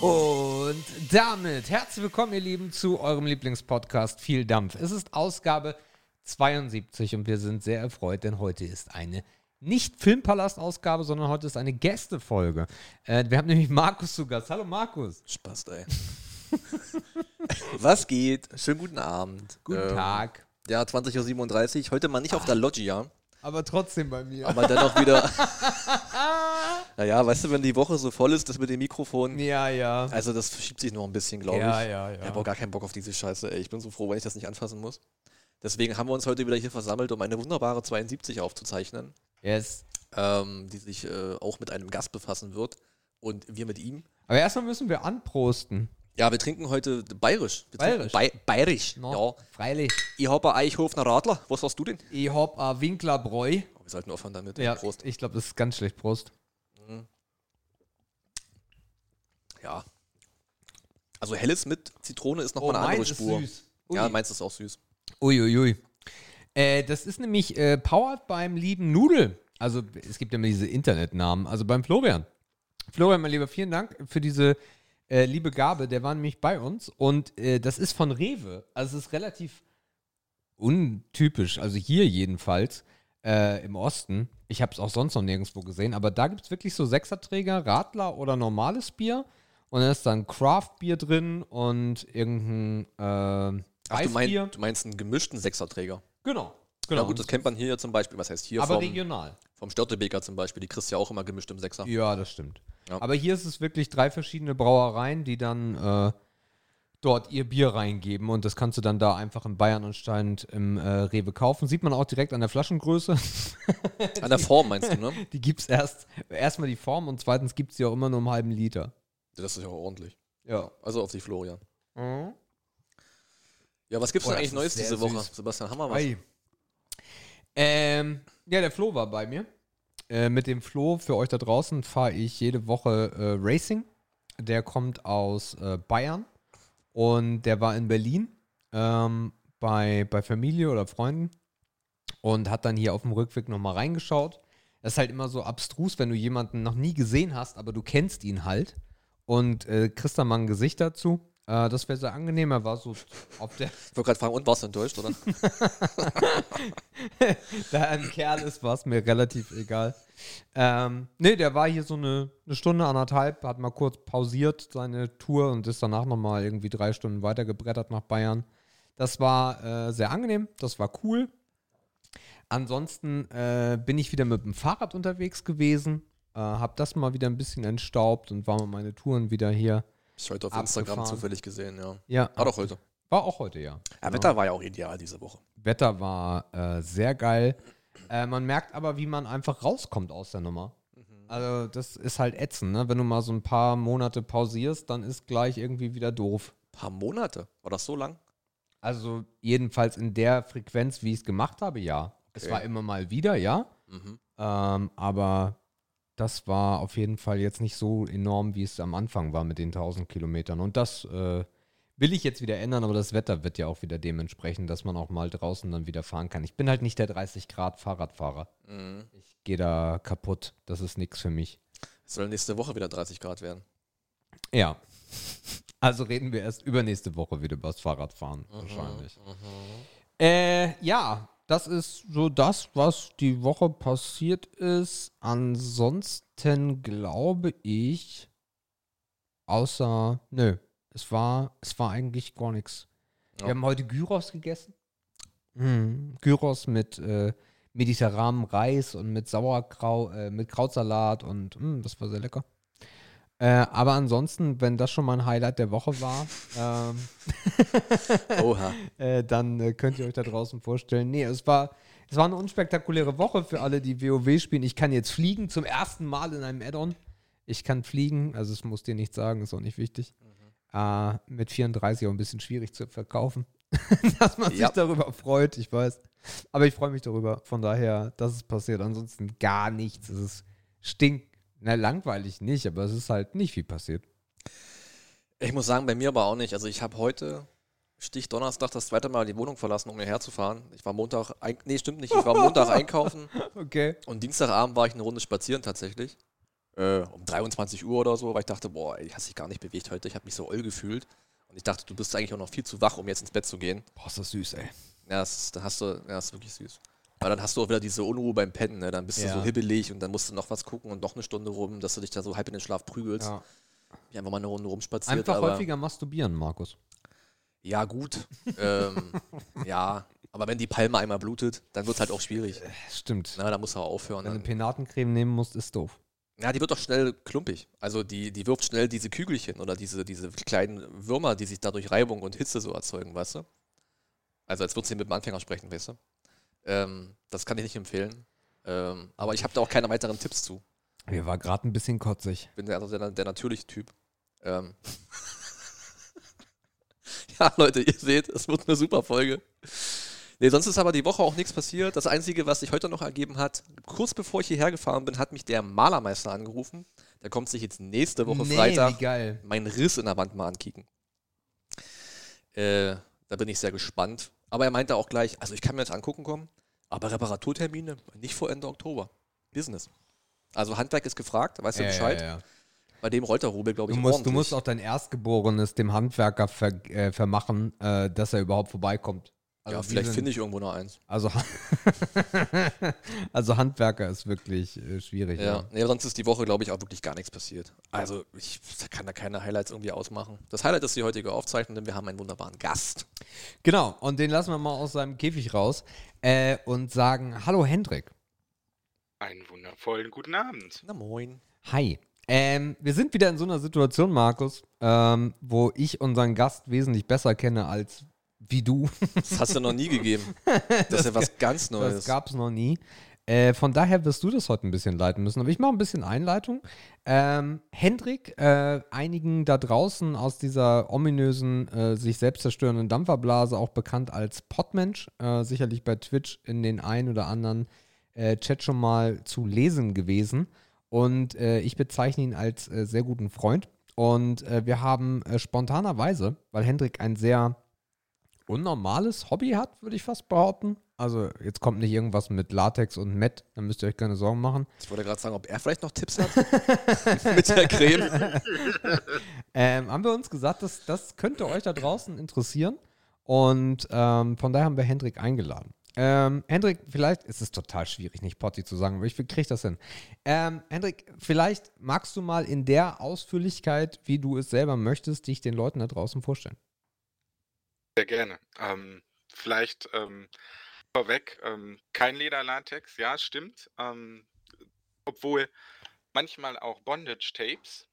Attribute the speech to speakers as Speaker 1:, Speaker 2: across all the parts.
Speaker 1: Und damit herzlich willkommen, ihr Lieben, zu eurem Lieblingspodcast Viel Dampf. Es ist Ausgabe 72 und wir sind sehr erfreut, denn heute ist eine nicht Filmpalast-Ausgabe, sondern heute ist eine Gästefolge. Äh, wir haben nämlich Markus zu Gast. Hallo Markus.
Speaker 2: Spaß, ey. Was geht? Schönen guten Abend.
Speaker 1: Guten
Speaker 2: Ähm,
Speaker 1: Tag.
Speaker 2: Ja, 20.37 Uhr. Heute mal nicht auf der Loggia,
Speaker 1: Aber trotzdem bei mir.
Speaker 2: aber dennoch wieder. naja, weißt du, wenn die Woche so voll ist, das mit dem Mikrofon.
Speaker 1: ja, ja.
Speaker 2: Also, das verschiebt sich noch ein bisschen, glaube
Speaker 1: Ja,
Speaker 2: ich.
Speaker 1: ja, ja.
Speaker 2: Ich habe auch gar keinen Bock auf diese Scheiße, ey. Ich bin so froh, wenn ich das nicht anfassen muss. Deswegen haben wir uns heute wieder hier versammelt, um eine wunderbare 72 aufzuzeichnen,
Speaker 1: Yes.
Speaker 2: ähm, die sich äh, auch mit einem Gast befassen wird. Und wir mit ihm.
Speaker 1: Aber erstmal müssen wir anprosten.
Speaker 2: Ja, wir trinken heute bayerisch. Wir
Speaker 1: Bayerisch?
Speaker 2: Bay bayerisch,
Speaker 1: No, Freilich.
Speaker 2: ja. Ich habe ein Eichhofner Radler. Was hast du denn?
Speaker 1: Ich hab ein Winklerbräu.
Speaker 2: Oh, wir sollten aufhören damit.
Speaker 1: Ja,
Speaker 2: Prost.
Speaker 1: ich glaube, das ist ganz schlecht. Prost.
Speaker 2: Ja. Also helles mit Zitrone ist nochmal eine andere
Speaker 1: meins ist
Speaker 2: Spur.
Speaker 1: süß. Ui.
Speaker 2: Ja, meins ist auch süß.
Speaker 1: Uiuiui. Äh, das ist nämlich äh, powered beim lieben Nudel. Also es gibt ja immer diese Internetnamen. Also beim Florian. Florian, mein Lieber, vielen Dank für diese äh, liebe Gabe. Der war nämlich bei uns und äh, das ist von Rewe. Also es ist relativ untypisch. Also hier jedenfalls äh, im Osten. Ich habe es auch sonst noch nirgendwo gesehen. Aber da gibt es wirklich so Sechserträger, Radler oder normales Bier. Und dann ist dann Craft-Bier drin und irgendein äh,
Speaker 2: Ach, du, mein, du meinst einen gemischten Sechserträger.
Speaker 1: Genau.
Speaker 2: Ja
Speaker 1: Genau.
Speaker 2: gut, das kennt man hier ja zum Beispiel. Was heißt hier?
Speaker 1: aber
Speaker 2: vom,
Speaker 1: regional.
Speaker 2: vom Störtebeker zum Beispiel. Die kriegst du ja auch immer gemischt im Sechser.
Speaker 1: Ja, das stimmt.
Speaker 2: Ja.
Speaker 1: Aber hier ist es wirklich drei verschiedene Brauereien, die dann äh, dort ihr Bier reingeben und das kannst du dann da einfach in Bayern anscheinend im äh, Rewe kaufen. Sieht man auch direkt an der Flaschengröße.
Speaker 2: An der Form meinst du, ne?
Speaker 1: Die gibt es erst, erstmal die Form und zweitens gibt es die auch immer nur im halben Liter.
Speaker 2: Das ist ja auch ordentlich.
Speaker 1: Ja.
Speaker 2: Also auf dich, Florian.
Speaker 1: Mhm.
Speaker 2: Ja, was gibt's
Speaker 1: Oh,
Speaker 2: denn eigentlich Neues diese Woche?
Speaker 1: süß.
Speaker 2: Sebastian, haben wir was?
Speaker 1: Ähm, ja, der Flo war bei mir. Äh, mit dem Flo für euch da draußen fahre ich jede Woche äh, Racing. Der kommt aus äh, Bayern und der war in Berlin ähm, bei, bei Familie oder Freunden und hat dann hier auf dem Rückweg nochmal reingeschaut. Das ist halt immer so abstrus, wenn du jemanden noch nie gesehen hast, aber du kennst ihn halt und äh, kriegst dann mal ein Gesicht dazu. Äh, das wäre sehr angenehm. Er war so auf der
Speaker 2: Ich wollte gerade fragen, und warst du enttäuscht, oder?
Speaker 1: da er ein Kerl ist, war es mir relativ egal. Ähm, nee, der war hier so eine, eine Stunde, anderthalb, hat mal kurz pausiert seine Tour und ist danach nochmal irgendwie drei Stunden weitergebrettert nach Bayern. Das war äh, sehr angenehm, das war cool. Ansonsten äh, bin ich wieder mit dem Fahrrad unterwegs gewesen, äh, habe das mal wieder ein bisschen entstaubt und war mal meine Touren wieder hier.
Speaker 2: Ich heute auf
Speaker 1: Abgefahren.
Speaker 2: Instagram zufällig gesehen, ja.
Speaker 1: Ja,
Speaker 2: War doch heute.
Speaker 1: war auch heute, ja.
Speaker 2: Ja, Wetter war ja auch ideal diese Woche.
Speaker 1: Wetter war äh, sehr geil. Äh, man merkt aber, wie man einfach rauskommt aus der Nummer. Also das ist halt ätzend, ne? Wenn du mal so ein paar Monate pausierst, dann ist gleich irgendwie wieder doof.
Speaker 2: paar Monate. War das so lang?
Speaker 1: Also jedenfalls in der Frequenz, wie ich es gemacht habe, ja. Es
Speaker 2: Okay.
Speaker 1: war immer mal wieder, ja.
Speaker 2: Mhm.
Speaker 1: Ähm, aber das war auf jeden Fall jetzt nicht so enorm, wie es am Anfang war mit den 1000 Kilometern. Und das äh, will ich jetzt wieder ändern, aber das Wetter wird ja auch wieder dementsprechend, dass man auch mal draußen dann wieder fahren kann. Ich bin halt nicht der 30 Grad Fahrradfahrer.
Speaker 2: Mhm.
Speaker 1: Ich gehe da kaputt. Das ist nichts für mich.
Speaker 2: Es soll nächste Woche wieder 30 Grad werden.
Speaker 1: Ja. Also reden wir erst übernächste Woche wieder über das Fahrradfahren wahrscheinlich. Äh, ja, das ist so das, was die Woche passiert ist. Ansonsten glaube ich, außer, nö, es war, es war eigentlich gar nichts.
Speaker 2: Ja.
Speaker 1: Wir haben heute Gyros gegessen. Mhm. Gyros mit äh, mediterranem Reis und mit Sauerkraut, äh, mit Krautsalat und mh, das war sehr lecker. Äh, aber ansonsten, wenn das schon mal ein Highlight der Woche war, ähm, äh, dann äh, könnt ihr euch da draußen vorstellen. Nee, es war, es war eine unspektakuläre Woche für alle, die WoW spielen. Ich kann jetzt fliegen, zum ersten Mal in einem Add-on. Ich kann fliegen, also es muss dir nicht sagen, ist auch nicht wichtig. Äh, mit 34 auch ein bisschen schwierig zu verkaufen. Dass man sich
Speaker 2: Ja.
Speaker 1: darüber freut, ich weiß. Aber ich freue mich darüber. Von daher, dass es passiert. Ansonsten gar nichts. Es ist stinkt. Na, langweilig nicht, aber es ist halt nicht viel passiert.
Speaker 2: Ich muss sagen, bei mir aber auch nicht. Also ich habe heute, Stich Donnerstag, das zweite Mal die Wohnung verlassen, um hierher zu fahren. Ich war Montag, ein, nee, stimmt nicht, ich war Montag einkaufen
Speaker 1: Okay.
Speaker 2: und Dienstagabend war ich eine Runde spazieren tatsächlich. äh, um 23 Uhr oder so, weil ich dachte, boah, ey, hast dich gar nicht bewegt heute. Ich habe mich so oll gefühlt. Und ich dachte, du bist eigentlich auch noch viel zu wach, um jetzt ins Bett zu gehen.
Speaker 1: Boah, ist das süß, ey.
Speaker 2: Ja, das, da hast du, ja, das ist wirklich süß. Aber dann hast du auch wieder diese Unruhe beim Pennen, ne? Dann bist
Speaker 1: Ja.
Speaker 2: du so hibbelig und dann musst du noch was gucken und noch eine Stunde rum, dass du dich da so halb in den Schlaf prügelst.
Speaker 1: Ja.
Speaker 2: Ich einfach mal eine Runde rumspaziert.
Speaker 1: Einfach häufiger masturbieren, Markus.
Speaker 2: Ja, gut. ähm, ja, aber wenn die Palme einmal blutet, dann wird es halt auch schwierig.
Speaker 1: Stimmt.
Speaker 2: Na, da musst du auch aufhören.
Speaker 1: Wenn du
Speaker 2: Dann,
Speaker 1: Penatencreme nehmen musst, ist doof.
Speaker 2: ja, die wird doch schnell klumpig. Also die, die wirft schnell diese Kügelchen oder diese, diese kleinen Würmer, die sich dadurch Reibung und Hitze so erzeugen, weißt du? Also als würdest du mit dem Anfänger sprechen, weißt du? Ähm, das kann ich nicht empfehlen. Ähm, aber ich habe da auch keine weiteren Tipps zu.
Speaker 1: Mir war gerade ein bisschen kotzig.
Speaker 2: bin der, also der, der natürliche Typ. Ähm. ja, Leute, ihr seht, es wird eine super Folge. Nee, sonst ist aber die Woche auch nichts passiert. Das Einzige, was sich heute noch ergeben hat, kurz bevor ich hierher gefahren bin, hat mich der Malermeister angerufen. Der kommt sich jetzt nächste Woche Freitag
Speaker 1: wie geil.
Speaker 2: meinen Riss in der Wand mal ankicken. Äh, da bin ich sehr gespannt. Aber er meinte auch gleich, also ich kann mir das angucken kommen, aber Reparaturtermine nicht vor Ende Oktober. Business. Also Handwerk ist gefragt, weißt du
Speaker 1: Ja,
Speaker 2: Bescheid?
Speaker 1: ja, ja.
Speaker 2: Bei dem rollt der Rubel, glaube
Speaker 1: Du
Speaker 2: ich,
Speaker 1: musst, du
Speaker 2: ordentlich.
Speaker 1: musst auch dein Erstgeborenes dem Handwerker ver, äh, vermachen, äh, dass er überhaupt vorbeikommt.
Speaker 2: Ja,
Speaker 1: die
Speaker 2: vielleicht finde ich irgendwo noch eins.
Speaker 1: Also, also Handwerker ist wirklich äh, schwierig.
Speaker 2: Ja.
Speaker 1: Ja.
Speaker 2: Nee, sonst ist die Woche, glaube ich, auch wirklich gar nichts passiert. Also, ich kann da keine Highlights irgendwie ausmachen. Das Highlight ist die heutige Aufzeichnung, denn wir haben einen wunderbaren Gast.
Speaker 1: Genau, und den lassen wir mal aus seinem Käfig raus äh, und sagen: Hallo Hendrik.
Speaker 3: Einen wundervollen guten Abend.
Speaker 2: Na moin.
Speaker 1: Hi. Ähm, wir sind wieder in so einer Situation, Markus, ähm, wo ich unseren Gast wesentlich besser kenne als wie du.
Speaker 2: Das hast du noch nie gegeben. Das ist ja was ganz
Speaker 1: Das
Speaker 2: Neues.
Speaker 1: gab es noch nie. Äh, von daher wirst du das heute ein bisschen leiten müssen. Aber ich mache ein bisschen Einleitung. Ähm, Hendrik, äh, einigen da draußen aus dieser ominösen, äh, sich selbst zerstörenden Dampferblase, auch bekannt als Podmensch, äh, sicherlich bei Twitch in den ein oder anderen äh, Chat schon mal zu lesen gewesen. Und äh, ich bezeichne ihn als sehr guten Freund. Und wir haben spontanerweise, weil Hendrik ein sehr unnormales Hobby hat, würde ich fast behaupten. Also jetzt kommt nicht irgendwas mit Latex und Met, da müsst ihr euch keine Sorgen machen.
Speaker 2: Ich wollte gerade sagen, ob er vielleicht noch Tipps hat. Mit der Creme.
Speaker 1: Ähm, haben wir uns gesagt, dass, das könnte euch da draußen interessieren. Und ähm, von daher haben wir Hendrik eingeladen. Ähm, Hendrik, vielleicht ist es total schwierig, nicht Potti zu sagen, aber ich kriege das hin. Ähm, Hendrik, vielleicht magst du mal in der Ausführlichkeit, wie du es selber möchtest, dich den Leuten da draußen vorstellen.
Speaker 3: Sehr gerne. Ähm, vielleicht ähm, vorweg, ähm, kein Lederlatex, ja, stimmt. Ähm, obwohl manchmal auch Bondage-Tapes.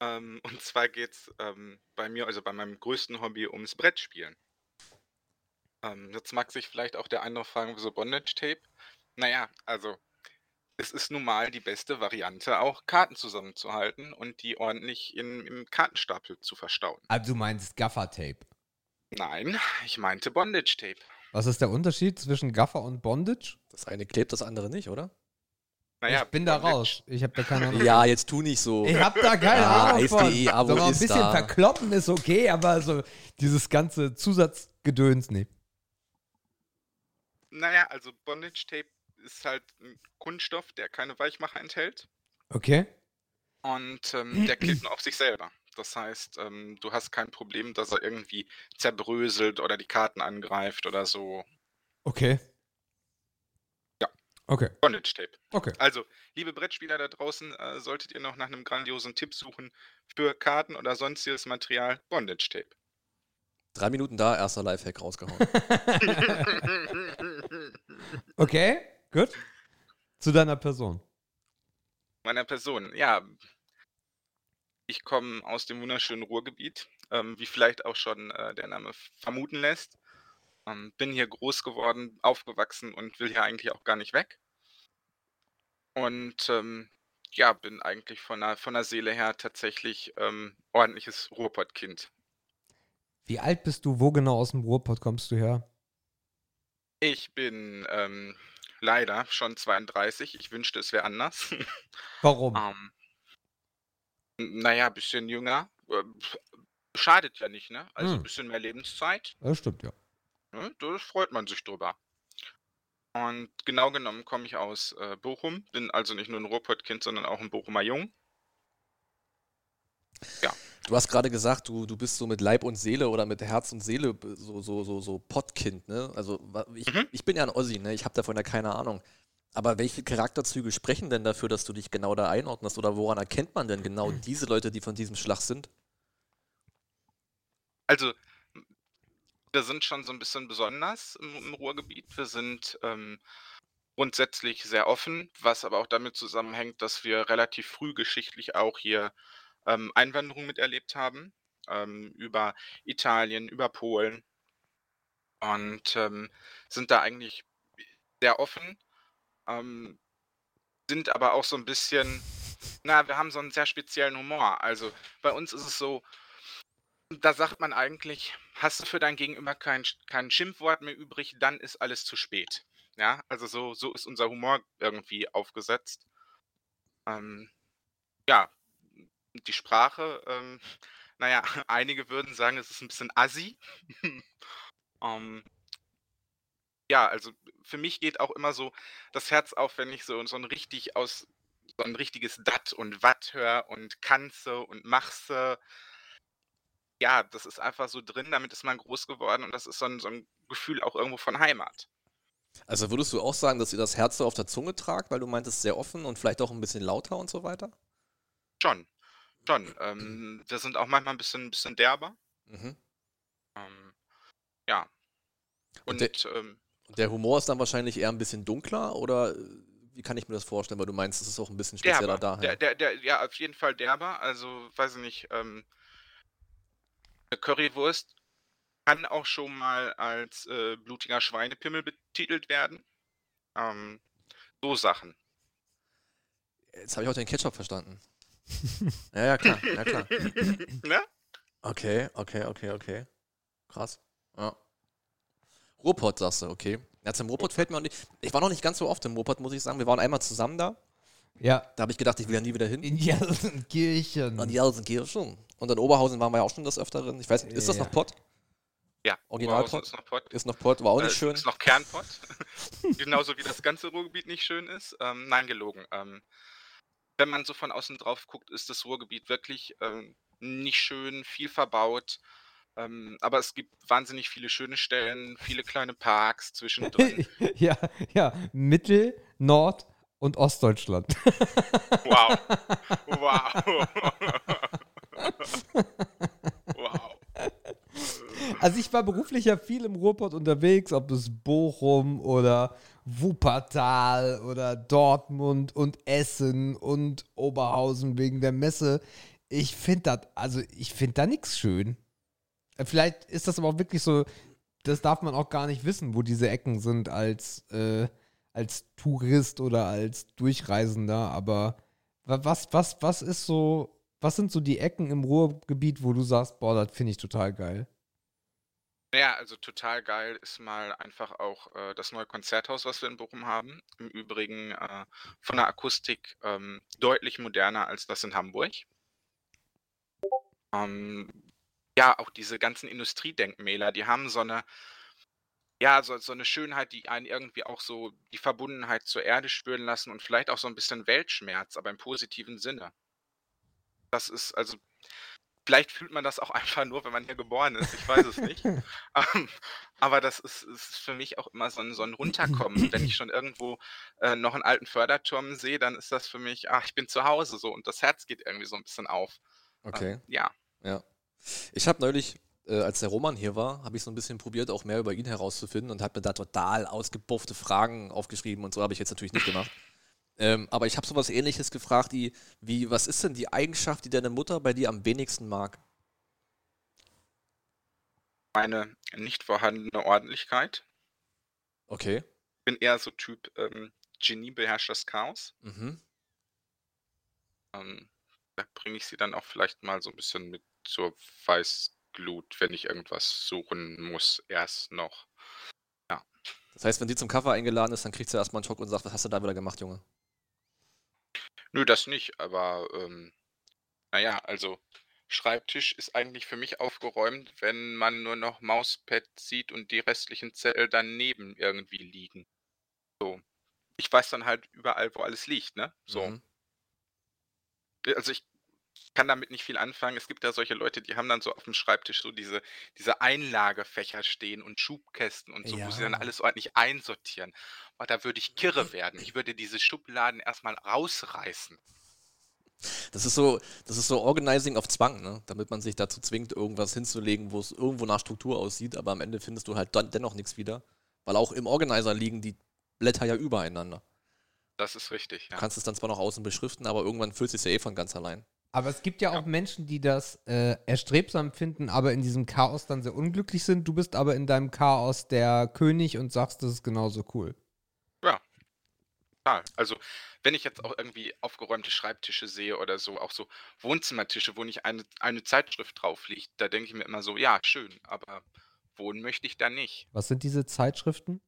Speaker 3: Ähm, und zwar geht es ähm, bei mir, also bei meinem größten Hobby, ums Brettspielen. Jetzt mag sich vielleicht auch der andere fragen, wieso Bondage-Tape? Naja, also es ist nun mal die beste Variante, auch Karten zusammenzuhalten und die ordentlich in, im Kartenstapel zu verstauen.
Speaker 1: Also du meinst Gaffer-Tape.
Speaker 3: Nein, ich meinte Bondage-Tape.
Speaker 1: Was ist der Unterschied zwischen Gaffer und Bondage?
Speaker 2: Das eine klebt, das andere nicht, oder?
Speaker 3: Naja,
Speaker 1: ich bin da
Speaker 3: Bondage-
Speaker 1: raus. Ich habe da keine Ahnung.
Speaker 2: Ja, jetzt tu nicht so.
Speaker 1: Ich hab da keine
Speaker 2: Ja,
Speaker 1: Ahnung von.
Speaker 2: SDE, Abo
Speaker 1: so mal ein bisschen
Speaker 2: da.
Speaker 1: verkloppen ist okay, aber so dieses ganze Zusatzgedöns, nee.
Speaker 3: Naja, also Bondage Tape ist halt ein Kunststoff, der keine Weichmacher enthält
Speaker 1: Okay.
Speaker 3: und ähm, der klebt nur auf sich selber. Das heißt, ähm, du hast kein Problem, dass er irgendwie zerbröselt oder die Karten angreift oder so.
Speaker 1: Okay.
Speaker 3: Ja.
Speaker 1: Okay.
Speaker 3: Bondage Tape.
Speaker 1: Okay.
Speaker 3: Also, liebe Brettspieler da draußen, äh, solltet ihr noch nach einem grandiosen Tipp suchen für Karten oder sonstiges Material, Bondage Tape.
Speaker 2: Drei Minuten da, erster Lifehack rausgehauen.
Speaker 1: Okay, gut. Zu deiner Person.
Speaker 3: meiner Person. Ja, ich komme aus dem wunderschönen Ruhrgebiet, ähm, wie vielleicht auch schon äh, der Name vermuten lässt. Ähm, bin hier groß geworden, aufgewachsen und will hier eigentlich auch gar nicht weg. Und ähm, ja, bin eigentlich von der, von der Seele her tatsächlich ähm, ordentliches Ruhrpottkind.
Speaker 1: Wie alt bist du? Wo genau aus dem Ruhrpott kommst du her?
Speaker 3: Ich bin ähm, leider schon 32. Ich wünschte, es wäre anders.
Speaker 1: Warum?
Speaker 3: Ähm, naja, bisschen jünger. Äh, Schadet ja nicht, ne? Also ein
Speaker 1: Hm.
Speaker 3: bisschen mehr Lebenszeit.
Speaker 1: Das stimmt, ja.
Speaker 3: Ne? Da freut man sich drüber. Und genau genommen komme ich aus äh, Bochum. Bin also nicht nur ein Ruhrpottkind, sondern auch ein Bochumer Jung.
Speaker 2: Ja. Du hast gerade gesagt, du, du bist so mit Leib und Seele oder mit Herz und Seele so, so, so, so Pottkind, ne? Also ich, mhm. ich bin ja ein Ossi, ne? Ich habe davon ja keine Ahnung. Aber welche Charakterzüge sprechen denn dafür, dass du dich genau da einordnest? Oder woran erkennt man denn genau mhm. diese Leute, die von diesem Schlag sind?
Speaker 3: Also, wir sind schon so ein bisschen besonders im, im Ruhrgebiet. Wir sind ähm, grundsätzlich sehr offen, was aber auch damit zusammenhängt, dass wir relativ früh geschichtlich auch hier ähm, Einwanderung miterlebt haben, ähm, über Italien, über Polen und ähm, sind da eigentlich sehr offen, ähm, sind aber auch so ein bisschen, na, wir haben so einen sehr speziellen Humor. Also bei uns ist es so, da sagt man eigentlich, hast du für dein Gegenüber kein, kein Schimpfwort mehr übrig, dann ist alles zu spät. Ja, also so, so ist unser Humor irgendwie aufgesetzt. Ähm, ja, die Sprache, ähm, naja, einige würden sagen, es ist ein bisschen assi. ähm, ja, also für mich geht auch immer so das Herz auf, wenn ich so, so ein richtig aus so ein richtiges Dat und Watt höre und Kanze und Machse. Ja, das ist einfach so drin, damit ist man groß geworden und das ist so ein, so ein Gefühl auch irgendwo von Heimat.
Speaker 2: Also würdest du auch sagen, dass ihr das Herz so auf der Zunge tragt, weil du meintest sehr offen und vielleicht auch ein bisschen lauter und so weiter?
Speaker 3: Schon, schon. Ähm, wir sind auch manchmal ein bisschen, ein bisschen derber. Mhm. Ähm, ja.
Speaker 2: Und, und ähm, der, Humor ist dann wahrscheinlich eher ein bisschen dunkler oder äh, wie kann ich mir das vorstellen? Weil du meinst, es ist auch ein bisschen spezieller
Speaker 3: derber.
Speaker 2: daher.
Speaker 3: Der, der, ja, auf jeden Fall derber. Also, weiß ich nicht, ähm, eine Currywurst kann auch schon mal als äh, blutiger Schweinepimmel betitelt werden. Ähm, so Sachen.
Speaker 2: Jetzt habe ich auch den Ketchup verstanden. ja, ja, klar, ja, klar. ne? Okay, okay, okay, okay. Krass. Ja. Ruhrpott, sagst du, okay. Ja, zum Ruhrpott fällt mir auch nicht. Ich war noch nicht ganz so oft im Ruhrpott, muss ich sagen. Wir waren einmal zusammen da. Ja. Da habe ich gedacht, ich will ja nie wieder hin.
Speaker 1: In Jelsenkirchen.
Speaker 2: In Jelsenkirchen. Und in Oberhausen waren wir ja auch schon des Öfteren. Ich weiß nicht, ist das noch Pott?
Speaker 3: Ja,
Speaker 2: Originalpott
Speaker 3: ist noch Pott.
Speaker 2: Ist noch Pott, war auch nicht äh, schön.
Speaker 3: Ist noch Kernpott. Genauso wie das ganze Ruhrgebiet nicht schön ist. Ähm, nein, gelogen. Ähm, wenn man so von außen drauf guckt, ist das Ruhrgebiet wirklich ähm, nicht schön, viel verbaut. Ähm, aber es gibt wahnsinnig viele schöne Stellen, viele kleine Parks zwischendrin.
Speaker 1: ja, ja, Mittel-, Nord- und Ostdeutschland.
Speaker 3: wow. Wow.
Speaker 1: Also ich war beruflich ja viel im Ruhrpott unterwegs, ob es Bochum oder Wuppertal oder Dortmund und Essen und Oberhausen wegen der Messe. Ich finde das, also ich finde da nichts schön. Vielleicht ist das aber auch wirklich so, das darf man auch gar nicht wissen, wo diese Ecken sind als, äh, als Tourist oder als Durchreisender. Aber was, was, was ist so, was sind so die Ecken im Ruhrgebiet, wo du sagst, boah, das finde ich total geil?
Speaker 3: Ja, also total geil ist mal einfach auch äh, das neue Konzerthaus, was wir in Bochum haben. Im Übrigen äh, von der Akustik ähm, deutlich moderner als das in Hamburg. Ähm, ja, auch diese ganzen Industriedenkmäler, die haben so eine, ja, so, so eine Schönheit, die einen irgendwie auch so die Verbundenheit zur Erde spüren lassen und vielleicht auch so ein bisschen Weltschmerz, aber im positiven Sinne. Das ist also Vielleicht fühlt man das auch einfach nur, wenn man hier geboren ist. Ich weiß es nicht. ähm, aber das ist, ist, für mich auch immer so ein, so ein Runterkommen. wenn ich schon irgendwo äh, noch einen alten Förderturm sehe, dann ist das für mich, ach, ich bin zu Hause so und das Herz geht irgendwie so ein bisschen auf.
Speaker 2: Okay.
Speaker 3: Ähm, ja.
Speaker 2: Ja. Ich habe neulich, äh, als der Roman hier war, habe ich so ein bisschen probiert, auch mehr über ihn herauszufinden und habe mir da total ausgebuffte Fragen aufgeschrieben und so habe ich jetzt natürlich nicht gemacht. Ähm, aber ich habe sowas ähnliches gefragt, wie, wie, was ist denn die Eigenschaft, die deine Mutter bei dir am wenigsten mag?
Speaker 3: Meine nicht vorhandene Ordentlichkeit.
Speaker 2: Okay.
Speaker 3: Ich bin eher so Typ ähm, Genie beherrscht das Chaos. Mhm. Ähm, da bringe ich sie dann auch vielleicht mal so ein bisschen mit zur Weißglut, wenn ich irgendwas suchen muss, erst noch. Ja.
Speaker 2: Das heißt, wenn sie zum Kaffee eingeladen ist, dann kriegt sie erstmal einen Schock und sagt, was hast du da wieder gemacht, Junge?
Speaker 3: Nö, das nicht, aber ähm, naja, also Schreibtisch ist eigentlich für mich aufgeräumt, wenn man nur noch Mauspad sieht und die restlichen Zettel daneben irgendwie liegen. So. Ich weiß dann halt überall, wo alles liegt, ne? So. Mhm. Also ich kann damit nicht viel anfangen. Es gibt ja solche Leute, die haben dann so auf dem Schreibtisch so diese, diese Einlagefächer stehen und Schubkästen und so, wo sie dann
Speaker 1: Ja.
Speaker 3: alles ordentlich einsortieren. Oh, da würde ich kirre werden. Ich würde diese Schubladen erstmal rausreißen.
Speaker 2: Das ist so, das ist so Organizing auf Zwang, ne? Damit man sich dazu zwingt, irgendwas hinzulegen, wo es irgendwo nach Struktur aussieht, aber am Ende findest du halt dann dennoch nichts wieder. Weil auch im Organizer liegen die Blätter ja übereinander.
Speaker 3: Das ist richtig,
Speaker 2: Du
Speaker 3: ja.
Speaker 2: kannst es dann zwar noch außen beschriften, aber irgendwann füllt es sich ja eh von ganz allein.
Speaker 1: Aber es gibt ja
Speaker 3: Ja.
Speaker 1: auch Menschen, die das äh, erstrebsam finden, aber in diesem Chaos dann sehr unglücklich sind. Du bist aber in deinem Chaos der König und sagst, das ist genauso cool.
Speaker 3: Total. Also, wenn ich jetzt auch irgendwie aufgeräumte Schreibtische sehe oder so, auch so Wohnzimmertische, wo nicht eine, eine Zeitschrift drauf liegt, da denke ich mir immer so, ja, schön, aber wohnen möchte ich da nicht.
Speaker 1: Was sind diese Zeitschriften?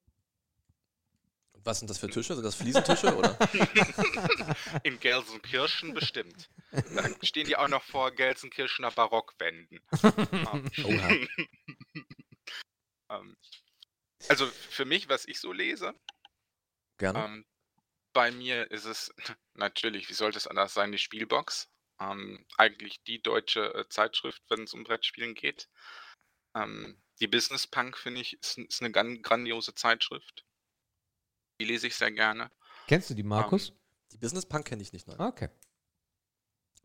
Speaker 2: Was sind das für Tische? Sind das Fliesentische oder?
Speaker 3: In Gelsenkirchen bestimmt. Dann stehen die auch noch vor Gelsenkirchener Barockwänden. Ähm,
Speaker 2: Oha.
Speaker 3: ähm, also für mich, was ich so lese,
Speaker 2: Gerne.
Speaker 3: ähm, bei mir ist es natürlich, wie sollte es anders sein, die Spielbox. Ähm, eigentlich die deutsche äh, Zeitschrift, wenn es um Brettspielen geht. Die Business Punk, finde ich, ist, ist eine gan grandiose Zeitschrift. Die lese ich sehr gerne.
Speaker 1: Kennst du die, Markus?
Speaker 2: Die Business Punk kenne ich nicht, nein.
Speaker 1: Ah, okay.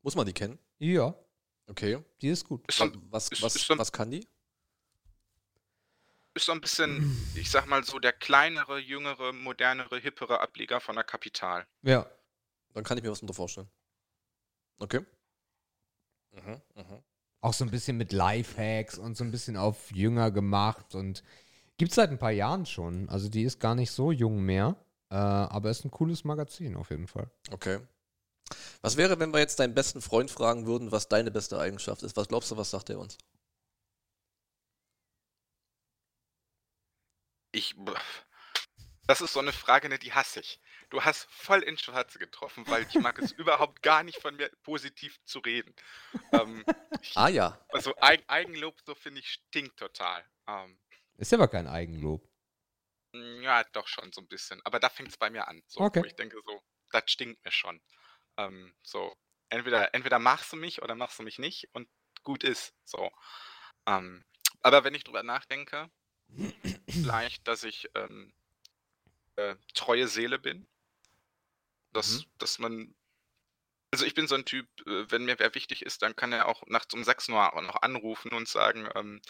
Speaker 2: Muss man die kennen?
Speaker 1: Ja,
Speaker 2: Okay.
Speaker 1: die ist gut.
Speaker 3: Ist so,
Speaker 2: Was, was,
Speaker 3: ist so-
Speaker 2: was kann die?
Speaker 3: ist so ein bisschen, ich sag mal so, der kleinere, jüngere, modernere, hippere Ableger von der Kapital.
Speaker 1: Ja.
Speaker 2: Dann kann ich mir was unter vorstellen. Okay. Mhm, mhm.
Speaker 1: Auch so ein bisschen mit Lifehacks und so ein bisschen auf jünger gemacht und gibt es seit ein paar Jahren schon. Also die ist gar nicht so jung mehr, äh, aber ist ein cooles Magazin auf jeden Fall.
Speaker 2: Okay. Was wäre, wenn wir jetzt deinen besten Freund fragen würden, was deine beste Eigenschaft ist? Was glaubst du, was sagt er uns?
Speaker 3: Ich. Das ist so eine Frage, ne, die hasse ich. Du hast voll ins Schwarze getroffen, weil ich mag es überhaupt gar nicht von mir positiv zu reden. Ähm, ich,
Speaker 2: Ah ja.
Speaker 3: also Eig Eigenlob, so finde ich, stinkt total. Ähm,
Speaker 1: Ist aber kein Eigenlob.
Speaker 3: ja, doch schon so ein bisschen. Aber da fängt es bei mir an. So,
Speaker 1: Okay.
Speaker 3: Wo ich denke, so, das stinkt mir schon. Ähm, so, entweder, entweder machst du mich oder machst du mich nicht und gut ist. So. Ähm, aber wenn ich drüber nachdenke, vielleicht, dass ich ähm, äh, treue Seele bin. Dass,
Speaker 2: Mhm.
Speaker 3: dass man. Also ich bin so ein Typ, äh, wenn mir wer wichtig ist, dann kann er auch nachts um 6 Uhr auch noch anrufen und sagen, ähm,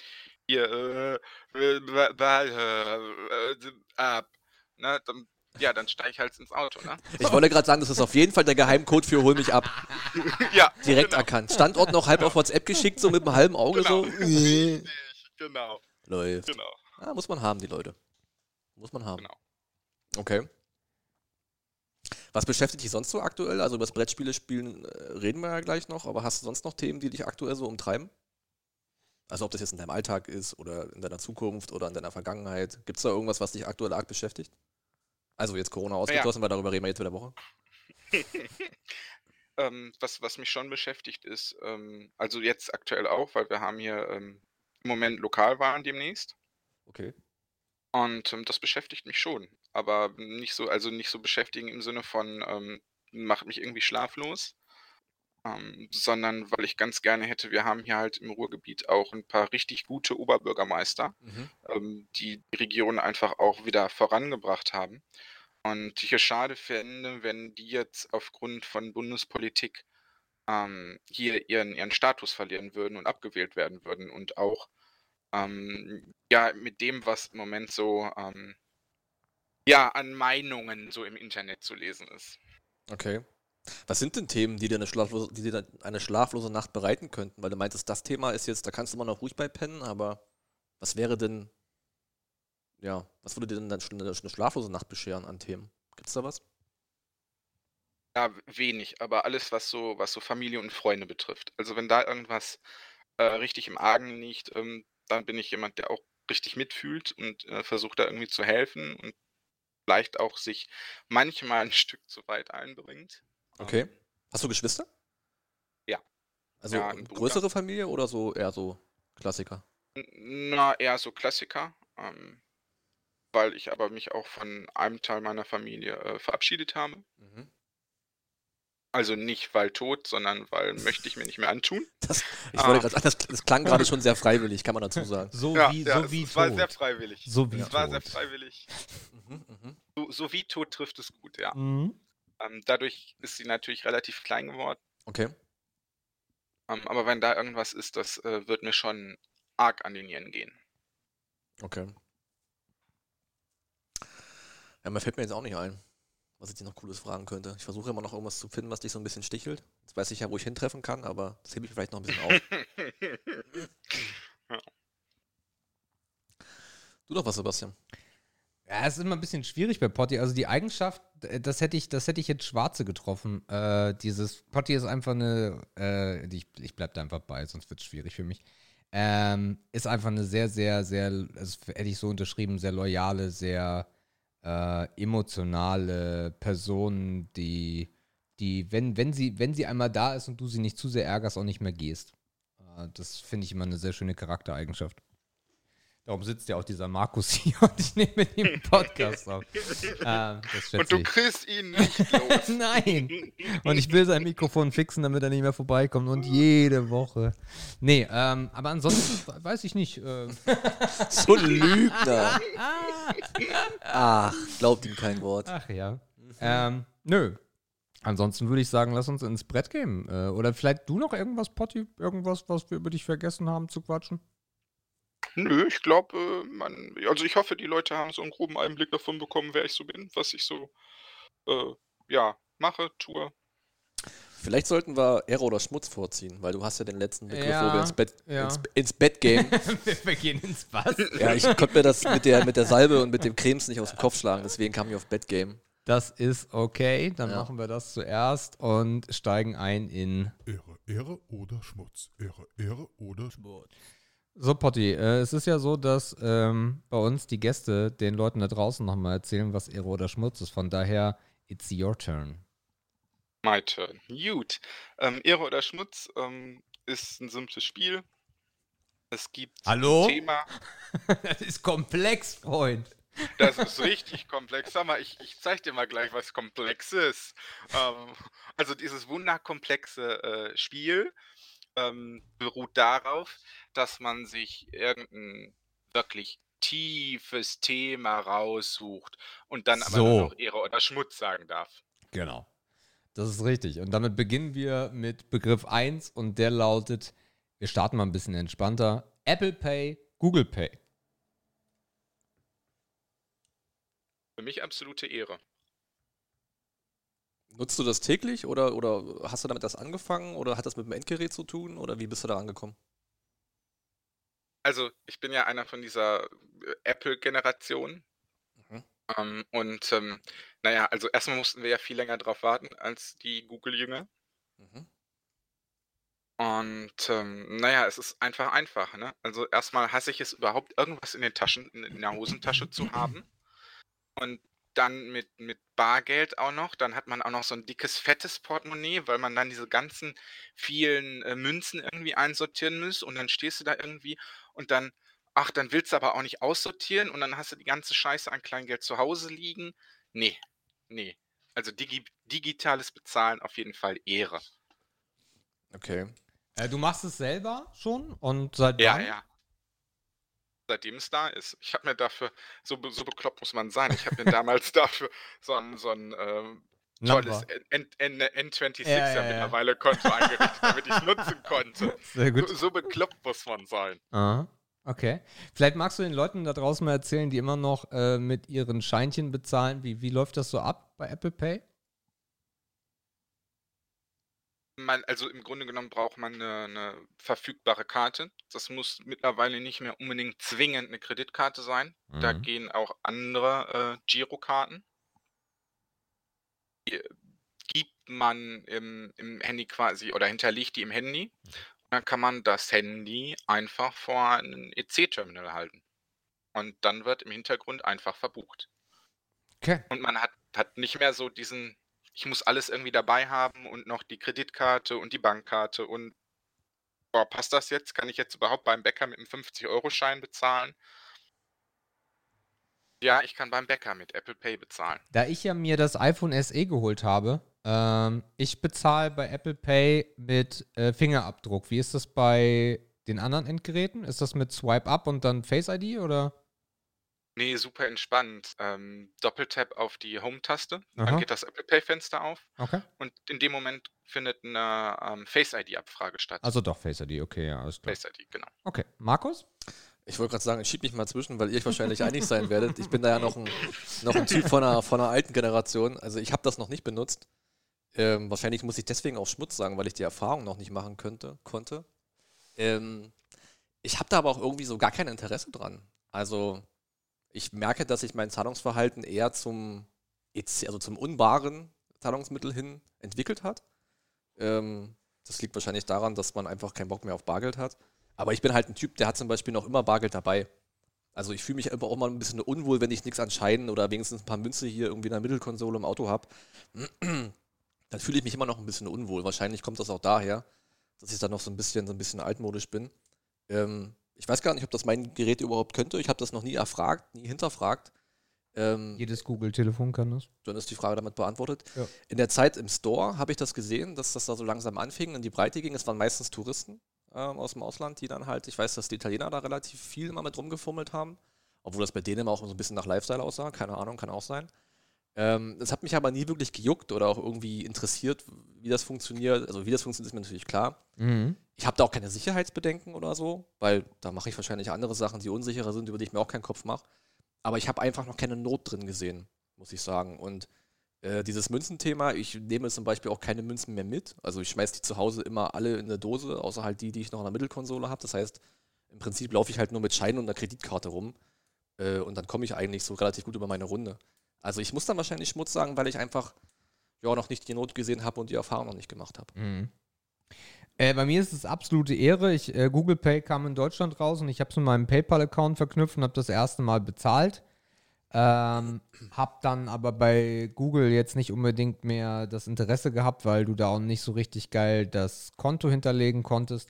Speaker 3: hier, äh, äh, ba- ba- äh, äh, ab. Ne, dann, ja, dann steige ich halt ins Auto, ne?
Speaker 2: Ich wollte gerade sagen, das ist auf jeden Fall der Geheimcode für Hol mich ab.
Speaker 3: ja,
Speaker 2: Direkt
Speaker 3: genau,
Speaker 2: erkannt. Standort noch halb auf WhatsApp geschickt, so mit einem halben Auge
Speaker 3: Genau.
Speaker 2: so.
Speaker 3: Richtig, genau,
Speaker 2: Läuft.
Speaker 3: genau.
Speaker 2: Ah, muss man haben, die Leute. Muss man haben.
Speaker 3: Genau.
Speaker 2: Okay. Was beschäftigt dich sonst so aktuell? Also über das Brettspiele spielen äh, reden wir ja gleich noch, aber hast du sonst noch Themen, die dich aktuell so umtreiben? Also ob das jetzt in deinem Alltag ist oder in deiner Zukunft oder in deiner Vergangenheit. Gibt es da irgendwas, was dich aktuell arg beschäftigt? Also jetzt Corona ausgeschlossen, weil darüber reden wir jetzt wieder Woche.
Speaker 3: ähm, was, was mich schon beschäftigt ist, ähm, also jetzt aktuell auch, weil wir haben hier ähm, im Moment Lokalwahlen demnächst.
Speaker 2: Okay.
Speaker 3: Und ähm, das beschäftigt mich schon. Aber nicht so, also nicht so beschäftigen im Sinne von, ähm, macht mich irgendwie schlaflos. Ähm, sondern weil ich ganz gerne hätte, wir haben hier halt im Ruhrgebiet auch ein paar richtig gute Oberbürgermeister,
Speaker 2: Mhm.
Speaker 3: ähm, die die Region einfach auch wieder vorangebracht haben. Und ich es schade fände, wenn die jetzt aufgrund von Bundespolitik ähm, hier ihren, ihren Status verlieren würden und abgewählt werden würden und auch ähm, ja mit dem, was im Moment so ähm, ja an Meinungen so im Internet zu lesen ist.
Speaker 2: Okay. Was sind denn Themen, die dir eine schlaflose, die dir eine schlaflose Nacht bereiten könnten? Weil du meintest, das Thema ist jetzt, da kannst du immer noch ruhig bei pennen, aber was wäre denn, ja, was würde dir denn dann schon eine, eine schlaflose Nacht bescheren an Themen? Gibt's da was?
Speaker 3: Ja, wenig, aber alles, was so, was so Familie und Freunde betrifft. Also wenn da irgendwas äh, richtig im Argen liegt, ähm, dann bin ich jemand, der auch richtig mitfühlt und äh, versucht da irgendwie zu helfen und vielleicht auch sich manchmal ein Stück zu weit einbringt.
Speaker 2: Okay.
Speaker 3: Ähm,
Speaker 2: Hast du Geschwister?
Speaker 3: Ja.
Speaker 2: Also
Speaker 3: Ja, ein Bruder.
Speaker 2: größere Familie oder so eher so Klassiker?
Speaker 3: na, eher so Klassiker, ähm, weil ich aber mich auch von einem Teil meiner Familie äh, verabschiedet habe.
Speaker 2: Mhm.
Speaker 3: Also nicht weil tot, sondern weil möchte ich mir nicht mehr antun.
Speaker 2: Das, ich
Speaker 3: Ah.
Speaker 2: wollte gerade sagen, das, das klang gerade schon sehr freiwillig, kann man dazu sagen.
Speaker 1: So
Speaker 3: ja,
Speaker 1: wie,
Speaker 3: ja,
Speaker 1: so wie
Speaker 3: es, es war sehr
Speaker 1: tot.
Speaker 3: freiwillig.
Speaker 1: So wie
Speaker 3: es war sehr
Speaker 1: tot.
Speaker 3: freiwillig.
Speaker 2: Mhm, mhm.
Speaker 3: So, so wie tot trifft es gut, ja.
Speaker 1: Mhm.
Speaker 3: Ähm, dadurch ist sie natürlich relativ klein geworden.
Speaker 2: Okay.
Speaker 3: Ähm, aber wenn da irgendwas ist, das äh, wird mir schon arg an die Nieren gehen.
Speaker 2: Okay. Ja, mir fällt mir jetzt auch nicht ein, was ich dir noch Cooles fragen könnte. Ich versuche immer noch irgendwas zu finden, was dich so ein bisschen stichelt. Jetzt weiß ich ja, wo ich hintreffen kann, aber das hebe ich vielleicht noch ein bisschen auf. Du doch was, Sebastian.
Speaker 1: Ja, es ist immer ein bisschen schwierig bei Potti. Also die Eigenschaft, äh, das hätte ich, das hätte ich jetzt Schwarze getroffen. Äh, dieses Potti ist einfach eine, äh, ich, ich bleib da einfach bei, sonst wird es schwierig für mich. Ähm, ist einfach eine sehr, sehr, sehr, also hätte ich so unterschrieben, sehr loyale, sehr äh, emotionale Person, die, die, wenn, wenn sie, wenn sie einmal da ist und du sie nicht zu sehr ärgerst, auch nicht mehr gehst. Äh, das finde ich immer eine sehr schöne Charaktereigenschaft. Darum sitzt ja auch dieser Markus hier und ich nehme mit ihm einen Podcast auf. Ähm,
Speaker 3: Und du
Speaker 1: ich.
Speaker 3: kriegst ihn nicht los.
Speaker 1: Nein. Und ich will sein Mikrofon fixen, damit er nicht mehr vorbeikommt. Und jede Woche. Nee, ähm, aber ansonsten weiß ich nicht. Ähm,
Speaker 2: So Lügner. Ach, glaubt ihm kein Wort.
Speaker 1: ach ja. Ähm, nö. Ansonsten würde ich sagen, lass uns ins Brett gehen. Äh, oder vielleicht du noch irgendwas, Potti? Irgendwas, was wir über dich vergessen haben zu quatschen?
Speaker 3: Nö, ich glaube, äh, man, also ich hoffe, die Leute haben so einen groben Einblick davon bekommen, wer ich so bin, was ich so, äh, ja, mache, tue.
Speaker 2: Vielleicht sollten wir Ehre oder Schmutz vorziehen, weil du hast ja den letzten Begriff, wo
Speaker 1: Ja,
Speaker 2: wir ins Bett,
Speaker 1: ja.
Speaker 2: ins, ins Bett gehen.
Speaker 1: wir gehen ins Was?
Speaker 2: ja, ich konnte mir das mit der, mit der Salbe und mit dem Cremes nicht aus dem Kopf schlagen, deswegen kam ich auf Bett Game.
Speaker 1: Das ist okay. Dann
Speaker 2: Ja.
Speaker 1: machen wir das zuerst und steigen ein in
Speaker 4: Ehre, Ehre oder Schmutz. Ehre, Ehre oder Schmutz.
Speaker 1: So, Potti, äh, es ist ja so, dass ähm, bei uns die Gäste den Leuten da draußen nochmal erzählen, was Ehre oder Schmutz ist. Von daher, it's your turn.
Speaker 3: My turn. Gut. Ähm, Ehre oder Schmutz ähm, ist ein simples Spiel. Es gibt
Speaker 1: Hallo?
Speaker 3: ein Thema,
Speaker 1: das ist komplex, Freund.
Speaker 3: das ist richtig komplex. Sag mal, ich, ich zeig dir mal gleich, was komplex ist. Ähm, also dieses wunderkomplexe äh, Spiel ähm, beruht darauf, dass man sich irgendein wirklich tiefes Thema raussucht und dann aber
Speaker 1: So.
Speaker 3: noch Ehre oder Schmutz sagen darf.
Speaker 1: Genau. Das ist richtig. Und damit beginnen wir mit Begriff 1 und der lautet, wir starten mal ein bisschen entspannter. Apple Pay, Google Pay.
Speaker 3: Für mich absolute Ehre.
Speaker 2: Nutzt du das täglich oder, oder hast du damit das angefangen oder hat das mit dem Endgerät zu tun oder wie bist du da rangekommen?
Speaker 3: Also, ich bin ja einer von dieser äh, Apple-Generation.
Speaker 2: Mhm.
Speaker 3: Ähm, und ähm, naja, also erstmal mussten wir ja viel länger drauf warten als die Google-Jünger.
Speaker 2: Mhm.
Speaker 3: Und ähm, naja, es ist einfach einfach. Ne? Also erstmal hasse ich es überhaupt, irgendwas in den Taschen, in der Hosentasche zu haben. Und dann mit, mit Bargeld auch noch. Dann hat man auch noch so ein dickes, fettes Portemonnaie, weil man dann diese ganzen vielen äh, Münzen irgendwie einsortieren muss. Und dann stehst du da irgendwie und dann, ach, dann willst du aber auch nicht aussortieren und dann hast du die ganze Scheiße an Kleingeld zu Hause liegen. Nee, nee. Also digi digitales Bezahlen auf jeden Fall Ehre.
Speaker 2: Okay.
Speaker 1: Äh, du machst es selber schon und seit
Speaker 3: Ja,
Speaker 1: wann?
Speaker 3: ja. Seitdem es da ist. Ich habe mir dafür, so, so bekloppt muss man sein, ich habe mir damals dafür so ein, so ein ähm, tolles. N N N N26
Speaker 1: Ja,
Speaker 3: ja,
Speaker 1: ja,
Speaker 3: mittlerweile Konto eingerichtet, damit ich es nutzen konnte.
Speaker 1: Sehr gut.
Speaker 3: So, so bekloppt muss man sein.
Speaker 1: Aha. Okay. Vielleicht magst du den Leuten da draußen mal erzählen, die immer noch äh, mit ihren Scheinchen bezahlen. Wie, wie läuft das so ab bei Apple Pay?
Speaker 3: Man, also im Grunde genommen braucht man eine, eine verfügbare Karte. Das muss mittlerweile nicht mehr unbedingt zwingend eine Kreditkarte sein. Da
Speaker 1: Mhm.
Speaker 3: gehen auch andere äh, Girokarten. Die gibt man im, im Handy quasi oder hinterlegt die im Handy. Und dann kann man das Handy einfach vor ein EC-Terminal halten. Und dann wird im Hintergrund einfach verbucht.
Speaker 1: Okay.
Speaker 3: Und man hat, hat nicht mehr so diesen, ich muss alles irgendwie dabei haben und noch die Kreditkarte und die Bankkarte und boah, passt das jetzt? Kann ich jetzt überhaupt beim Bäcker mit einem 50-Euro-Schein bezahlen? Ja, ich kann beim Bäcker mit Apple Pay bezahlen.
Speaker 1: Da ich ja mir das iPhone SE geholt habe, Ähm, ich bezahle bei Apple Pay mit äh, Fingerabdruck. Wie ist das bei den anderen Endgeräten? Ist das mit Swipe Up und dann Face ID oder?
Speaker 3: Nee, super entspannt. Ähm, Doppeltap auf die Home-Taste, dann geht das Apple Pay-Fenster auf
Speaker 1: Okay.
Speaker 3: und in dem Moment findet eine ähm, Face-ID-Abfrage statt.
Speaker 1: Also doch Face ID, okay, ja, alles klar.
Speaker 3: Face-ID, genau.
Speaker 1: Okay. Markus?
Speaker 2: Ich wollte gerade sagen, ich schieb mich mal zwischen, weil ihr euch wahrscheinlich einig sein werdet. Ich bin da ja noch ein, noch ein Typ von einer, von einer alten Generation. Also ich habe das noch nicht benutzt. Ähm, wahrscheinlich muss ich deswegen auch Schmutz sagen, weil ich die Erfahrung noch nicht machen könnte, konnte. Ähm, ich habe da aber auch irgendwie so gar kein Interesse dran. Also ich merke, dass sich mein Zahlungsverhalten eher zum, EC also zum unbaren Zahlungsmittel hin entwickelt hat. Ähm, das liegt wahrscheinlich daran, dass man einfach keinen Bock mehr auf Bargeld hat. Aber ich bin halt ein Typ, der hat zum Beispiel noch immer Bargeld dabei. Also ich fühle mich immer auch mal ein bisschen unwohl, wenn ich nichts an Scheiden oder wenigstens ein paar Münze hier irgendwie in der Mittelkonsole im Auto habe. Dann fühle ich mich immer noch ein bisschen unwohl. Wahrscheinlich kommt das auch daher, dass ich da noch so ein bisschen, so ein bisschen altmodisch bin. Ähm, ich weiß gar nicht, ob das mein Gerät überhaupt könnte. Ich habe das noch nie erfragt, nie hinterfragt. Ähm,
Speaker 1: Jedes Google-Telefon kann das.
Speaker 2: dann ist die Frage damit beantwortet.
Speaker 1: Ja.
Speaker 2: In der Zeit im Store habe ich das gesehen, dass das da so langsam anfing, in die Breite ging. Es waren meistens Touristen ähm, aus dem Ausland, die dann halt, ich weiß, dass die Italiener da relativ viel mal mit rumgefummelt haben, obwohl das bei denen immer auch so ein bisschen nach Lifestyle aussah, keine Ahnung, kann auch sein. Ähm, es hat mich aber nie wirklich gejuckt oder auch irgendwie interessiert, wie das funktioniert. Also wie das funktioniert, ist mir natürlich klar.
Speaker 1: Mhm.
Speaker 2: Ich habe da auch keine Sicherheitsbedenken oder so, weil da mache ich wahrscheinlich andere Sachen, die unsicherer sind, über die ich mir auch keinen Kopf mache. Aber ich habe einfach noch keine Not drin gesehen, muss ich sagen. Und äh, dieses Münzenthema, ich nehme zum Beispiel auch keine Münzen mehr mit. Also ich schmeiße die zu Hause immer alle in eine Dose, außer halt die, die ich noch in der Mittelkonsole habe. Das heißt, im Prinzip laufe ich halt nur mit Scheinen und einer Kreditkarte rum. Äh, und dann komme ich eigentlich so relativ gut über meine Runde. Also ich muss dann wahrscheinlich Schmutz sagen, weil ich einfach ja noch nicht die Not gesehen habe und die Erfahrung noch nicht gemacht habe.
Speaker 1: Mhm. Äh, bei mir ist es absolute Ehre. Ich, äh, Google Pay kam in Deutschland raus und ich habe es mit meinem PayPal-Account verknüpft und habe das erste Mal bezahlt. Ähm, hab dann aber bei Google jetzt nicht unbedingt mehr das Interesse gehabt, weil du da auch nicht so richtig geil das Konto hinterlegen konntest.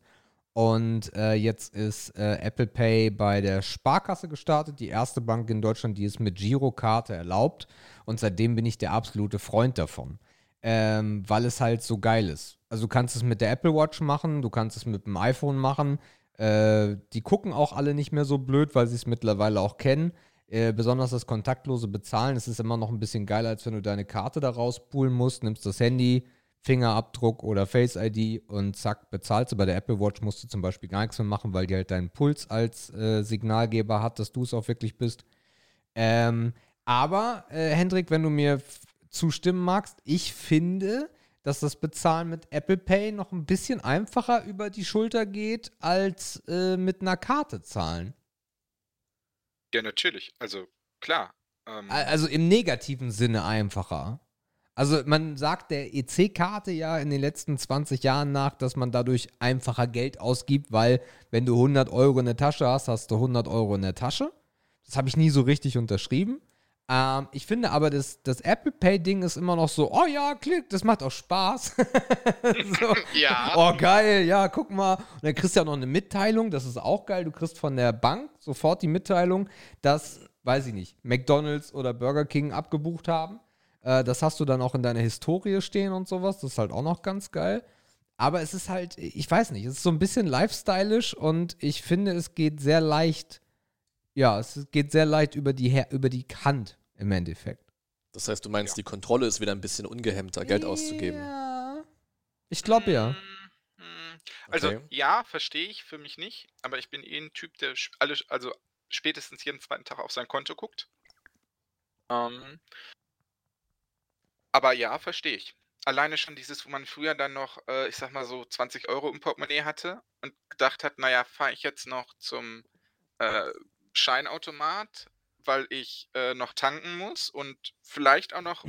Speaker 1: Und äh, jetzt ist äh, Apple Pay bei der Sparkasse gestartet, die erste Bank in Deutschland, die es mit Girokarte erlaubt. Und seitdem bin ich der absolute Freund davon, ähm, weil es halt so geil ist. Also du kannst es mit der Apple Watch machen, du kannst es mit dem iPhone machen. Äh, die gucken auch alle nicht mehr so blöd, weil sie es mittlerweile auch kennen. Äh, besonders das kontaktlose Bezahlen, es ist immer noch ein bisschen geiler, als wenn du deine Karte da rauspulen musst, nimmst das Handy, Fingerabdruck oder Face ID und zack, bezahlst du. Bei der Apple Watch musst du zum Beispiel gar nichts mehr machen, weil die halt deinen Puls als äh, Signalgeber hat, dass du es auch wirklich bist. Ähm, aber, äh, Hendrik, wenn du mir zustimmen magst, ich finde, dass das Bezahlen mit Apple Pay noch ein bisschen einfacher über die Schulter geht, als äh, mit einer Karte zahlen.
Speaker 3: Ja, natürlich. Also klar. Ähm,
Speaker 1: Al- Also im negativen Sinne einfacher. Also man sagt der EC-Karte ja in den letzten 20 Jahren nach, dass man dadurch einfacher Geld ausgibt, weil wenn du 100 Euro in der Tasche hast, hast du 100 Euro in der Tasche. Das habe ich nie so richtig unterschrieben. Ähm, ich finde aber, das, das Apple Pay-Ding ist immer noch so, oh ja, klick, das macht auch Spaß. so.
Speaker 3: ja.
Speaker 1: Oh, geil, ja, guck mal. Und dann kriegst du ja noch eine Mitteilung, das ist auch geil. Du kriegst von der Bank sofort die Mitteilung, dass, weiß ich nicht, McDonalds oder Burger King abgebucht haben. Äh, das hast du dann auch in deiner Historie stehen und sowas. Das ist halt auch noch ganz geil. Aber es ist halt, ich weiß nicht, es ist so ein bisschen lifestylisch und ich finde, es geht sehr leicht, ja, es geht sehr leicht über die, über die Hand im Endeffekt.
Speaker 2: Das heißt, du meinst, die Kontrolle ist wieder ein bisschen ungehemmter, Geld auszugeben.
Speaker 1: Ja. Ich glaube ja.
Speaker 3: Mm, mm. Also
Speaker 2: Okay.
Speaker 3: ja, verstehe ich, für mich nicht. Aber ich bin eh ein Typ, der alle, also spätestens jeden zweiten Tag auf sein Konto guckt. Ähm, aber ja, verstehe ich. Alleine schon dieses, wo man früher dann noch, äh, ich sag mal so 20 Euro im Portemonnaie hatte und gedacht hat, naja, fahre ich jetzt noch zum äh, Scheinautomat, weil ich äh, noch tanken muss und vielleicht auch noch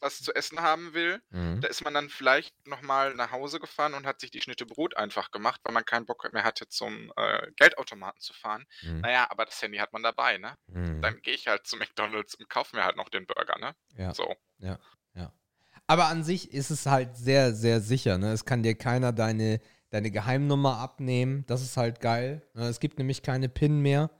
Speaker 3: was zu essen haben will.
Speaker 1: Mhm.
Speaker 3: Da ist man dann vielleicht nochmal nach Hause gefahren und hat sich die Schnitte Brot einfach gemacht, weil man keinen Bock mehr hatte, zum äh, Geldautomaten zu fahren.
Speaker 1: Mhm.
Speaker 3: Naja, aber das Handy hat man dabei, ne?
Speaker 1: Mhm.
Speaker 3: Dann gehe ich halt zu McDonalds und kaufe mir halt noch den Burger, ne?
Speaker 1: Ja.
Speaker 3: So.
Speaker 1: Aber an sich ist es halt sehr, sehr sicher. Ne? Es kann dir keiner deine, deine Geheimnummer abnehmen. Das ist halt geil. Ne? Es gibt nämlich keine PIN mehr.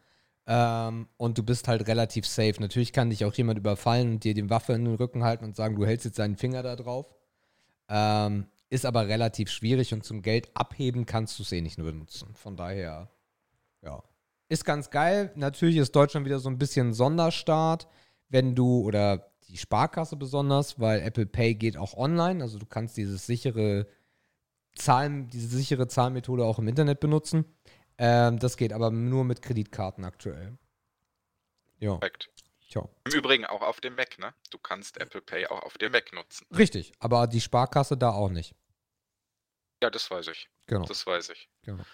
Speaker 1: Ähm, und du bist halt relativ safe. Natürlich kann dich auch jemand überfallen und dir die Waffe in den Rücken halten und sagen, du hältst jetzt deinen Finger da drauf. Ähm, ist aber relativ schwierig und zum Geld abheben kannst du es eh nicht nur benutzen. Von daher, ja. Ist ganz geil. Natürlich ist Deutschland wieder so ein bisschen Sonderstaat, wenn du, oder die Sparkasse besonders, weil Apple Pay geht auch online. Also du kannst dieses sichere Zahlen, diese sichere Zahlmethode auch im Internet benutzen. Ähm, das geht aber nur mit Kreditkarten aktuell. Ja,
Speaker 3: Perfekt.
Speaker 1: tja.
Speaker 3: Im Übrigen auch auf dem Mac, ne? Du kannst Apple Pay auch auf dem Mac nutzen.
Speaker 1: Richtig, aber die Sparkasse da auch nicht.
Speaker 3: Ja, das weiß ich.
Speaker 1: Genau.
Speaker 3: Das weiß ich.
Speaker 1: genau.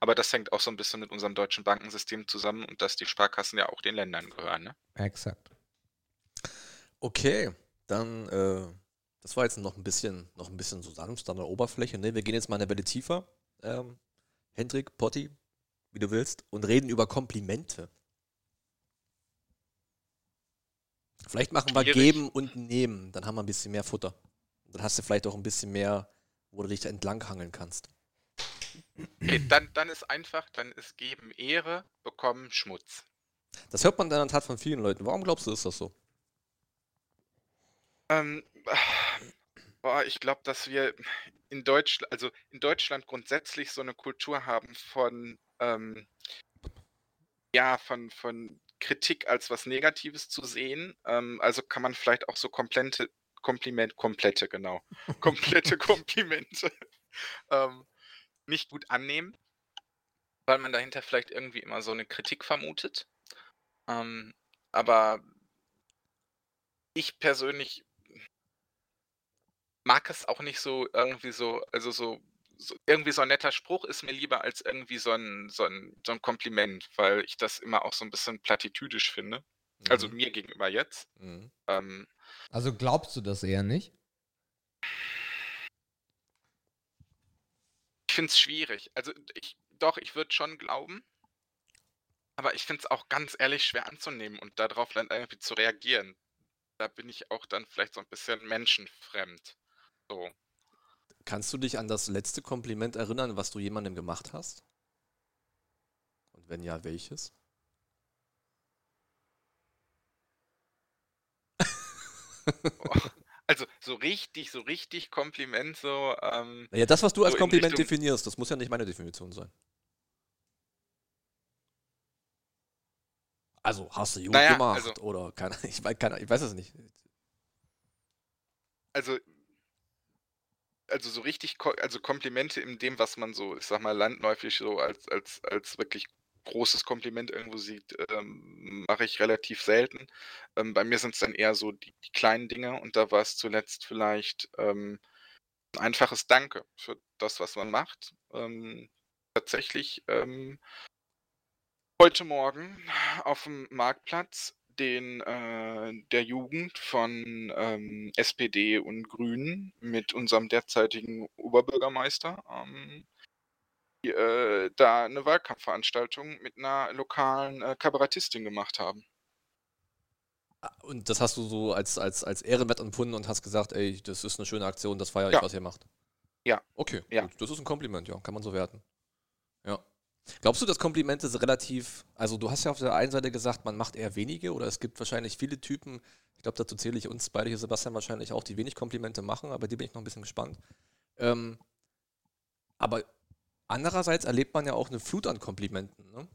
Speaker 3: Aber das hängt auch so ein bisschen mit unserem deutschen Bankensystem zusammen und dass die Sparkassen ja auch den Ländern gehören, ne?
Speaker 1: Exakt.
Speaker 2: Okay, dann, äh, das war jetzt noch ein bisschen, noch ein bisschen so sanft an der Oberfläche. Ne? Wir gehen jetzt mal eine Welle tiefer. Ähm, Hendrik, Potti, wie du willst, und reden über Komplimente. Vielleicht machen wir
Speaker 3: Schwierig.
Speaker 2: geben und nehmen, dann haben wir ein bisschen mehr Futter. Dann hast du vielleicht auch ein bisschen mehr, wo du dich da entlanghangeln kannst.
Speaker 3: Okay, dann, dann ist einfach, dann ist geben Ehre, bekommen Schmutz.
Speaker 2: Das hört man dann in der Tat von vielen Leuten. Warum glaubst du, ist das so?
Speaker 3: Ähm, boah, ich glaube, dass wir in Deutschland, also in Deutschland grundsätzlich so eine Kultur haben von, ähm, ja, von, von Kritik als was Negatives zu sehen. Ähm, also kann man vielleicht auch so komplette, Kompliment, komplette, genau, komplette Komplimente ähm, nicht gut annehmen, weil man dahinter vielleicht irgendwie immer so eine Kritik vermutet. Ähm, aber ich persönlich mag es auch nicht so irgendwie so, also so, so irgendwie so ein netter Spruch ist mir lieber als irgendwie so ein, so ein, so ein Kompliment, weil ich das immer auch so ein bisschen platitüdisch finde. Also
Speaker 2: Mhm.
Speaker 3: mir gegenüber jetzt.
Speaker 2: Mhm.
Speaker 3: Ähm,
Speaker 1: Also glaubst du das eher nicht?
Speaker 3: ich finde es schwierig. Also ich, doch, ich würde schon glauben. Aber ich finde es auch ganz ehrlich schwer anzunehmen und darauf dann irgendwie zu reagieren. Da bin ich auch dann vielleicht so ein bisschen menschenfremd. So.
Speaker 2: Kannst du dich an das letzte Kompliment erinnern, was du jemandem gemacht hast? Und wenn ja, welches?
Speaker 3: Also so richtig, so richtig Kompliment, so, ähm,
Speaker 2: Naja, das, was du als
Speaker 3: So in
Speaker 2: Kompliment
Speaker 3: Richtung-
Speaker 2: definierst, das muss ja nicht meine Definition sein. Also, hast du gut
Speaker 3: Naja,
Speaker 2: gemacht
Speaker 3: also-
Speaker 2: oder keine, ich, keine, ich weiß es nicht.
Speaker 3: also, also so richtig, also Komplimente in dem, was man so, ich sag mal, landläufig so als, als, als wirklich großes Kompliment irgendwo sieht, ähm, mache ich relativ selten. Ähm, bei mir sind es dann eher so die, die kleinen Dinge und da war es zuletzt vielleicht ähm, ein einfaches Danke für das, was man macht. Ähm, tatsächlich ähm, heute Morgen auf dem Marktplatz den äh, der Jugend von ähm, SPD und Grünen mit unserem derzeitigen Oberbürgermeister ähm, die, äh, da eine Wahlkampfveranstaltung mit einer lokalen äh, Kabarettistin gemacht haben.
Speaker 2: Ah, Und das hast du so als, als, als ehrenwert empfunden und hast gesagt, ey, das ist eine schöne Aktion, das feiere ich,
Speaker 3: Ja.
Speaker 2: was ihr macht.
Speaker 3: Ja.
Speaker 2: Okay,
Speaker 3: Ja.
Speaker 2: gut, das ist ein Kompliment, ja, kann man so werten. Ja. Glaubst du, dass Komplimente so relativ, also du hast ja auf der einen Seite gesagt, man macht eher wenige oder es gibt wahrscheinlich viele Typen, ich glaube, dazu zähle ich uns beide hier, Sebastian, wahrscheinlich auch, die wenig Komplimente machen, aber die bin ich noch ein bisschen gespannt. Ähm, aber andererseits erlebt man ja auch eine Flut an Komplimenten. Ne?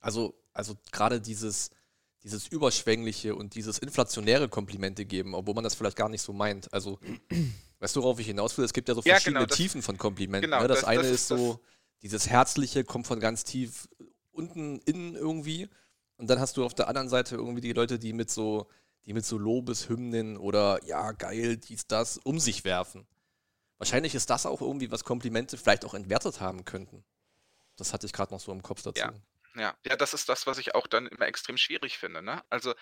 Speaker 2: Also, also gerade dieses, dieses überschwängliche und dieses inflationäre Komplimente geben, obwohl man das vielleicht gar nicht so meint. Also, weißt du, worauf ich hinaus will? Es gibt ja so
Speaker 3: Ja,
Speaker 2: verschiedene
Speaker 3: genau, das-
Speaker 2: Tiefen von Komplimenten.
Speaker 3: genau,
Speaker 2: ne? das,
Speaker 3: das-
Speaker 2: eine
Speaker 3: das
Speaker 2: ist
Speaker 3: ist
Speaker 2: so, dieses Herzliche kommt von ganz tief unten innen irgendwie. Und dann hast du auf der anderen Seite irgendwie die Leute, die mit so, die mit so Lobeshymnen oder ja, geil, dies, das um sich werfen. Wahrscheinlich ist das auch irgendwie, was Komplimente vielleicht auch entwertet haben könnten. Das hatte ich gerade noch so im Kopf dazu.
Speaker 3: Ja. Ja, ja, das ist das, was ich auch dann immer extrem schwierig finde. Ne? Also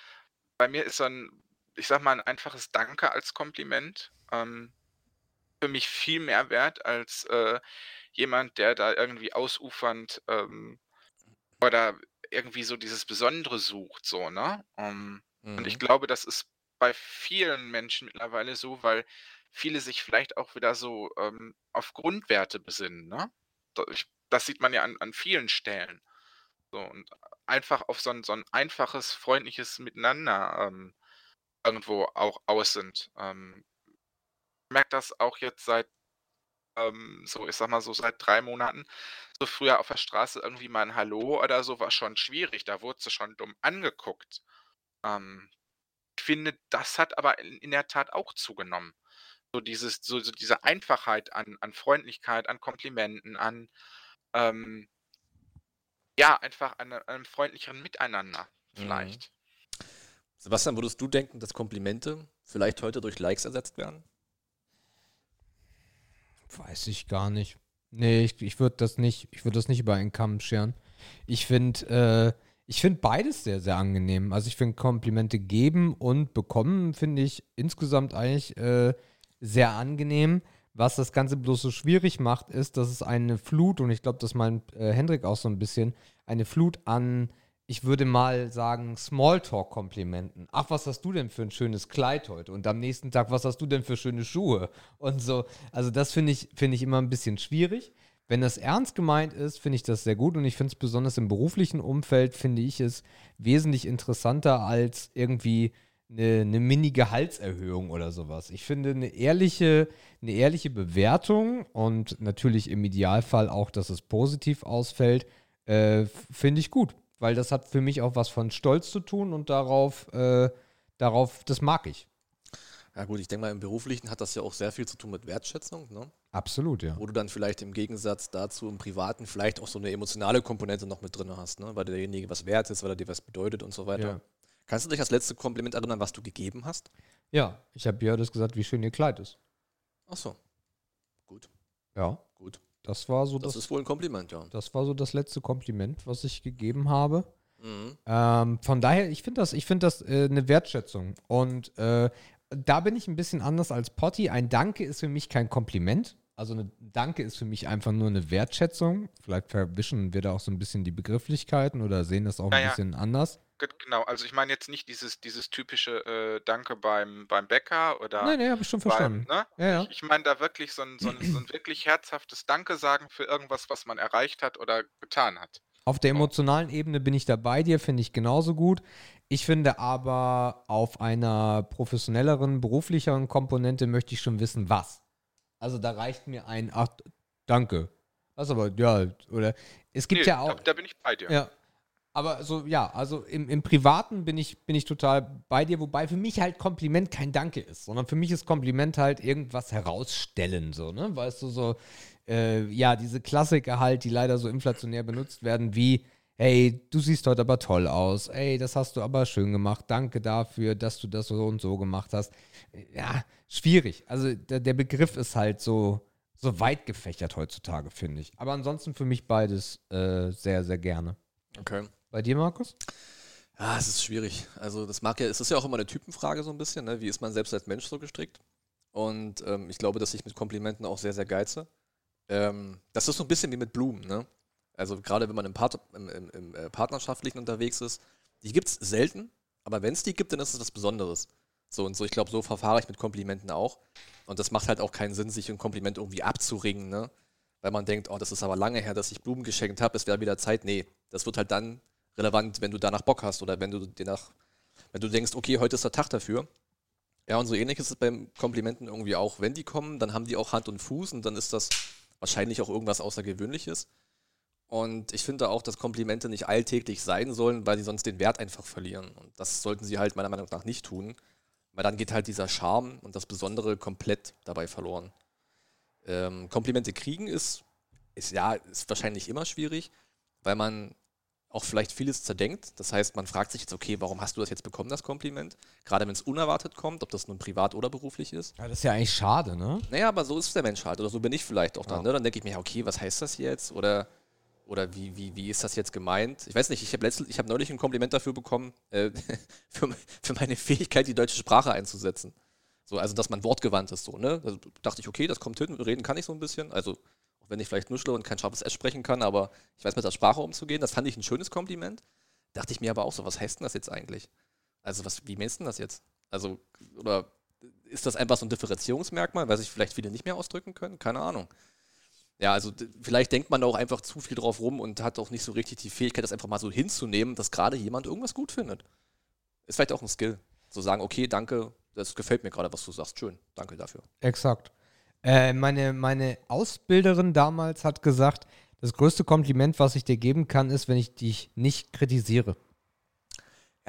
Speaker 3: bei mir ist dann, ich sag mal, ein einfaches Danke als Kompliment ähm, für mich viel mehr wert als äh, jemand, der da irgendwie ausufernd ähm, oder irgendwie so dieses Besondere sucht, so, ne? Ähm, Und ich
Speaker 2: Mhm.
Speaker 3: glaube, das ist bei vielen Menschen mittlerweile so, weil viele sich vielleicht auch wieder so ähm, auf Grundwerte besinnen, ne? Das sieht man ja an, an vielen Stellen. So, und einfach auf so ein, so ein einfaches, freundliches Miteinander ähm, irgendwo auch aus sind. Ähm, merke das auch jetzt seit, ähm, so, ich sag mal so seit drei Monaten. So früher auf der Straße irgendwie mal ein Hallo oder so war schon schwierig. Da wurde sie schon dumm angeguckt. Ähm, ich finde, das hat aber in, in der Tat auch zugenommen. So dieses, so, so diese Einfachheit an, an Freundlichkeit, an Komplimenten, an ähm, ja, einfach an, einem freundlicheren Miteinander
Speaker 2: Mhm.
Speaker 3: vielleicht.
Speaker 2: Sebastian, würdest du denken, dass Komplimente vielleicht heute durch Likes ersetzt werden?
Speaker 1: Weiß ich gar nicht. Nee, ich, ich würde das nicht, ich würde das nicht über einen Kamm scheren. Ich finde, äh, ich finde beides sehr, sehr angenehm. Also ich finde Komplimente geben und bekommen, finde ich insgesamt eigentlich äh, sehr angenehm. Was das Ganze bloß so schwierig macht, ist, dass es eine Flut, und ich glaube, das meint äh, Hendrik auch so ein bisschen, eine Flut an, ich würde mal sagen, Smalltalk-Komplimenten. Ach, was hast du denn für ein schönes Kleid heute? Und am nächsten Tag, was hast du denn für schöne Schuhe? Und so. Also, das finde ich, finde ich immer ein bisschen schwierig. Wenn das ernst gemeint ist, finde ich das sehr gut und ich finde es besonders im beruflichen Umfeld, finde ich es wesentlich interessanter als irgendwie eine, eine Mini-Gehaltserhöhung oder sowas. Ich finde eine ehrliche, eine ehrliche Bewertung und natürlich im Idealfall auch, dass es positiv ausfällt, äh, finde ich gut, weil das hat für mich auch was von Stolz zu tun und darauf, äh, darauf, das mag ich.
Speaker 2: Ja gut, ich denke mal, im Beruflichen hat das ja auch sehr viel zu tun mit Wertschätzung, ne?
Speaker 1: Absolut, ja.
Speaker 2: wo du dann vielleicht im Gegensatz dazu im Privaten vielleicht auch so eine emotionale Komponente noch mit drin hast, ne? weil derjenige was wert ist, weil er dir was bedeutet und so weiter.
Speaker 1: Ja.
Speaker 2: Kannst du dich als letzte Kompliment erinnern, was du gegeben hast?
Speaker 1: Ja, ich habe ja das gesagt, wie schön ihr Kleid ist.
Speaker 2: Ach so, gut,
Speaker 1: Ja,
Speaker 2: gut.
Speaker 1: Das war so
Speaker 2: Das
Speaker 1: das,
Speaker 2: ist wohl ein Kompliment, ja.
Speaker 1: das war so das letzte Kompliment, was ich gegeben habe.
Speaker 2: Mhm.
Speaker 1: Ähm, von daher, ich finde das, ich finde das äh, eine Wertschätzung. Und äh, da bin ich ein bisschen anders als Potti. Ein Danke ist für mich kein Kompliment. Also ein Danke ist für mich einfach nur eine Wertschätzung. Vielleicht verwischen wir da auch so ein bisschen die Begrifflichkeiten oder sehen das auch
Speaker 3: Ja,
Speaker 1: ein bisschen anders.
Speaker 3: Ge- Genau, also ich meine jetzt nicht dieses, dieses typische äh, Danke beim, beim Bäcker oder
Speaker 1: Nein, nein, habe ich schon
Speaker 3: beim,
Speaker 1: verstanden.
Speaker 3: ne?
Speaker 1: Ja, ja.
Speaker 3: Ich, ich meine da wirklich so ein, so, ein, so ein wirklich herzhaftes Danke sagen für irgendwas, was man erreicht hat oder getan hat.
Speaker 1: Auf der emotionalen Ebene bin ich da bei dir, finde ich genauso gut. Ich finde aber auf einer professionelleren, beruflicheren Komponente möchte ich schon wissen, was. Also da reicht mir ein, ach, danke. Das aber, ja, oder es gibt
Speaker 3: Nee,
Speaker 1: ja auch.
Speaker 3: da, da bin ich bei dir.
Speaker 1: Ja. Aber so, ja, also im, im Privaten bin ich, bin ich total bei dir, wobei für mich halt Kompliment kein Danke ist, sondern für mich ist Kompliment halt irgendwas herausstellen, so, ne? Weißt du, so, äh, ja, diese Klassiker halt, die leider so inflationär benutzt werden, wie, hey, du siehst heute aber toll aus, ey, das hast du aber schön gemacht, danke dafür, dass du das so und so gemacht hast. Ja, schwierig. Also der, der Begriff ist halt so, so weit gefächert heutzutage, finde ich. Aber ansonsten für mich beides äh, sehr, sehr gerne.
Speaker 2: Okay.
Speaker 1: Bei dir, Markus?
Speaker 2: Ja, es ist schwierig. Also das mag ja, es ist ja auch immer eine Typenfrage so ein bisschen, ne? Wie ist man selbst als Mensch so gestrickt? Und ähm, ich glaube, dass ich mit Komplimenten auch sehr, sehr geize. Ähm, das ist so ein bisschen wie mit Blumen, ne? Also gerade wenn man im, Part im, im, im äh, Partnerschaftlichen unterwegs ist, die gibt es selten, aber wenn es die gibt, dann ist es was Besonderes. So und so, ich glaube, so verfahre ich mit Komplimenten auch. Und das macht halt auch keinen Sinn, sich ein Kompliment irgendwie abzuringen, ne? Weil man denkt, oh, das ist aber lange her, dass ich Blumen geschenkt habe, es wäre wieder Zeit. Nee, das wird halt dann relevant, wenn du danach Bock hast oder wenn du dir nach, wenn du denkst, okay, heute ist der Tag dafür. Ja, und so ähnlich ist es beim Komplimenten irgendwie auch. Wenn die kommen, dann haben die auch Hand und Fuß und dann ist das wahrscheinlich auch irgendwas Außergewöhnliches. Und ich finde auch, dass Komplimente nicht alltäglich sein sollen, weil sie sonst den Wert einfach verlieren. Und das sollten sie halt meiner Meinung nach nicht tun, weil dann geht halt dieser Charme und das Besondere komplett dabei verloren. Ähm, Komplimente kriegen ist, ist ja, ist wahrscheinlich immer schwierig, weil man auch vielleicht vieles zerdenkt. Das heißt, man fragt sich jetzt, okay, warum hast du das jetzt bekommen, das Kompliment? Gerade wenn es unerwartet kommt, ob das nun privat oder beruflich ist.
Speaker 1: Ja, das ist ja eigentlich schade, ne?
Speaker 2: Naja, aber so ist der Mensch halt. Oder so bin ich vielleicht auch dann.
Speaker 1: Ja.
Speaker 2: Ne? Dann denke ich mir, okay, was heißt das jetzt? Oder, oder wie, wie, wie ist das jetzt gemeint? Ich weiß nicht, ich habe hab neulich ein Kompliment dafür bekommen, äh, für, für meine Fähigkeit, die deutsche Sprache einzusetzen. So, also, dass man wortgewandt ist, so, ne? Da dachte ich, okay, das kommt hin, reden kann ich so ein bisschen. Also, auch wenn ich vielleicht nuschle und kein scharfes S sprechen kann, aber ich weiß mit der Sprache umzugehen. Das fand ich ein schönes Kompliment. Dachte ich mir aber auch so, was heißt denn das jetzt eigentlich? Also, was, wie meinst du das jetzt? Also, oder ist das einfach so ein Differenzierungsmerkmal, weil sich vielleicht viele nicht mehr ausdrücken können? Keine Ahnung. Ja, also vielleicht denkt man auch einfach zu viel drauf rum und hat auch nicht so richtig die Fähigkeit, das einfach mal so hinzunehmen, dass gerade jemand irgendwas gut findet. Ist vielleicht auch ein Skill. So sagen, okay, danke, Das gefällt mir gerade, was du sagst. Schön. Danke dafür.
Speaker 1: Exakt. Äh, meine, meine Ausbilderin damals hat gesagt, das größte Kompliment, was ich dir geben kann, ist, wenn ich dich nicht kritisiere.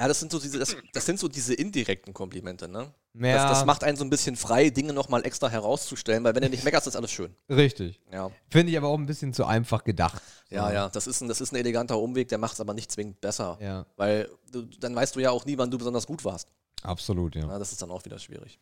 Speaker 2: Ja, das sind so diese, das, das sind so diese indirekten Komplimente, ne?
Speaker 1: Mehr,
Speaker 2: Das, das macht einen so ein bisschen frei, Dinge nochmal extra herauszustellen, weil wenn du nicht meckerst, ist alles schön.
Speaker 1: richtig.
Speaker 2: Ja.
Speaker 1: Finde ich aber auch ein bisschen zu einfach gedacht.
Speaker 2: Ja, ja, das ist ein, das ist ein eleganter Umweg, der macht es aber nicht zwingend besser.
Speaker 1: Ja,
Speaker 2: Weil du, dann weißt du ja auch nie, wann du besonders gut warst.
Speaker 1: absolut, ja.
Speaker 2: Ja, das ist dann auch wieder schwierig.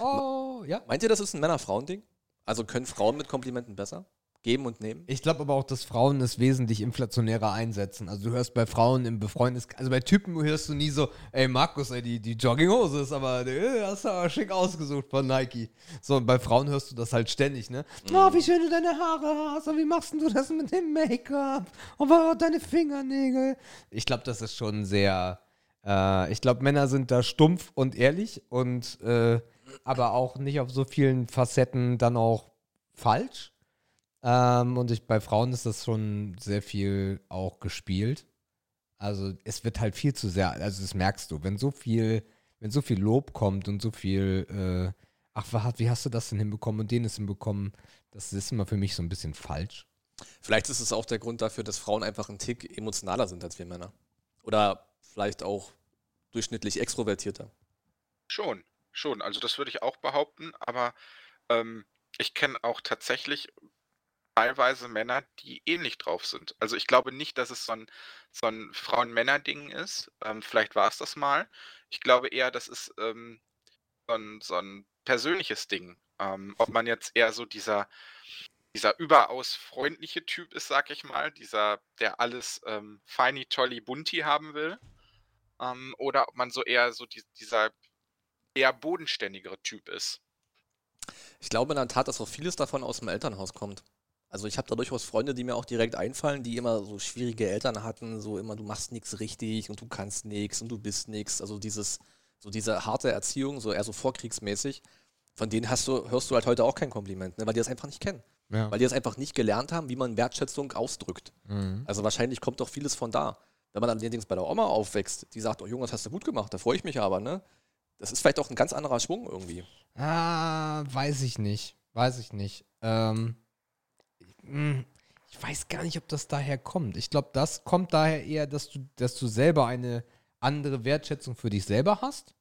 Speaker 1: Oh, ja.
Speaker 2: Meint ihr, das ist ein Männer-Frauen-Ding? Also können Frauen mit Komplimenten besser? Geben und nehmen?
Speaker 1: Ich glaube aber auch, dass Frauen es wesentlich inflationärer einsetzen. Also du hörst bei Frauen im Befreundes, also bei Typen hörst du nie so, ey Markus, ey, die, die Jogginghose ist aber, äh, hast du aber schick ausgesucht von Nike. So, und bei Frauen hörst du das halt ständig, ne? Oh, wie schön du deine Haare hast, und wie machst du das mit dem Make-up? Und oh, deine Fingernägel. Ich glaube, das ist schon sehr, äh, ich glaube, Männer sind da stumpf und ehrlich und, äh, aber auch nicht auf so vielen Facetten dann auch falsch. Ähm, und ich, bei Frauen ist das schon sehr viel auch gespielt. Also es wird halt viel zu sehr, also das merkst du, wenn so viel, wenn so viel Lob kommt und so viel, äh, ach, wie hast du das denn hinbekommen und den ist hinbekommen, das ist immer für mich so ein bisschen falsch.
Speaker 2: Vielleicht ist es auch der Grund dafür, dass Frauen einfach einen Tick emotionaler sind als wir Männer. Oder vielleicht auch durchschnittlich extrovertierter.
Speaker 3: Schon, schon. Also das würde ich auch behaupten, aber ähm, ich kenne auch tatsächlich teilweise Männer, die ähnlich drauf sind. Also ich glaube nicht, dass es so ein, so ein Frauen-Männer-Ding ist. Ähm, vielleicht war es das mal. Ich glaube eher, das ist ähm, so, ein, so ein persönliches Ding. Ähm, ob man jetzt eher so dieser, dieser überaus freundliche Typ ist, sag ich mal, dieser, der alles ähm, feini, tolli, bunti haben will. Ähm, oder ob man so eher so die, dieser eher bodenständigere Typ ist.
Speaker 2: Ich glaube in der Tat, dass auch vieles davon aus dem Elternhaus kommt. Also ich habe da durchaus Freunde, die mir auch direkt einfallen, die immer so schwierige Eltern hatten, so immer, du machst nichts richtig und du kannst nichts und du bist nichts. Also dieses, so diese harte Erziehung, so eher so vorkriegsmäßig, von denen hast du, hörst du halt heute auch kein Kompliment, ne? weil die das einfach nicht kennen.
Speaker 1: Ja.
Speaker 2: Weil die das einfach nicht gelernt haben, wie man Wertschätzung ausdrückt.
Speaker 1: Mhm.
Speaker 2: Also wahrscheinlich kommt doch vieles von da. Wenn man allerdings bei der Oma aufwächst, die sagt, oh Junge, das hast du gut gemacht, da freue ich mich aber, ne? Das ist vielleicht auch ein ganz anderer Schwung irgendwie.
Speaker 1: Ah, weiß ich nicht. Weiß ich nicht. Ähm, mh, ich weiß gar nicht, ob das daher kommt. Ich glaube, das kommt daher eher, dass du, dass du selber eine andere Wertschätzung für dich selber hast.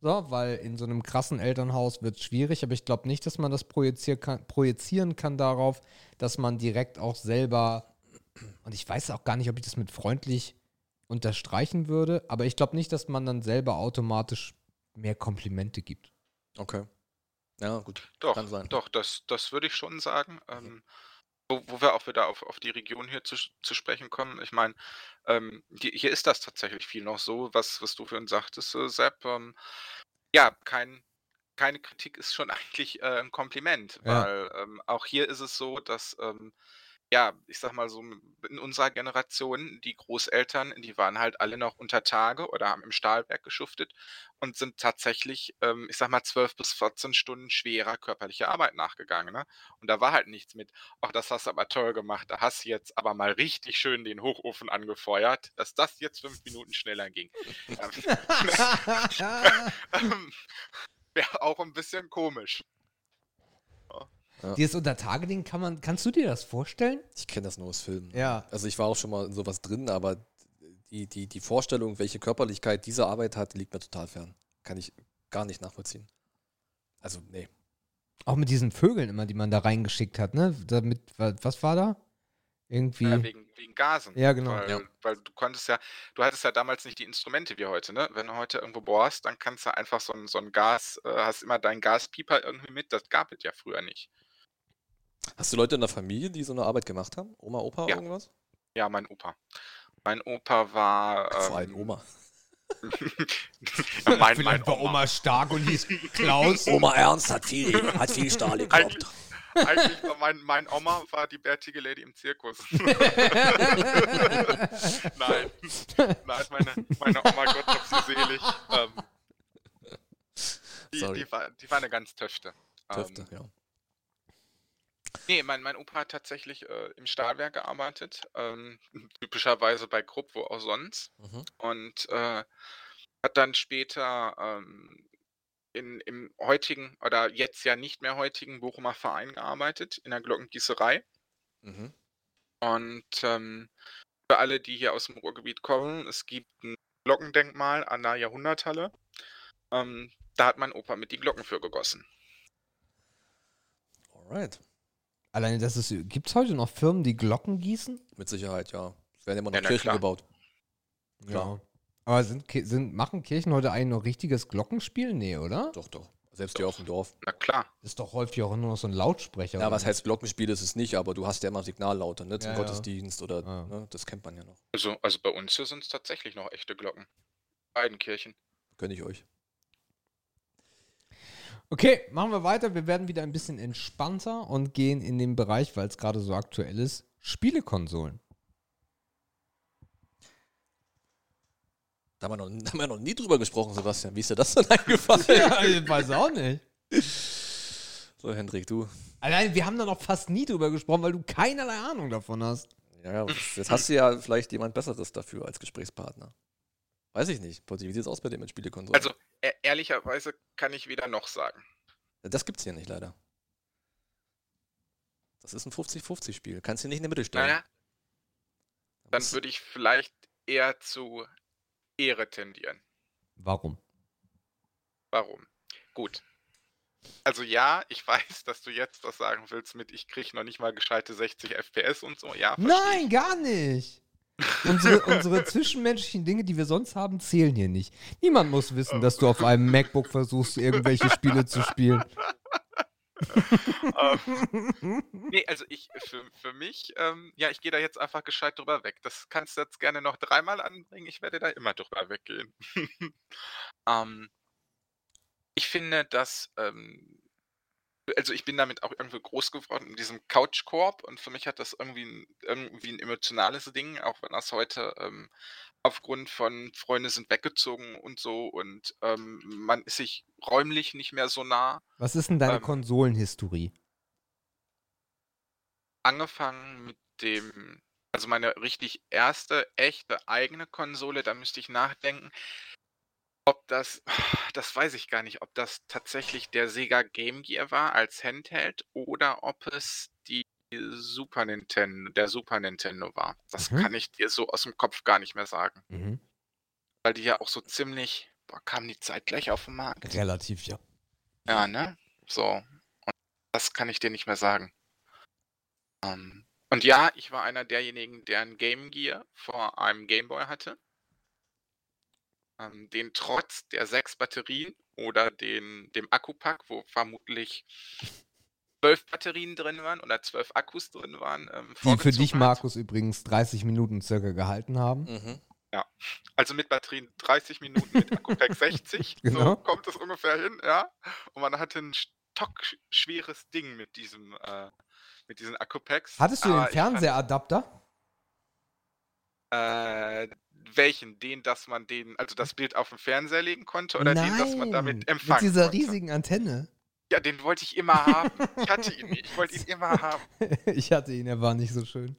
Speaker 1: So, weil in so einem krassen Elternhaus wird es schwierig, aber ich glaube nicht, dass man das projizier kann, projizieren kann darauf, dass man direkt auch selber, und ich weiß auch gar nicht, ob ich das mit freundlich unterstreichen würde, aber ich glaube nicht, dass man dann selber automatisch mehr Komplimente gibt.
Speaker 2: Okay. Ja, gut.
Speaker 3: Doch,
Speaker 2: Kann sein.
Speaker 3: doch, das, das würde ich schon sagen. Ähm, wo, wo wir auch wieder auf, auf die Region hier zu, zu sprechen kommen. Ich meine, ähm, hier, hier ist das tatsächlich viel noch so, was, was du vorhin sagtest, äh, Sepp. Ähm, ja, kein, keine Kritik ist schon eigentlich äh, ein Kompliment,
Speaker 1: Ja.
Speaker 3: weil ähm, auch hier ist es so, dass, ähm, ja, ich sag mal so, in unserer Generation, die Großeltern, die waren halt alle noch unter Tage oder haben im Stahlwerk geschuftet und sind tatsächlich, ähm, ich sag mal, 12 bis 14 Stunden schwerer körperlicher Arbeit nachgegangen. Ne? Und da war halt nichts mit, ach, das hast du aber toll gemacht, da hast du jetzt aber mal richtig schön den Hochofen angefeuert, dass das jetzt fünf Minuten schneller ging. Ähm, Wäre auch ein bisschen komisch.
Speaker 1: Dieses Untertage-Ding, kann man, kannst du dir das vorstellen?
Speaker 2: Ich kenne das nur aus Filmen.
Speaker 1: Ja.
Speaker 2: Also ich war auch schon mal in sowas drin, aber die, die, die Vorstellung, welche Körperlichkeit diese Arbeit hat, liegt mir total fern. Kann ich gar nicht nachvollziehen. Also, nee.
Speaker 1: Auch mit diesen Vögeln immer, die man da reingeschickt hat, ne? Damit, wa- was war da? Irgendwie.
Speaker 3: Ja, wegen, wegen Gasen.
Speaker 1: Ja, genau.
Speaker 3: Weil,
Speaker 2: Ja.
Speaker 3: weil du konntest ja, du hattest ja damals nicht die Instrumente wie heute, ne? Wenn du heute irgendwo bohrst, dann kannst du einfach so ein, so ein Gas, äh, hast immer deinen Gaspieper irgendwie mit. Das gab es ja früher nicht.
Speaker 2: Hast du Leute in der Familie, die so eine Arbeit gemacht haben? Oma, Opa,
Speaker 3: Ja.
Speaker 2: irgendwas?
Speaker 3: Ja, mein Opa. Mein Opa war.
Speaker 2: Ach, vor allem
Speaker 3: ähm,
Speaker 2: Oma.
Speaker 3: ja, mein,
Speaker 1: Vielleicht
Speaker 3: mein
Speaker 1: war
Speaker 3: Oma.
Speaker 1: Oma stark und hieß Klaus.
Speaker 2: Oma Ernst hat viel, hat viel Stahl
Speaker 3: Eigentlich, eigentlich war mein, mein Oma war die bärtige Lady im Zirkus. Nein. Nein, meine, meine Oma, Gott hab sie selig. Ähm, die,
Speaker 2: Sorry.
Speaker 3: die, war, die war eine ganz Töfte.
Speaker 2: Töfte,
Speaker 3: Ähm,
Speaker 2: ja.
Speaker 3: Nee, mein, mein Opa hat tatsächlich äh, im Stahlwerk gearbeitet. Ähm, typischerweise bei Krupp, wo auch sonst.
Speaker 2: Mhm.
Speaker 3: Und äh, hat dann später ähm, in, im heutigen oder jetzt ja nicht mehr heutigen Bochumer Verein gearbeitet, in der Glockengießerei.
Speaker 2: Mhm.
Speaker 3: Und ähm, für alle, die hier aus dem Ruhrgebiet kommen, es gibt ein Glockendenkmal an der Jahrhunderthalle. Ähm, da hat mein Opa mit die Glocken für gegossen.
Speaker 2: Alright.
Speaker 1: Alleine, das ist. Gibt es heute noch Firmen, die Glocken gießen?
Speaker 2: Mit Sicherheit, ja. Es werden immer noch
Speaker 3: Ja,
Speaker 2: Kirchen
Speaker 3: klar.
Speaker 2: gebaut. Klar.
Speaker 1: Aber sind, sind, machen Kirchen heute eigentlich noch richtiges Glockenspiel? Nee, oder?
Speaker 2: Doch, doch. Selbst hier auf dem Dorf.
Speaker 3: Na klar.
Speaker 1: Das ist doch häufig auch nur noch so ein Lautsprecher.
Speaker 2: Ja, was heißt Glockenspiel ist es nicht, aber du hast ja immer Signallaute, ne? Zum
Speaker 1: Ja, ja.
Speaker 2: Gottesdienst oder,
Speaker 1: Ah.
Speaker 2: ne? Das kennt man ja noch.
Speaker 3: Also, also bei uns hier sind es tatsächlich noch echte Glocken. Beiden Kirchen.
Speaker 2: Gönn ich euch.
Speaker 1: Okay, machen wir weiter. Wir werden wieder ein bisschen entspannter und gehen in den Bereich, weil es gerade so aktuell ist, Spielekonsolen.
Speaker 2: Da haben, wir noch, da haben wir noch nie drüber gesprochen, Sebastian. Wie ist dir das denn eingefallen?
Speaker 1: ja, ich weiß auch nicht.
Speaker 2: So, Hendrik, du.
Speaker 1: Allein, wir haben da noch fast nie drüber gesprochen, weil du keinerlei Ahnung davon hast.
Speaker 2: Ja, ja, jetzt hast du ja vielleicht jemand Besseres dafür als Gesprächspartner. Weiß ich nicht. Wie sieht es aus bei dir mit Spielekonsolen?
Speaker 3: Also, ehrlicherweise kann ich weder noch sagen.
Speaker 2: Das gibt's hier nicht, leider. Das ist ein 50-50-Spiel. Kannst du nicht in die Mitte stellen.
Speaker 3: Naja,
Speaker 2: Da
Speaker 3: dann würde ich vielleicht eher zu Ehre tendieren.
Speaker 1: Warum?
Speaker 3: Warum? Gut. Also ja, ich weiß, dass du jetzt das sagen willst mit, ich kriege noch nicht mal gescheite 60 FPS und so. Ja,
Speaker 1: Nein, gar nicht. Unsere, unsere zwischenmenschlichen Dinge, die wir sonst haben, zählen hier nicht. Niemand muss wissen, dass du auf einem MacBook versuchst, irgendwelche Spiele zu spielen.
Speaker 3: Ähm, nee, also ich, für, für mich, ähm, ja, ich gehe da jetzt einfach gescheit drüber weg. Das kannst du jetzt gerne noch dreimal anbringen. Ich werde da immer drüber weggehen. ähm, ich finde, dass, ähm, also ich bin damit auch irgendwie groß geworden in diesem Couch-Korb und für mich hat das irgendwie ein, irgendwie ein emotionales Ding, auch wenn das heute ähm, aufgrund von Freunde sind weggezogen und so und ähm, man ist sich räumlich nicht mehr so nah.
Speaker 1: Was ist denn deine
Speaker 3: Ähm.
Speaker 1: Konsolenhistorie?
Speaker 3: angefangen mit dem, also meine richtig erste echte eigene Konsole, da müsste ich nachdenken, ob das, das weiß ich gar nicht, ob das tatsächlich der Sega Game Gear war als Handheld oder ob es die Super Nintendo, der Super Nintendo war. Das
Speaker 1: Mhm.
Speaker 3: kann ich dir so aus dem Kopf gar nicht mehr sagen,
Speaker 1: Mhm.
Speaker 3: weil die ja auch so ziemlich, boah, kamen die zeitgleich auf den Markt.
Speaker 1: Relativ, ja.
Speaker 3: Ja, ne? So. Und das kann ich dir nicht mehr sagen. Ähm, und ja, ich war einer derjenigen, der ein Game Gear vor einem Game Boy hatte. Ähm, den trotz der sechs Batterien oder den, dem Akkupack, wo vermutlich zwölf Batterien drin waren oder zwölf Akkus drin waren. Ähm,
Speaker 1: Die für dich,
Speaker 3: hat.
Speaker 1: Markus, übrigens 30 Minuten circa gehalten haben.
Speaker 2: Mhm.
Speaker 3: Also mit Batterien 30 Minuten, mit Akkupack 60.
Speaker 1: Genau.
Speaker 3: So kommt es ungefähr hin, ja. Und man hatte ein stockschweres Ding mit diesem, äh, mit diesen Akkupacks.
Speaker 1: Hattest du
Speaker 3: Aber
Speaker 1: den
Speaker 3: fand, äh, welchen? Den, dass man den, also das Bild auf den Fernseher legen konnte oder den, dass man damit
Speaker 1: Mit
Speaker 3: empfangen
Speaker 1: dieser
Speaker 3: konnte?
Speaker 1: riesigen Antenne.
Speaker 3: Ja, den wollte ich immer haben. Ich hatte ihn nicht. Ich wollte ihn immer haben.
Speaker 1: ich hatte ihn, er war nicht so schön.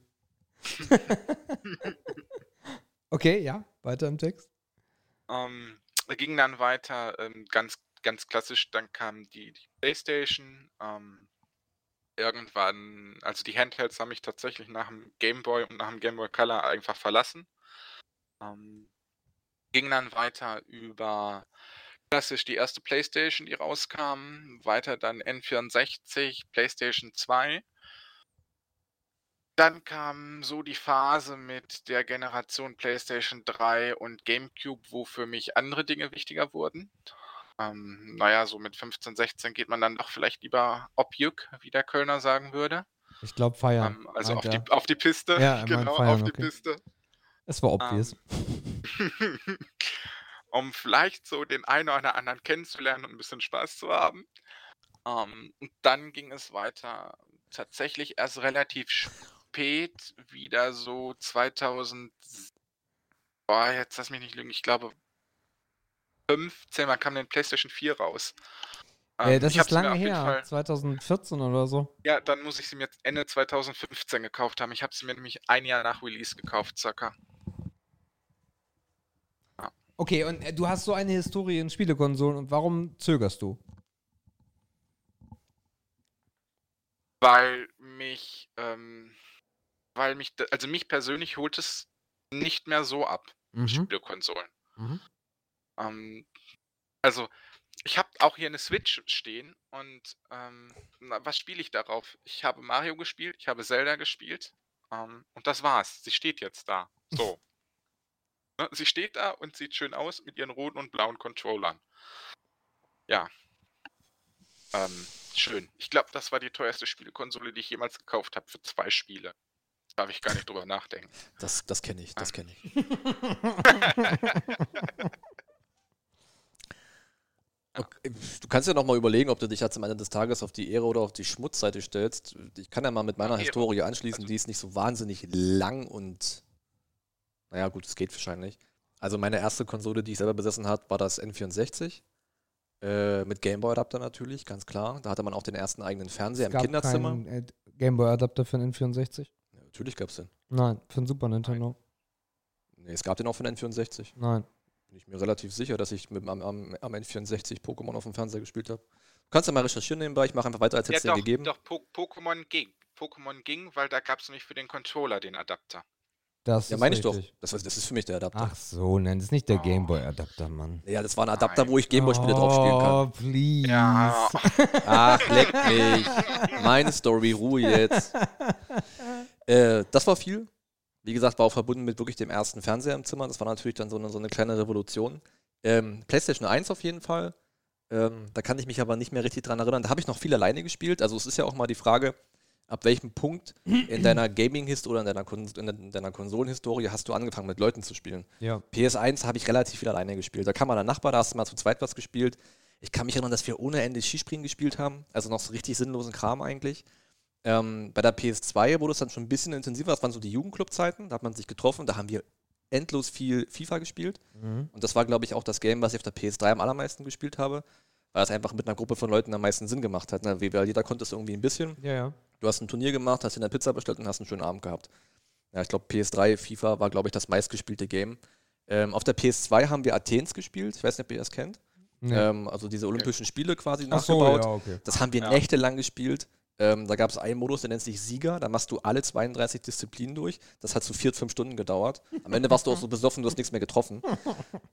Speaker 1: okay, ja, weiter im Text.
Speaker 3: Ähm, ging dann weiter, ähm, ganz, ganz klassisch, dann kam die, die Playstation. Ähm, irgendwann, also die Handhelds haben mich tatsächlich nach dem Game Boy und nach dem Game Boy Color einfach verlassen. Ähm, ging dann weiter über klassisch die erste Playstation, die rauskam, weiter dann N64, Playstation 2. Dann kam so die Phase mit der Generation PlayStation 3 und GameCube, wo für mich andere Dinge wichtiger wurden. Ähm, naja, so mit 15, 16 geht man dann doch vielleicht lieber Objück, wie der Kölner sagen würde.
Speaker 1: Ich glaube, feiern.
Speaker 3: ähm, also auf die, auf die Piste.
Speaker 1: Ja,
Speaker 3: genau, auf die
Speaker 1: okay.
Speaker 3: Piste.
Speaker 1: Es war obvious.
Speaker 3: Ähm, um vielleicht so den einen oder anderen kennenzulernen und ein bisschen Spaß zu haben. Ähm, und dann ging es weiter tatsächlich erst relativ spät, wieder so 2000, boah, jetzt lass mich nicht lügen, ich glaube 15, wann kam denn PlayStation 4 raus?
Speaker 1: äh, das
Speaker 3: ich
Speaker 1: ist lange her.
Speaker 3: Fall-
Speaker 1: 2014 oder so.
Speaker 3: ja, dann muss ich sie mir jetzt Ende 2015 gekauft haben. Ich habe sie mir nämlich ein Jahr nach Release gekauft, circa.
Speaker 1: Okay, und äh, du hast so eine Historie in Spielekonsolen und warum zögerst du?
Speaker 3: Weil mich, ähm, weil mich, also mich persönlich holt es nicht mehr so ab,
Speaker 1: Mhm.
Speaker 3: Spielekonsolen.
Speaker 1: Mhm.
Speaker 3: Ähm, also, ich habe auch hier eine Switch stehen und ähm, na, was spiele ich darauf? Ich habe Mario gespielt, ich habe Zelda gespielt ähm, und das war's. Sie steht jetzt da. So. Ne, Sie steht da und sieht schön aus mit ihren roten und blauen Controllern. Ja. Ähm, schön. Ich glaube, das war die teuerste Spielekonsole, die ich jemals gekauft habe für zwei Spiele. Darf ich gar nicht drüber nachdenken.
Speaker 2: Das, das kenne ich, das kenne ich. Okay, Du kannst ja noch mal überlegen, ob du dich jetzt am Ende des Tages auf die Ehre oder auf die Schmutzseite stellst. Ich kann ja mal mit meiner
Speaker 3: Ehre.
Speaker 2: Historie anschließen,
Speaker 3: Also-
Speaker 2: die ist nicht so wahnsinnig lang und naja, gut, es geht wahrscheinlich. Also meine erste Konsole, die ich selber besessen habe, war das N64. Äh, mit Gameboy-Adapter natürlich, ganz klar. Da hatte man auch den ersten eigenen Fernseher
Speaker 1: Es
Speaker 2: im Kinderzimmer.
Speaker 1: keinen äh, Gameboy-Adapter für den N64?
Speaker 2: Ja, natürlich gab es den.
Speaker 1: Nein, für den Super Nintendo.
Speaker 2: Nee, es gab den auch für den N64.
Speaker 1: Nein.
Speaker 2: Bin ich mir relativ sicher, dass ich mit, am, am, am N64 Pokémon auf dem Fernseher gespielt habe. Du kannst ja mal recherchieren nebenbei, ich mache einfach weiter, als hätte es den gegeben.
Speaker 3: doch Po- Pokémon ging. Pokémon ging, weil da gab es nämlich für den Controller den Adapter.
Speaker 1: Das
Speaker 2: Ja,
Speaker 1: ist
Speaker 2: meine ich doch. Das, das ist für mich der Adapter.
Speaker 1: Ach so, nein, das ist nicht der
Speaker 3: Oh.
Speaker 1: Gameboy-Adapter, Mann.
Speaker 2: Ja, das war ein Adapter, wo ich Gameboy-Spiele drauf spielen kann.
Speaker 1: Oh, please.
Speaker 3: Ja,
Speaker 2: Ach, leck mich. Meine Story, Ruhe jetzt. Äh, das war viel. Wie gesagt, war auch verbunden mit wirklich dem ersten Fernseher im Zimmer. Das war natürlich dann so eine, so eine kleine Revolution. Ähm, PlayStation 1 auf jeden Fall. Ähm, da kann ich mich aber nicht mehr richtig dran erinnern. Da habe ich noch viel alleine gespielt. Also es ist ja auch mal die Frage, ab welchem Punkt in deiner Gaming-History oder in deiner, Kon in de- in deiner Konsolenhistorie hast du angefangen mit Leuten zu spielen.
Speaker 1: Ja.
Speaker 2: PS1 habe ich relativ viel alleine gespielt. Da kam mal ein Nachbar, da hast du mal zu zweit was gespielt. Ich kann mich erinnern, dass wir ohne Ende Skispringen gespielt haben. Also noch so richtig sinnlosen Kram eigentlich. Ähm, bei der PS2 wurde es dann schon ein bisschen intensiver. Das waren so die Jugendclub-Zeiten. Da hat man sich getroffen. Da haben wir endlos viel FIFA gespielt.
Speaker 1: Mhm.
Speaker 2: Und das war, glaube ich, auch das Game, was ich auf der PS3 am allermeisten gespielt habe. Weil es einfach mit einer Gruppe von Leuten am meisten Sinn gemacht hat. Ne? Weil jeder konnte es irgendwie ein bisschen.
Speaker 1: Ja, ja.
Speaker 2: Du hast ein Turnier gemacht, hast dir eine Pizza bestellt und hast einen schönen Abend gehabt. Ja, ich glaube, PS3, FIFA war, glaube ich, das meistgespielte Game. Ähm, auf der PS2 haben wir Athens gespielt. Ich weiß nicht, ob ihr das kennt.
Speaker 1: Nee.
Speaker 2: Ähm, also diese Olympischen Spiele quasi
Speaker 1: Ach so,
Speaker 2: nachgebaut.
Speaker 1: ja, okay.
Speaker 2: Das haben wir
Speaker 3: Ja.
Speaker 2: nächtelang gespielt. Ähm, da gab es einen Modus, der nennt sich Sieger. Da machst du alle 32 Disziplinen durch. Das hat so vier, fünf Stunden gedauert. Am Ende warst du auch so besoffen, du hast nichts mehr getroffen.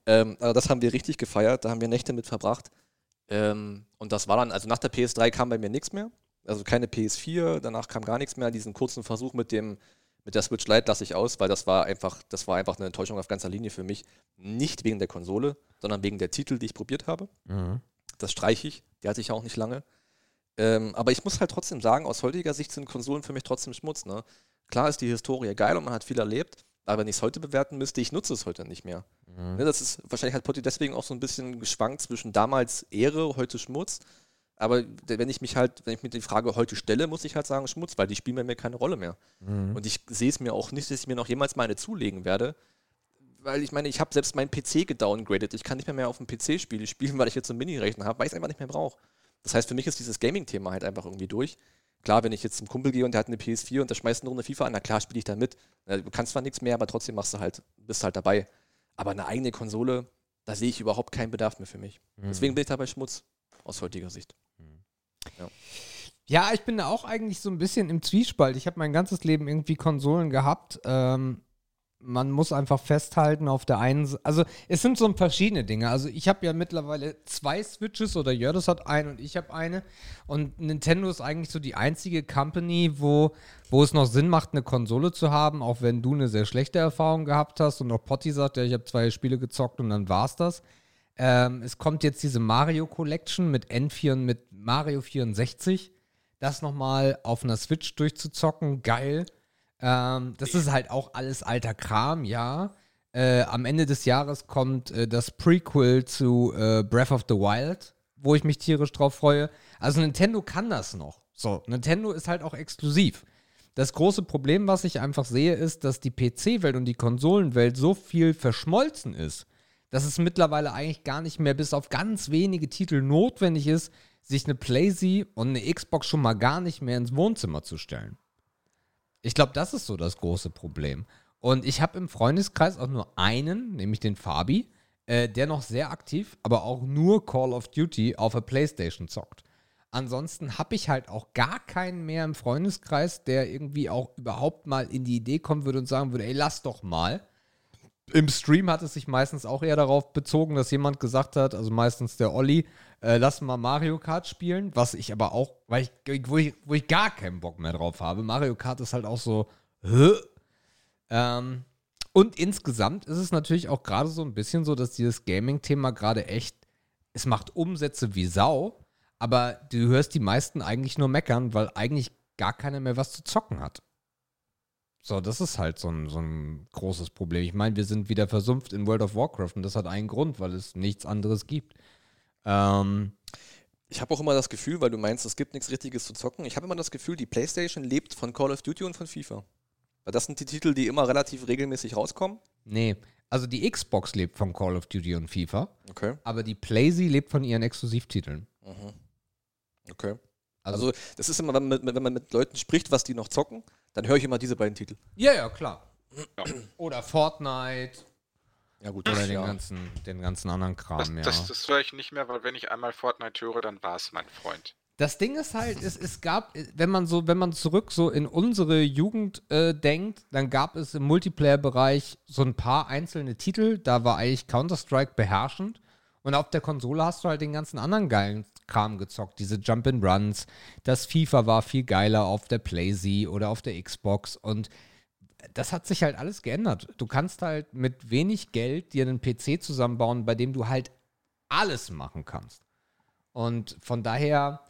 Speaker 2: Ähm, aber das haben wir richtig gefeiert. Da haben wir Nächte mit verbracht. Ähm, und das war dann, also nach der PS3 kam bei mir nichts mehr. Also keine PS4, danach kam gar nichts mehr. Diesen kurzen Versuch mit dem mit der Switch Lite lasse ich aus, weil das war einfach, das war einfach eine Enttäuschung auf ganzer Linie für mich. Nicht wegen der Konsole, sondern wegen der Titel, die ich probiert habe.
Speaker 1: Mhm.
Speaker 2: Das streiche ich. Die hatte ich ja auch nicht lange. Ähm, aber ich muss halt trotzdem sagen, aus heutiger Sicht sind Konsolen für mich trotzdem Schmutz. Ne? Klar ist die Historie geil und man hat viel erlebt, aber wenn ich es heute bewerten müsste, ich nutze es heute nicht mehr.
Speaker 1: Mhm.
Speaker 2: Ne, das ist wahrscheinlich hat Potti deswegen auch so ein bisschen geschwankt zwischen damals Ehre, heute Schmutz. Aber wenn ich mich halt, wenn ich mir die Frage heute stelle, muss ich halt sagen Schmutz, weil die spielen bei mir keine Rolle mehr.
Speaker 1: Mhm.
Speaker 2: Und ich sehe es mir auch nicht, dass ich mir noch jemals mal eine zulegen werde. Weil ich meine, ich habe selbst meinen PC gedowngradet. Ich kann nicht mehr, mehr auf dem PC Spiele spielen, weil ich jetzt so einen Mini-Rechner habe, weil ich es einfach nicht mehr brauche. Das heißt, für mich ist dieses Gaming-Thema halt einfach irgendwie durch. Klar, wenn ich jetzt zum Kumpel gehe und der hat eine PS4 und der schmeißt eine Runde FIFA an, na klar, spiele ich da mit. Du kannst zwar nichts mehr, aber trotzdem machst du halt, bist halt dabei. Aber eine eigene Konsole, da sehe ich überhaupt keinen Bedarf mehr für mich.
Speaker 1: Mhm.
Speaker 2: Deswegen bin ich dabei Schmutz, aus heutiger Sicht.
Speaker 1: Ja, ich bin da auch eigentlich so ein bisschen im Zwiespalt. Ich habe mein ganzes Leben irgendwie Konsolen gehabt. Ähm, man muss einfach festhalten, auf der einen Seite, also es sind so verschiedene Dinge. Also ich habe ja mittlerweile zwei Switches oder Jördis hat eine und ich habe eine. Und Nintendo ist eigentlich so die einzige Company, wo, wo es noch Sinn macht, eine Konsole zu haben, auch wenn du eine sehr schlechte Erfahrung gehabt hast und auch Potti sagt, ja, ich habe zwei Spiele gezockt und dann war's das. Ähm, es kommt jetzt diese Mario Collection mit N4 und mit Mario 64. Das nochmal auf einer Switch durchzuzocken, geil. Ähm, das ist halt auch alles alter Kram, ja. Äh, am Ende des Jahres kommt äh, das Prequel zu äh, Breath of the Wild, wo ich mich tierisch drauf freue. Also Nintendo kann das noch. So, Nintendo ist halt auch exklusiv. Das große Problem, was ich einfach sehe, ist, dass die PC-Welt und die Konsolenwelt so viel verschmolzen ist, dass es mittlerweile eigentlich gar nicht mehr bis auf ganz wenige Titel notwendig ist, sich eine PlayStation und eine Xbox schon mal gar nicht mehr ins Wohnzimmer zu stellen. Ich glaube, das ist so das große Problem. Und ich habe im Freundeskreis auch nur einen, nämlich den Fabi, äh, der noch sehr aktiv, aber auch nur Call of Duty auf der Playstation zockt. Ansonsten habe ich halt auch gar keinen mehr im Freundeskreis, der irgendwie auch überhaupt mal in die Idee kommen würde und sagen würde, ey, lass doch mal. Im Stream hat es sich meistens auch eher darauf bezogen, dass jemand gesagt hat, also meistens der Olli, äh, lass mal Mario Kart spielen, was ich aber auch, weil ich, wo ich, wo ich gar keinen Bock mehr drauf habe. Mario Kart ist halt auch so? Ähm, und insgesamt ist es natürlich auch gerade so ein bisschen so, dass dieses Gaming-Thema gerade echt, es macht Umsätze wie Sau, aber du hörst die meisten eigentlich nur meckern, weil eigentlich gar keiner mehr was zu zocken hat. So, das ist halt so ein, so ein großes Problem. Ich meine, wir sind wieder versumpft in World of Warcraft und das hat einen Grund, weil es nichts anderes gibt. Ähm,
Speaker 2: Ich habe auch immer das Gefühl, weil du meinst, es gibt nichts Richtiges zu zocken. Ich habe immer das Gefühl, die PlayStation lebt von Call of Duty und von FIFA. Weil das sind die Titel, die immer relativ regelmäßig rauskommen.
Speaker 1: nee, also die Xbox lebt von Call of Duty und FIFA,
Speaker 2: Okay.
Speaker 1: aber die PlayZ lebt von ihren Exklusivtiteln.
Speaker 2: Mhm. Okay.
Speaker 1: Also,
Speaker 2: Also, das ist immer, wenn man, mit, wenn man mit Leuten spricht, was die noch zocken, dann höre ich immer diese beiden Titel.
Speaker 1: ja, ja, klar.
Speaker 3: Ja.
Speaker 1: Oder Fortnite
Speaker 2: Ja, gut,
Speaker 1: oder
Speaker 2: das,
Speaker 1: den,
Speaker 2: ja.
Speaker 1: ganzen, den ganzen anderen Kram,
Speaker 3: Das,
Speaker 1: ja.
Speaker 3: das, das höre ich nicht mehr, weil wenn ich einmal Fortnite höre, dann war es mein Freund.
Speaker 1: Das Ding ist halt, es, es gab, wenn man so, wenn man zurück so in unsere Jugend äh, denkt, dann gab es im Multiplayer-Bereich so ein paar einzelne Titel, da war eigentlich Counter-Strike beherrschend. Und auf der Konsole hast du halt den ganzen anderen geilen Kram gezockt, diese Jump-and-Runs. Das FIFA war viel geiler auf der PlayZ oder auf der Xbox und das hat sich halt alles geändert. Du kannst halt mit wenig Geld dir einen PC zusammenbauen, bei dem du halt alles machen kannst. Und von daher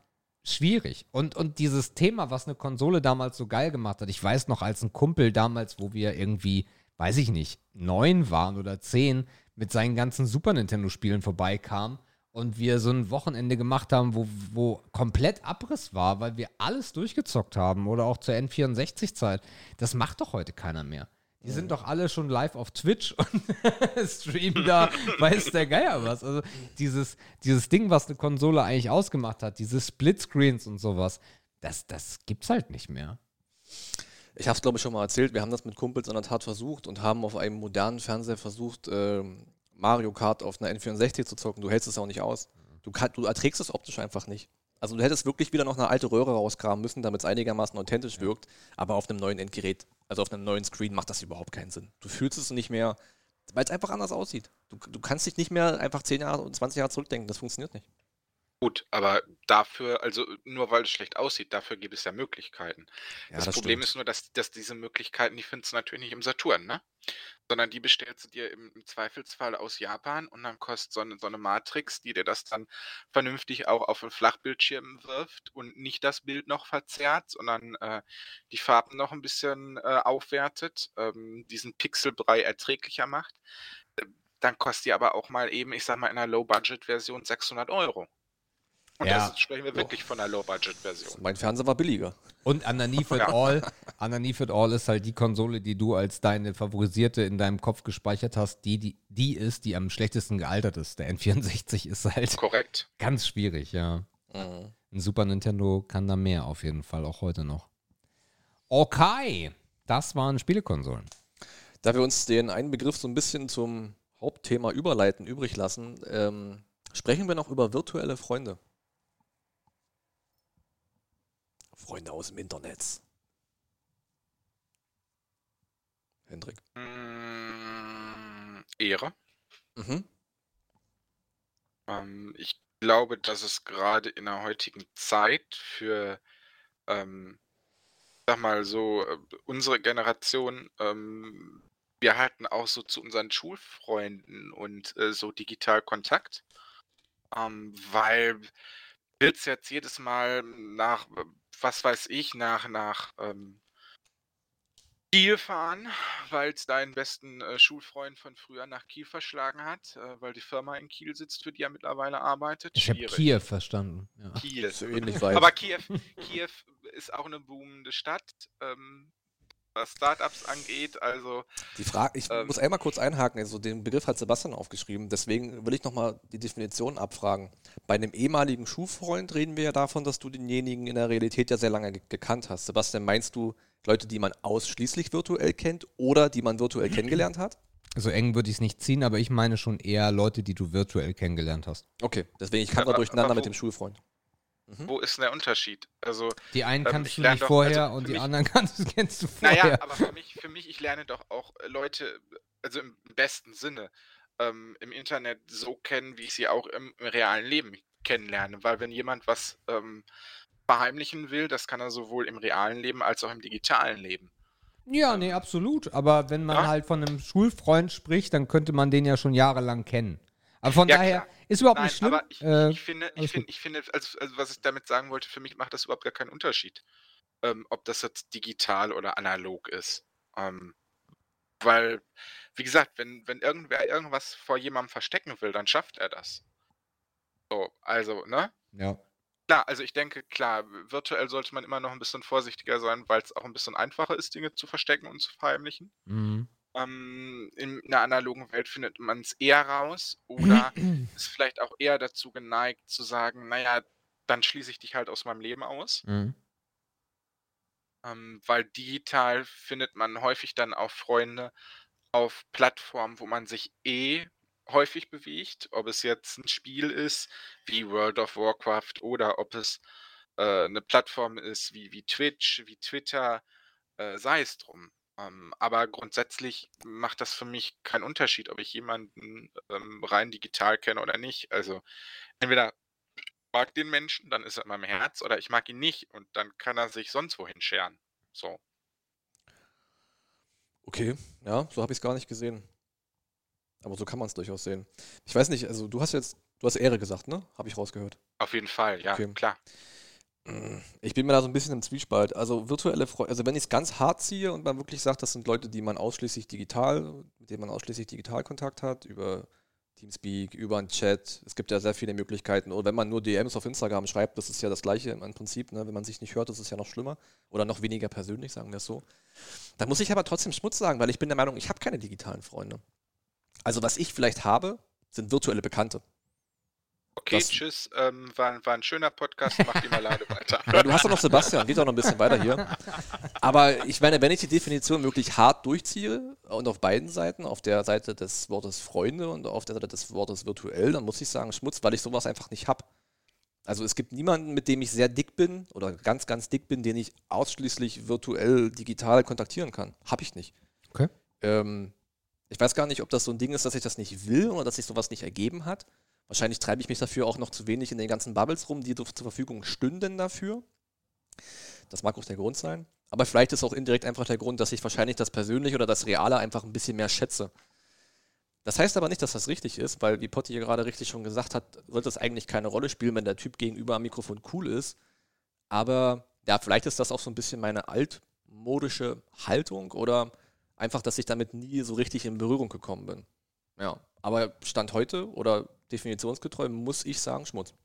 Speaker 1: schwierig. Und, und dieses Thema, was eine Konsole damals so geil gemacht hat, ich weiß noch, als ein Kumpel damals, wo wir irgendwie, weiß ich nicht, neun waren oder zehn, mit seinen ganzen Super Nintendo-Spielen vorbeikam und wir so ein Wochenende gemacht haben, wo, wo komplett Abriss war, weil wir alles durchgezockt haben oder auch zur N64-Zeit. Das macht doch heute keiner mehr. Die sind doch alle schon live auf Twitch und streamen da, weiß der Geier was. Also dieses, dieses Ding, was eine Konsole eigentlich ausgemacht hat, diese Splitscreens und sowas, das, das gibt's halt nicht mehr.
Speaker 2: Ich habe es, glaube ich, schon mal erzählt. Wir haben das mit Kumpels in der Tat versucht und haben auf einem modernen Fernseher versucht, ähm, Mario Kart auf einer N64 zu zocken. Du hältst es auch nicht aus. Du, kann, du erträgst es optisch einfach nicht. Also du hättest wirklich wieder noch eine alte Röhre rauskramen müssen, damit es einigermaßen authentisch wirkt. Aber auf einem neuen Endgerät, also auf einem neuen Screen, macht das überhaupt keinen Sinn. Du fühlst es nicht mehr, weil es einfach anders aussieht. Du, du kannst dich nicht mehr einfach 10 Jahre und 20 Jahre zurückdenken. Das funktioniert nicht.
Speaker 3: Gut, aber dafür, also nur weil es schlecht aussieht, dafür gibt es ja Möglichkeiten.
Speaker 2: Ja,
Speaker 3: das,
Speaker 2: das
Speaker 3: Problem
Speaker 2: stimmt.
Speaker 3: ist nur, dass, dass diese Möglichkeiten, die findest du natürlich nicht im Saturn, ne? Sondern die bestellst du dir im, Zweifelsfall aus Japan und dann kostet so eine, so eine Matrix, die dir das dann vernünftig auch auf den Flachbildschirm wirft und nicht das Bild noch verzerrt, sondern äh, die Farben noch ein bisschen äh, aufwertet, ähm, diesen Pixelbrei erträglicher macht. Äh, Dann kostet die aber auch mal eben, ich sag mal, in einer Low-Budget-Version 600 Euro. Und
Speaker 1: Ja.
Speaker 3: das sprechen wir wirklich von einer Low-Budget-Version.
Speaker 2: Mein Fernseher war billiger.
Speaker 1: Und underneath it all, underneath it all ist halt die Konsole, die du als deine favorisierte in deinem Kopf gespeichert hast, die, die, die ist, die am schlechtesten gealtert ist. Der N64 ist halt
Speaker 3: Korrekt.
Speaker 1: ganz schwierig, ja.
Speaker 2: Mhm.
Speaker 1: Ein Super Nintendo kann da mehr auf jeden Fall, auch heute noch. Okay, das waren Spielekonsolen.
Speaker 2: Da wir uns den einen Begriff so ein bisschen zum Hauptthema überleiten, übrig lassen, ähm, sprechen wir noch über virtuelle Freunde. Freunde aus dem Internet. Hendrik.
Speaker 3: Mm, Ehre.
Speaker 2: Mhm.
Speaker 3: Ähm, ich glaube, dass es gerade in der heutigen Zeit für, ähm, sag mal so, äh, unsere Generation, ähm, wir halten auch so zu unseren Schulfreunden und äh, so digital Kontakt, ähm, weil willst jetzt jedes Mal nach, äh, was weiß ich, nach, nach ähm, Kiel fahren, weil es deinen besten äh, Schulfreund von früher nach Kiel verschlagen hat, äh, weil die Firma in Kiel sitzt, für die er mittlerweile arbeitet.
Speaker 1: Ich habe. Kiew verstanden. Ja.
Speaker 3: Kiel.
Speaker 2: So ähnlich weit.
Speaker 3: Aber Kiew, Kiew ist auch eine boomende Stadt, ähm, was Startups angeht. Also
Speaker 2: Die Frage, ich
Speaker 3: Ähm.
Speaker 2: muss einmal kurz einhaken, also den Begriff hat Sebastian aufgeschrieben, deswegen will ich nochmal die Definition abfragen. Bei einem ehemaligen Schulfreund reden wir ja davon, dass du denjenigen in der Realität ja sehr lange ge gekannt hast. Sebastian, meinst du Leute, die man ausschließlich virtuell kennt oder die man virtuell kennengelernt hat?
Speaker 1: so eng würde ich es nicht ziehen, aber ich meine schon eher Leute, die du virtuell kennengelernt hast.
Speaker 2: Okay, deswegen, ich kam da
Speaker 3: Aber-
Speaker 2: durcheinander
Speaker 3: aber
Speaker 2: mit dem Schulfreund. Mhm.
Speaker 3: Wo ist denn der Unterschied? Also,
Speaker 1: Die einen
Speaker 3: Ähm,
Speaker 1: kannst
Speaker 3: ich
Speaker 1: du nicht
Speaker 3: doch-
Speaker 1: vorher
Speaker 3: also
Speaker 1: und die
Speaker 3: mich-
Speaker 1: anderen kannst, kennst du vorher.
Speaker 3: naja, aber für mich, für mich, ich lerne doch auch äh, Leute, also im besten Sinne, ähm, im Internet so kennen, wie ich sie auch im, im realen Leben kennenlerne. Weil wenn jemand was ähm, verheimlichen will, das kann er sowohl im realen Leben als auch im digitalen Leben.
Speaker 1: Ja, nee, absolut. Aber wenn man
Speaker 3: Ja.
Speaker 1: halt von einem Schulfreund spricht, dann könnte man den ja schon jahrelang kennen. Aber von
Speaker 3: Ja,
Speaker 1: daher
Speaker 3: klar.
Speaker 1: Ist überhaupt
Speaker 3: Nein,
Speaker 1: nicht schlimm.
Speaker 3: aber ich,
Speaker 1: äh,
Speaker 3: ich finde, ich finde, ich finde, also, also was ich damit sagen wollte, für mich macht das überhaupt gar keinen Unterschied, ähm, ob das jetzt digital oder analog ist. Ähm, weil, wie gesagt, wenn, wenn irgendwer irgendwas vor jemandem verstecken will, dann schafft er das. So, also, ne?
Speaker 1: ja.
Speaker 3: Klar, also ich denke, klar, virtuell sollte man immer noch ein bisschen vorsichtiger sein, weil es auch ein bisschen einfacher ist, Dinge zu verstecken und zu verheimlichen.
Speaker 1: Mhm.
Speaker 3: Ähm, in einer analogen Welt findet man es eher raus oder ist vielleicht auch eher dazu geneigt zu sagen, naja, dann schließe ich dich halt aus meinem Leben aus.
Speaker 1: Mhm.
Speaker 3: Ähm, weil digital findet man häufig dann auch Freunde auf Plattformen, wo man sich eh häufig bewegt, ob es jetzt ein Spiel ist wie World of Warcraft oder ob es äh, eine Plattform ist wie, wie Twitch, wie Twitter, äh, sei es drum. Ähm, aber grundsätzlich macht das für mich keinen Unterschied, ob ich jemanden ähm, rein digital kenne oder nicht. Also entweder mag den Menschen, dann ist er in meinem Herz, oder ich mag ihn nicht und dann kann er sich sonst wohin scheren. So.
Speaker 2: Okay, ja, so habe ich es gar nicht gesehen. Aber so kann man es durchaus sehen. Ich weiß nicht, also du hast jetzt, du hast Ehre gesagt, ne? Habe ich rausgehört.
Speaker 3: Auf jeden Fall, ja,
Speaker 2: Okay.
Speaker 3: klar.
Speaker 2: Ich bin mir da so ein bisschen im Zwiespalt. Also virtuelle Freunde, also wenn ich es ganz hart ziehe und man wirklich sagt, das sind Leute, die man ausschließlich digital, mit denen man ausschließlich digital Kontakt hat, über Teamspeak, über einen Chat. Es gibt ja sehr viele Möglichkeiten. Oder wenn man nur DMs auf Instagram schreibt, das ist ja das gleiche im Prinzip, ne? Wenn man sich nicht hört, ist es ja noch schlimmer. Oder noch weniger persönlich, sagen wir es so. Da muss ich aber trotzdem Schmutz sagen, weil ich bin der Meinung, ich habe keine digitalen Freunde. Also was ich vielleicht habe, sind virtuelle Bekannte.
Speaker 3: Okay,
Speaker 2: Das-
Speaker 3: tschüss. Ähm, war, war ein schöner Podcast. Macht immer leider weiter.
Speaker 2: Ja, du hast doch noch Sebastian, geht doch noch ein bisschen weiter hier. Aber ich meine, wenn ich die Definition wirklich hart durchziehe und auf beiden Seiten, auf der Seite des Wortes Freunde und auf der Seite des Wortes virtuell, dann muss ich sagen Schmutz, weil ich sowas einfach nicht habe. Also es gibt niemanden, mit dem ich sehr dick bin oder ganz, ganz dick bin, den ich ausschließlich virtuell, digital kontaktieren kann. Habe ich nicht.
Speaker 1: Okay.
Speaker 2: Ähm, ich weiß gar nicht, ob das so ein Ding ist, dass ich das nicht will oder dass sich sowas nicht ergeben hat. Wahrscheinlich treibe ich mich dafür auch noch zu wenig in den ganzen Bubbles rum, die zur Verfügung stünden dafür. Das mag auch der Grund sein. Aber vielleicht ist auch indirekt einfach der Grund, dass ich wahrscheinlich das Persönliche oder das Reale einfach ein bisschen mehr schätze. Das heißt aber nicht, dass das richtig ist, weil, wie Potti hier gerade richtig schon gesagt hat, sollte es eigentlich keine Rolle spielen, wenn der Typ gegenüber am Mikrofon cool ist. Aber ja, vielleicht ist das auch so ein bisschen meine altmodische Haltung oder einfach, dass ich damit nie so richtig in Berührung gekommen bin. Ja, aber Stand heute oder definitionsgetreu muss ich sagen Schmutz.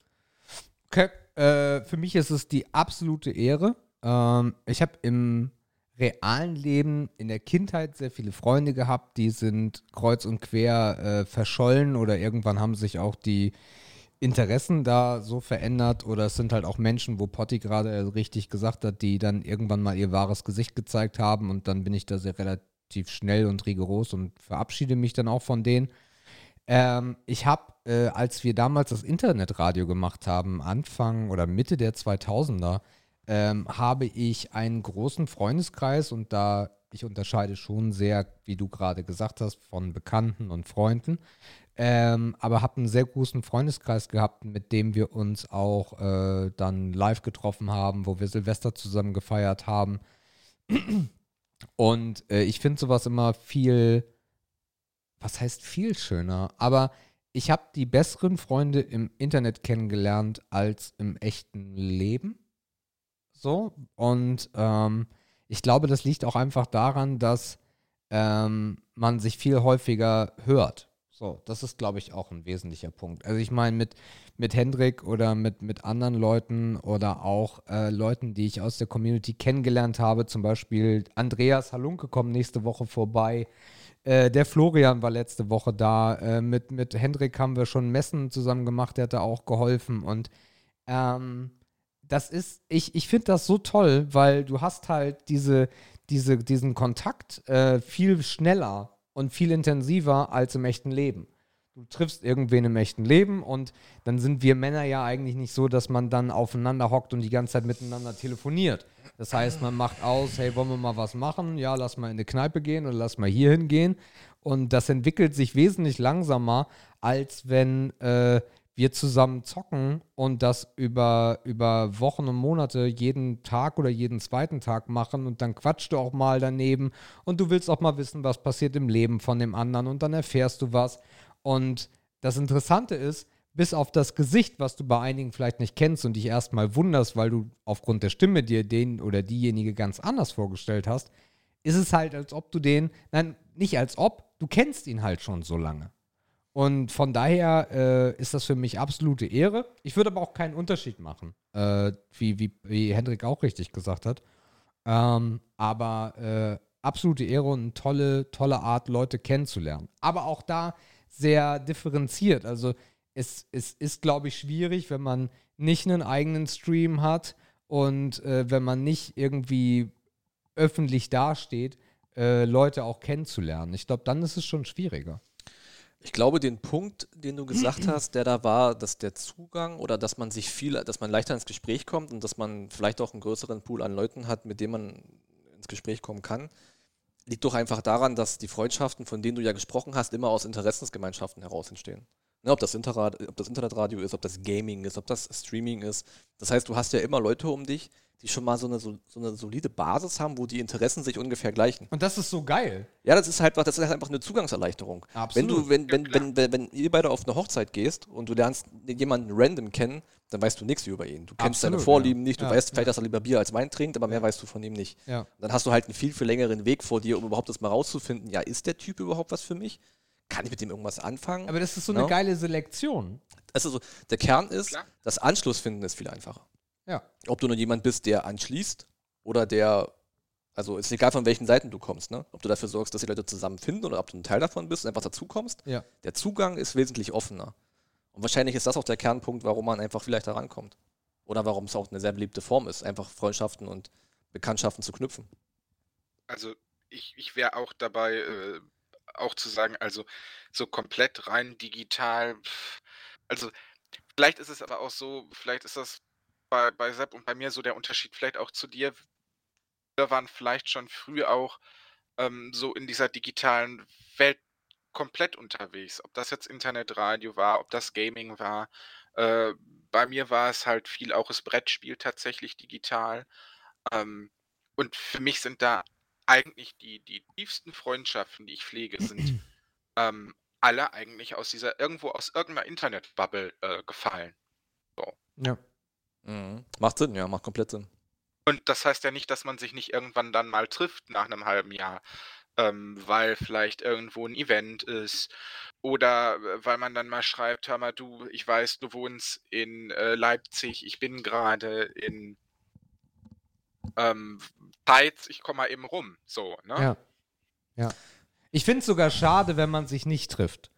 Speaker 1: Okay, äh, für mich ist es die absolute Ehre. Ähm, ich habe im realen Leben in der Kindheit sehr viele Freunde gehabt, die sind kreuz und quer äh, verschollen oder irgendwann haben sich auch die Interessen da so verändert oder es sind halt auch Menschen, wo Potti gerade richtig gesagt hat, die dann irgendwann mal ihr wahres Gesicht gezeigt haben und dann bin ich da sehr relativ schnell und rigoros und verabschiede mich dann auch von denen. Ähm, ich habe, äh, als wir damals das Internetradio gemacht haben, Anfang oder Mitte der 2000er, ähm, habe ich einen großen Freundeskreis und da ich unterscheide schon sehr, wie du gerade gesagt hast, von Bekannten und Freunden, ähm, aber habe einen sehr großen Freundeskreis gehabt, mit dem wir uns auch äh, dann live getroffen haben, wo wir Silvester zusammen gefeiert haben. Und äh, ich finde sowas immer viel, was heißt viel schöner, aber ich habe die besseren Freunde im Internet kennengelernt als im echten Leben. So. Und ähm, ich glaube, das liegt auch einfach daran, dass ähm, man sich viel häufiger hört. So, das ist, glaube ich, auch ein wesentlicher Punkt. Also ich meine, mit, mit Hendrik oder mit, mit anderen Leuten oder auch äh, Leuten, die ich aus der Community kennengelernt habe, zum Beispiel Andreas Halunke kommt nächste Woche vorbei. Äh, der Florian war letzte Woche da. Äh, mit, mit Hendrik haben wir schon Messen zusammen gemacht, der hat da auch geholfen. Und ähm, das ist, ich, ich finde das so toll, weil du hast halt diese, diese, diesen Kontakt äh, viel schneller und viel intensiver als im echten Leben. Du triffst irgendwen im echten Leben und dann sind wir Männer ja eigentlich nicht so, dass man dann aufeinander hockt und die ganze Zeit miteinander telefoniert. Das heißt, man macht aus, hey, wollen wir mal was machen? Ja, lass mal in eine Kneipe gehen oder lass mal hier hingehen. Und das entwickelt sich wesentlich langsamer, als wenn äh, wir zusammen zocken und das über, über Wochen und Monate jeden Tag oder jeden zweiten Tag machen und dann quatschst du auch mal daneben und du willst auch mal wissen, was passiert im Leben von dem anderen und dann erfährst du was. Und das Interessante ist, bis auf das Gesicht, was du bei einigen vielleicht nicht kennst und dich erstmal wunderst, weil du aufgrund der Stimme dir den oder diejenige ganz anders vorgestellt hast, ist es halt, als ob du den, nein, nicht als ob, du kennst ihn halt schon so lange. Und von daher äh, ist das für mich absolute Ehre. Ich würde aber auch keinen Unterschied machen, äh, wie, wie, wie Hendrik auch richtig gesagt hat. Ähm, aber äh, absolute Ehre und eine tolle, tolle Art, Leute kennenzulernen. Aber auch da sehr differenziert. Also es, es ist, glaube ich, schwierig, wenn man nicht einen eigenen Stream hat und äh, wenn man nicht irgendwie öffentlich dasteht, äh, Leute auch kennenzulernen. Ich glaube, dann ist es schon schwieriger.
Speaker 2: Ich glaube, den Punkt, den du gesagt hast, der da war, dass der Zugang oder dass man sich viel, dass man leichter ins Gespräch kommt und dass man vielleicht auch einen größeren Pool an Leuten hat, mit dem man ins Gespräch kommen kann, liegt doch einfach daran, dass die Freundschaften, von denen du ja gesprochen hast, immer aus Interessensgemeinschaften heraus entstehen. Ne, ob, das Interrad, ob das Internetradio ist, ob das Gaming ist, ob das Streaming ist. Das heißt, du hast ja immer Leute um dich, die schon mal so eine, so, so eine solide Basis haben, wo die Interessen sich ungefähr gleichen.
Speaker 1: Und das ist so geil.
Speaker 2: Ja, das ist halt, das ist halt einfach eine Zugangserleichterung.
Speaker 1: Absolut.
Speaker 2: Wenn du, wenn,
Speaker 3: Ja,
Speaker 2: wenn, wenn, wenn, wenn ihr beide auf eine Hochzeit gehst und du lernst jemanden random kennen, dann weißt du nichts über ihn. Du kennst seine
Speaker 1: Absolut,
Speaker 2: Vorlieben
Speaker 1: ja.
Speaker 2: nicht, du
Speaker 1: Ja,
Speaker 2: weißt vielleicht, dass er lieber Bier als Wein trinkt, aber mehr
Speaker 1: Ja.
Speaker 2: weißt du von ihm nicht.
Speaker 1: Ja.
Speaker 2: Dann hast du halt einen viel, viel längeren Weg vor dir, um überhaupt das mal rauszufinden, ja, ist der Typ überhaupt was für mich? Kann ich mit dem irgendwas anfangen?
Speaker 1: Aber das ist so eine
Speaker 2: No?
Speaker 1: geile Selektion.
Speaker 2: also so, der Kern ist,
Speaker 3: Klar.
Speaker 2: das Anschluss finden ist viel einfacher.
Speaker 1: Ja.
Speaker 2: Ob du nur jemand bist, der anschließt oder der, also ist egal von welchen Seiten du kommst, ne? Ob du dafür sorgst, dass die Leute zusammenfinden oder ob du ein Teil davon bist und einfach dazukommst.
Speaker 1: Ja.
Speaker 2: Der Zugang ist wesentlich offener. Und wahrscheinlich ist das auch der Kernpunkt, warum man einfach vielleicht da rankommt. Oder warum es auch eine sehr beliebte Form ist, einfach Freundschaften und Bekanntschaften zu knüpfen.
Speaker 3: Also ich, ich wäre auch dabei, äh, auch zu sagen, also so komplett rein digital. Also vielleicht ist es aber auch so, vielleicht ist das bei, bei Sepp und bei mir so der Unterschied, vielleicht auch zu dir. Wir waren vielleicht schon früh auch ähm, so in dieser digitalen Welt komplett unterwegs. Ob das jetzt Internetradio war, ob das Gaming war. Äh, bei mir war es halt viel auch das Brettspiel tatsächlich digital. Ähm, und für mich sind da eigentlich die, die tiefsten Freundschaften, die ich pflege, sind ähm, alle eigentlich aus dieser, irgendwo aus irgendeiner Internetbubble äh, gefallen.
Speaker 1: Ja.
Speaker 2: Mhm. Macht Sinn, ja, macht komplett Sinn.
Speaker 3: Und das heißt ja nicht, dass man sich nicht irgendwann dann mal trifft nach einem halben Jahr, ähm, weil vielleicht irgendwo ein Event ist oder äh, weil man dann mal schreibt, hör mal, du, ich weiß, du wohnst in äh, Leipzig, ich bin gerade in ähm, Zeitz, ich komme mal eben rum. So, ne?
Speaker 1: Ja. Ja. Ich finde es sogar schade, wenn man sich nicht trifft.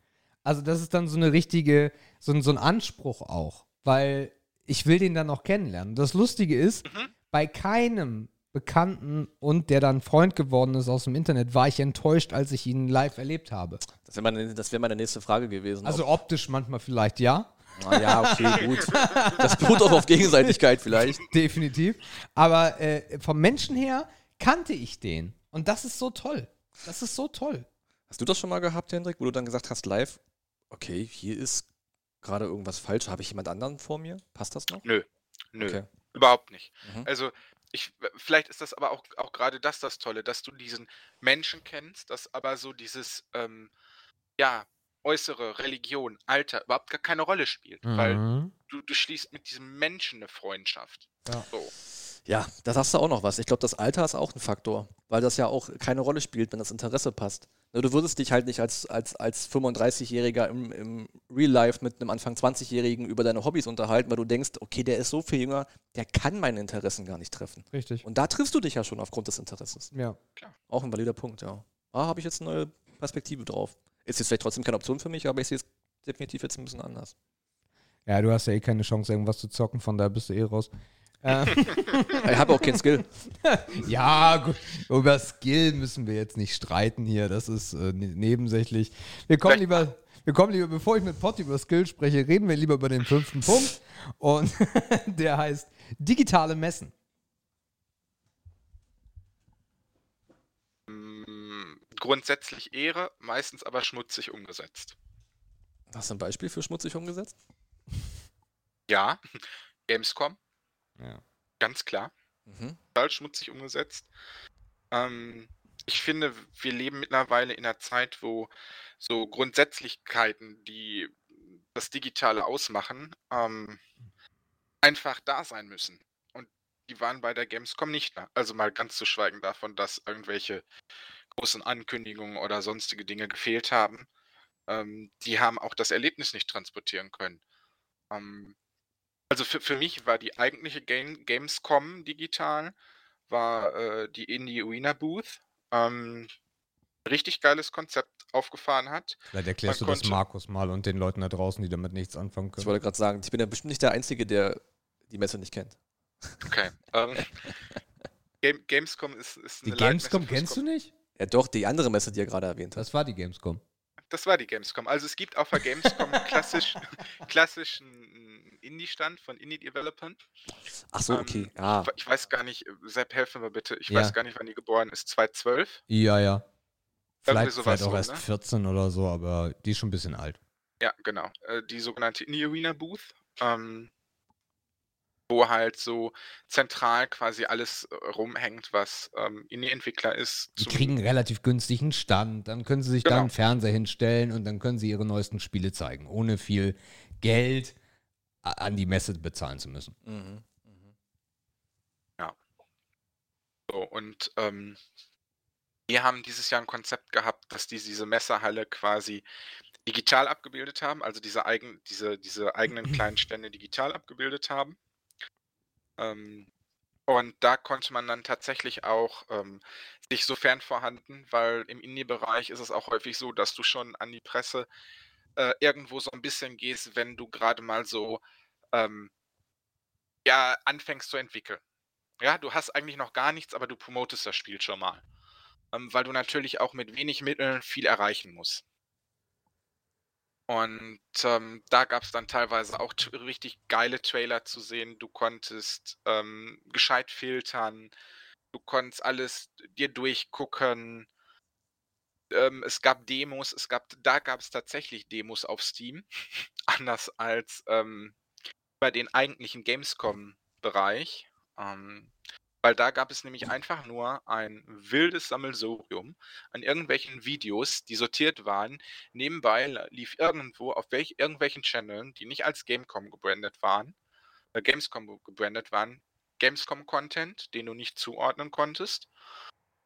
Speaker 1: Also, das ist dann so eine richtige, so, ein- so ein Anspruch auch, weil ich will den dann noch kennenlernen. Das Lustige ist,
Speaker 3: Mhm.
Speaker 1: bei keinem Bekannten und der dann Freund geworden ist aus dem Internet, war ich enttäuscht, als ich ihn live erlebt habe.
Speaker 2: Das wäre meine, das wär meine nächste Frage gewesen.
Speaker 1: Also optisch manchmal vielleicht ja,
Speaker 2: ah, ja, okay, gut. Das beruht auch auf Gegenseitigkeit vielleicht.
Speaker 1: definitiv. Aber äh, vom Menschen her kannte ich den. Und das ist so toll. Das ist so toll.
Speaker 2: Hast du das schon mal gehabt, Hendrik, wo du dann gesagt hast, live, okay, hier ist gerade irgendwas falsch. Habe ich jemand anderen vor mir? Passt das noch?
Speaker 3: Nö, nö.
Speaker 2: Okay.
Speaker 3: Überhaupt nicht.
Speaker 2: Mhm.
Speaker 3: Also, ich, vielleicht ist das aber auch, auch gerade das das Tolle, dass du diesen Menschen kennst, dass aber so dieses, ähm, ja, äußere Religion, Alter überhaupt gar keine Rolle spielt. Weil
Speaker 1: Mhm.
Speaker 3: du, du schließt mit diesem Menschen eine Freundschaft.
Speaker 1: Ja.
Speaker 3: So.
Speaker 2: Ja, da sagst du auch noch was. Ich glaube, das Alter ist auch ein Faktor, weil das ja auch keine Rolle spielt, wenn das Interesse passt. Ne, Du würdest dich halt nicht als, als, als 35-Jähriger im, im Real Life mit einem Anfang 20-Jährigen über deine Hobbys unterhalten, weil du denkst, okay, der ist so viel jünger, der kann meine Interessen gar nicht treffen.
Speaker 1: Richtig.
Speaker 2: Und da triffst du dich ja schon aufgrund des Interesses.
Speaker 1: Ja.
Speaker 2: Auch ein valider Punkt, ja. Ah, habe ich jetzt eine neue Perspektive drauf. Ist jetzt vielleicht trotzdem keine Option für mich, aber ich sehe es definitiv jetzt ein bisschen anders.
Speaker 1: Ja, du hast ja eh keine Chance, irgendwas zu zocken, von daher bist du eh raus. Ähm,
Speaker 2: Ich habe auch keinen Skill.
Speaker 1: ja, gut, über Skill müssen wir jetzt nicht streiten hier. Das ist äh, ne- nebensächlich. Wir kommen lieber, wir kommen lieber, bevor ich mit Potti über Skill spreche, reden wir lieber über den fünften Punkt. Und der heißt digitale Messen.
Speaker 3: Grundsätzlich Ehre, meistens aber schmutzig umgesetzt.
Speaker 2: Hast du ein Beispiel für schmutzig umgesetzt?
Speaker 3: Ja, Gamescom,
Speaker 1: Ja.
Speaker 3: ganz klar.
Speaker 2: Mhm.
Speaker 3: total schmutzig umgesetzt. Ähm, ich finde, wir leben mittlerweile in einer Zeit, wo so Grundsätzlichkeiten, die das Digitale ausmachen, ähm, einfach da sein müssen. Und die waren bei der Gamescom nicht da. Also mal ganz zu schweigen davon, dass irgendwelche großen Ankündigungen oder sonstige Dinge gefehlt haben. Ähm, die haben auch das Erlebnis nicht transportieren können. Ähm, also für, für mich war die eigentliche Game, Gamescom digital, war äh, die Indie Arena Booth. Ähm, richtig geiles Konzept aufgefahren hat.
Speaker 1: Vielleicht erklärst
Speaker 3: Man
Speaker 1: du das Markus mal und den Leuten da draußen, die damit nichts anfangen
Speaker 2: Ich
Speaker 1: können.
Speaker 2: wollte gerade sagen, ich bin ja bestimmt nicht der Einzige, der die Messe nicht kennt.
Speaker 3: Okay. ähm, Game, Gamescom ist, ist
Speaker 1: Die
Speaker 3: eine Leitmesse
Speaker 1: Gamescom kennst du nicht?
Speaker 2: Ja, doch, die andere Messe, die er gerade erwähnt hat.
Speaker 1: Das war die Gamescom.
Speaker 3: Das war die Gamescom. Also es gibt auf der Gamescom einen klassisch, klassischen Indie-Stand von Indie-Developern.
Speaker 2: Ach so,
Speaker 3: Ähm,
Speaker 2: okay. Ah,
Speaker 3: Ich weiß gar nicht, Sepp, helfen wir bitte. Ich
Speaker 1: Ja.
Speaker 3: weiß gar nicht, wann die geboren ist. 2012?
Speaker 1: Ja, ja. Vielleicht,
Speaker 3: sowas
Speaker 1: vielleicht auch
Speaker 3: so,
Speaker 1: erst
Speaker 3: ne?
Speaker 1: 14 oder so, aber die ist schon ein bisschen alt.
Speaker 3: Ja, genau. Äh, die sogenannte Indie Arena Booth, ähm, wo halt so zentral quasi alles äh, rumhängt, was ähm, Indie-Entwickler ist.
Speaker 1: Die kriegen einen relativ günstigen Stand, dann können sie sich da
Speaker 3: Genau.
Speaker 1: einen Fernseher hinstellen und dann können sie ihre neuesten Spiele zeigen, ohne viel Geld an die Messe bezahlen zu müssen.
Speaker 2: mhm. Mhm.
Speaker 3: So, und ähm, wir haben dieses Jahr ein Konzept gehabt, dass die diese Messehalle quasi digital abgebildet haben, also diese, eigen, diese, diese eigenen kleinen Stände digital abgebildet haben. Ähm, und da konnte man dann tatsächlich auch ähm, sich sofern vorhanden, weil im Indie-Bereich ist es auch häufig so, dass du schon an die Presse äh, irgendwo so ein bisschen gehst, wenn du gerade mal so ähm, ja, anfängst zu entwickeln. Ja, du hast eigentlich noch gar nichts, aber du promotest das Spiel schon mal. Ähm, weil du natürlich auch mit wenig Mitteln viel erreichen musst. Und ähm, da gab es dann teilweise auch richtig geile Trailer zu sehen. Du konntest ähm, gescheit filtern, du konntest alles dir durchgucken. Ähm, es gab Demos, es gab, da gab es tatsächlich Demos auf Steam, anders als ähm, bei den eigentlichen Gamescom-Bereich. Weil da gab es nämlich einfach nur ein wildes Sammelsurium an irgendwelchen Videos, die sortiert waren. Nebenbei lief irgendwo auf welch, irgendwelchen Channeln, die nicht als Gamecom gebrandet waren, äh, Gamescom ge- gebrandet waren, Gamescom-Content, den du nicht zuordnen konntest.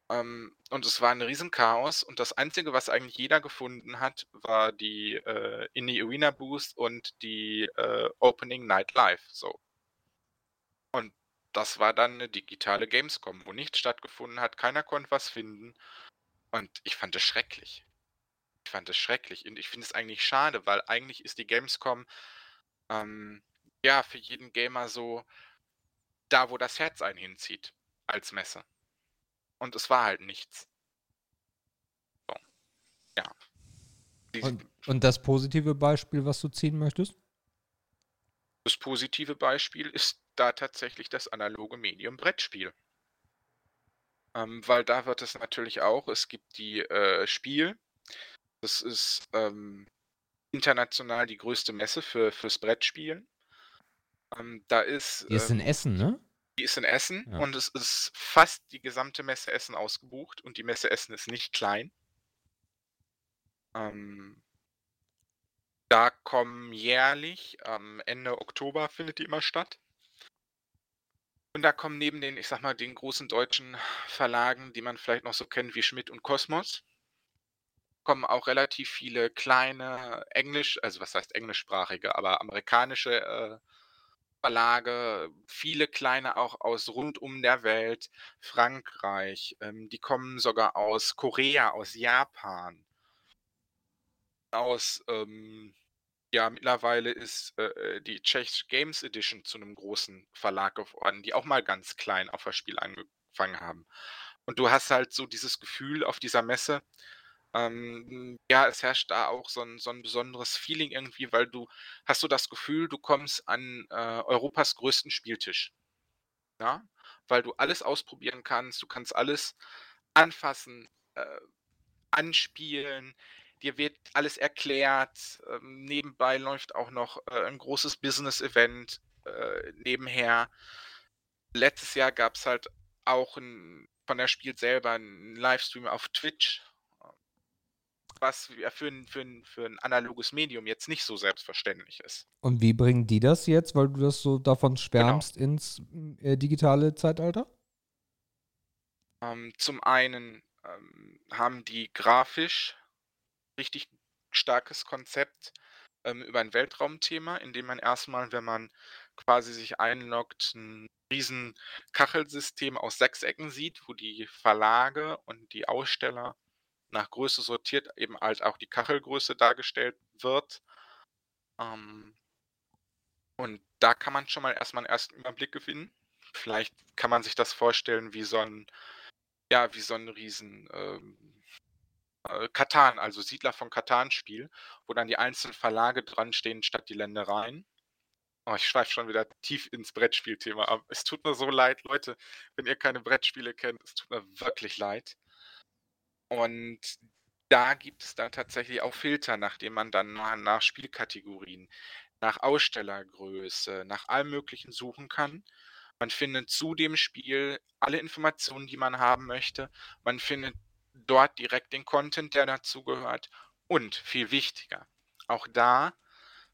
Speaker 3: Ähm, und es war ein Riesenchaos und das Einzige, was eigentlich jeder gefunden hat, war die äh, Indie Arena Booth und die äh, Opening Night Live. So. Und das war dann eine digitale Gamescom, wo nichts stattgefunden hat, keiner konnte was finden. Und ich fand es schrecklich. Ich fand es schrecklich. Und ich finde es eigentlich schade, weil eigentlich ist die Gamescom ähm, ja für jeden Gamer so da, wo das Herz einen hinzieht, als Messe. Und es war halt nichts. So. Ja.
Speaker 1: Und, und das positive Beispiel, was du ziehen möchtest?
Speaker 3: Das positive Beispiel ist da tatsächlich das analoge Medium Brettspiel. Ähm, weil da wird es natürlich auch, es gibt die äh, Spiel, das ist ähm, international die größte Messe für, fürs Brettspielen. Ähm, da ist,
Speaker 1: Die ist in
Speaker 3: ähm,
Speaker 1: Essen, ne?
Speaker 3: die ist in Essen
Speaker 1: Ja.
Speaker 3: und es ist fast die gesamte Messe Essen ausgebucht und die Messe Essen ist nicht klein. Ähm, da kommen jährlich, am Ende Oktober findet die immer statt. Und da kommen neben den, ich sag mal, den großen deutschen Verlagen, die man vielleicht noch so kennt wie Schmidt und Kosmos, kommen auch relativ viele kleine Englisch, also was heißt englischsprachige, aber amerikanische äh, Verlage, viele kleine auch aus rund um der Welt, Frankreich, ähm, die kommen sogar aus Korea, aus Japan, aus ähm, Ja, mittlerweile ist äh, äh, die Czech Games Edition zu einem großen Verlag geworden, die auch mal ganz klein auf das Spiel angefangen haben. Und du hast halt so dieses Gefühl auf dieser Messe, ähm, ja, es herrscht da auch so ein, so ein besonderes Feeling irgendwie, weil du hast so das Gefühl, du kommst an äh, Europas größten Spieltisch. Ja, weil du alles ausprobieren kannst, du kannst alles anfassen, äh, anspielen, dir wird alles erklärt. Ähm, nebenbei läuft auch noch äh, ein großes Business-Event äh, nebenher. Letztes Jahr gab es halt auch ein, von der Spiel selber einen Livestream auf Twitch, was für ein, für, ein, für ein analoges Medium jetzt nicht so selbstverständlich ist.
Speaker 1: Und wie bringen die das jetzt, weil du das so davon schwärmst, genau. ins äh, digitale Zeitalter?
Speaker 3: Ähm, zum einen ähm, haben die grafisch richtig starkes Konzept ähm, über ein Weltraumthema, in dem man erstmal, wenn man quasi sich einloggt, ein riesen Kachelsystem aus sechs Ecken sieht, wo die Verlage und die Aussteller nach Größe sortiert eben halt auch die Kachelgröße dargestellt wird. Ähm, und da kann man schon mal erstmal einen ersten Überblick gewinnen. Vielleicht kann man sich das vorstellen wie so ein, ja, wie so ein riesen ähm, äh, Katan, also Siedler von Katan-Spiel, wo dann die einzelnen Verlage dran stehen statt die Ländereien. Oh, ich schweife schon wieder tief ins Brettspielthema ab. Es tut mir so leid, Leute, wenn ihr keine Brettspiele kennt. Es tut mir wirklich leid. Und da gibt es dann tatsächlich auch Filter, nachdem man dann nach Spielkategorien, nach Ausstellergröße, nach allem Möglichen suchen kann. Man findet zu dem Spiel alle Informationen, die man haben möchte. Man findet dort direkt den Content, der dazugehört. Und viel wichtiger, auch da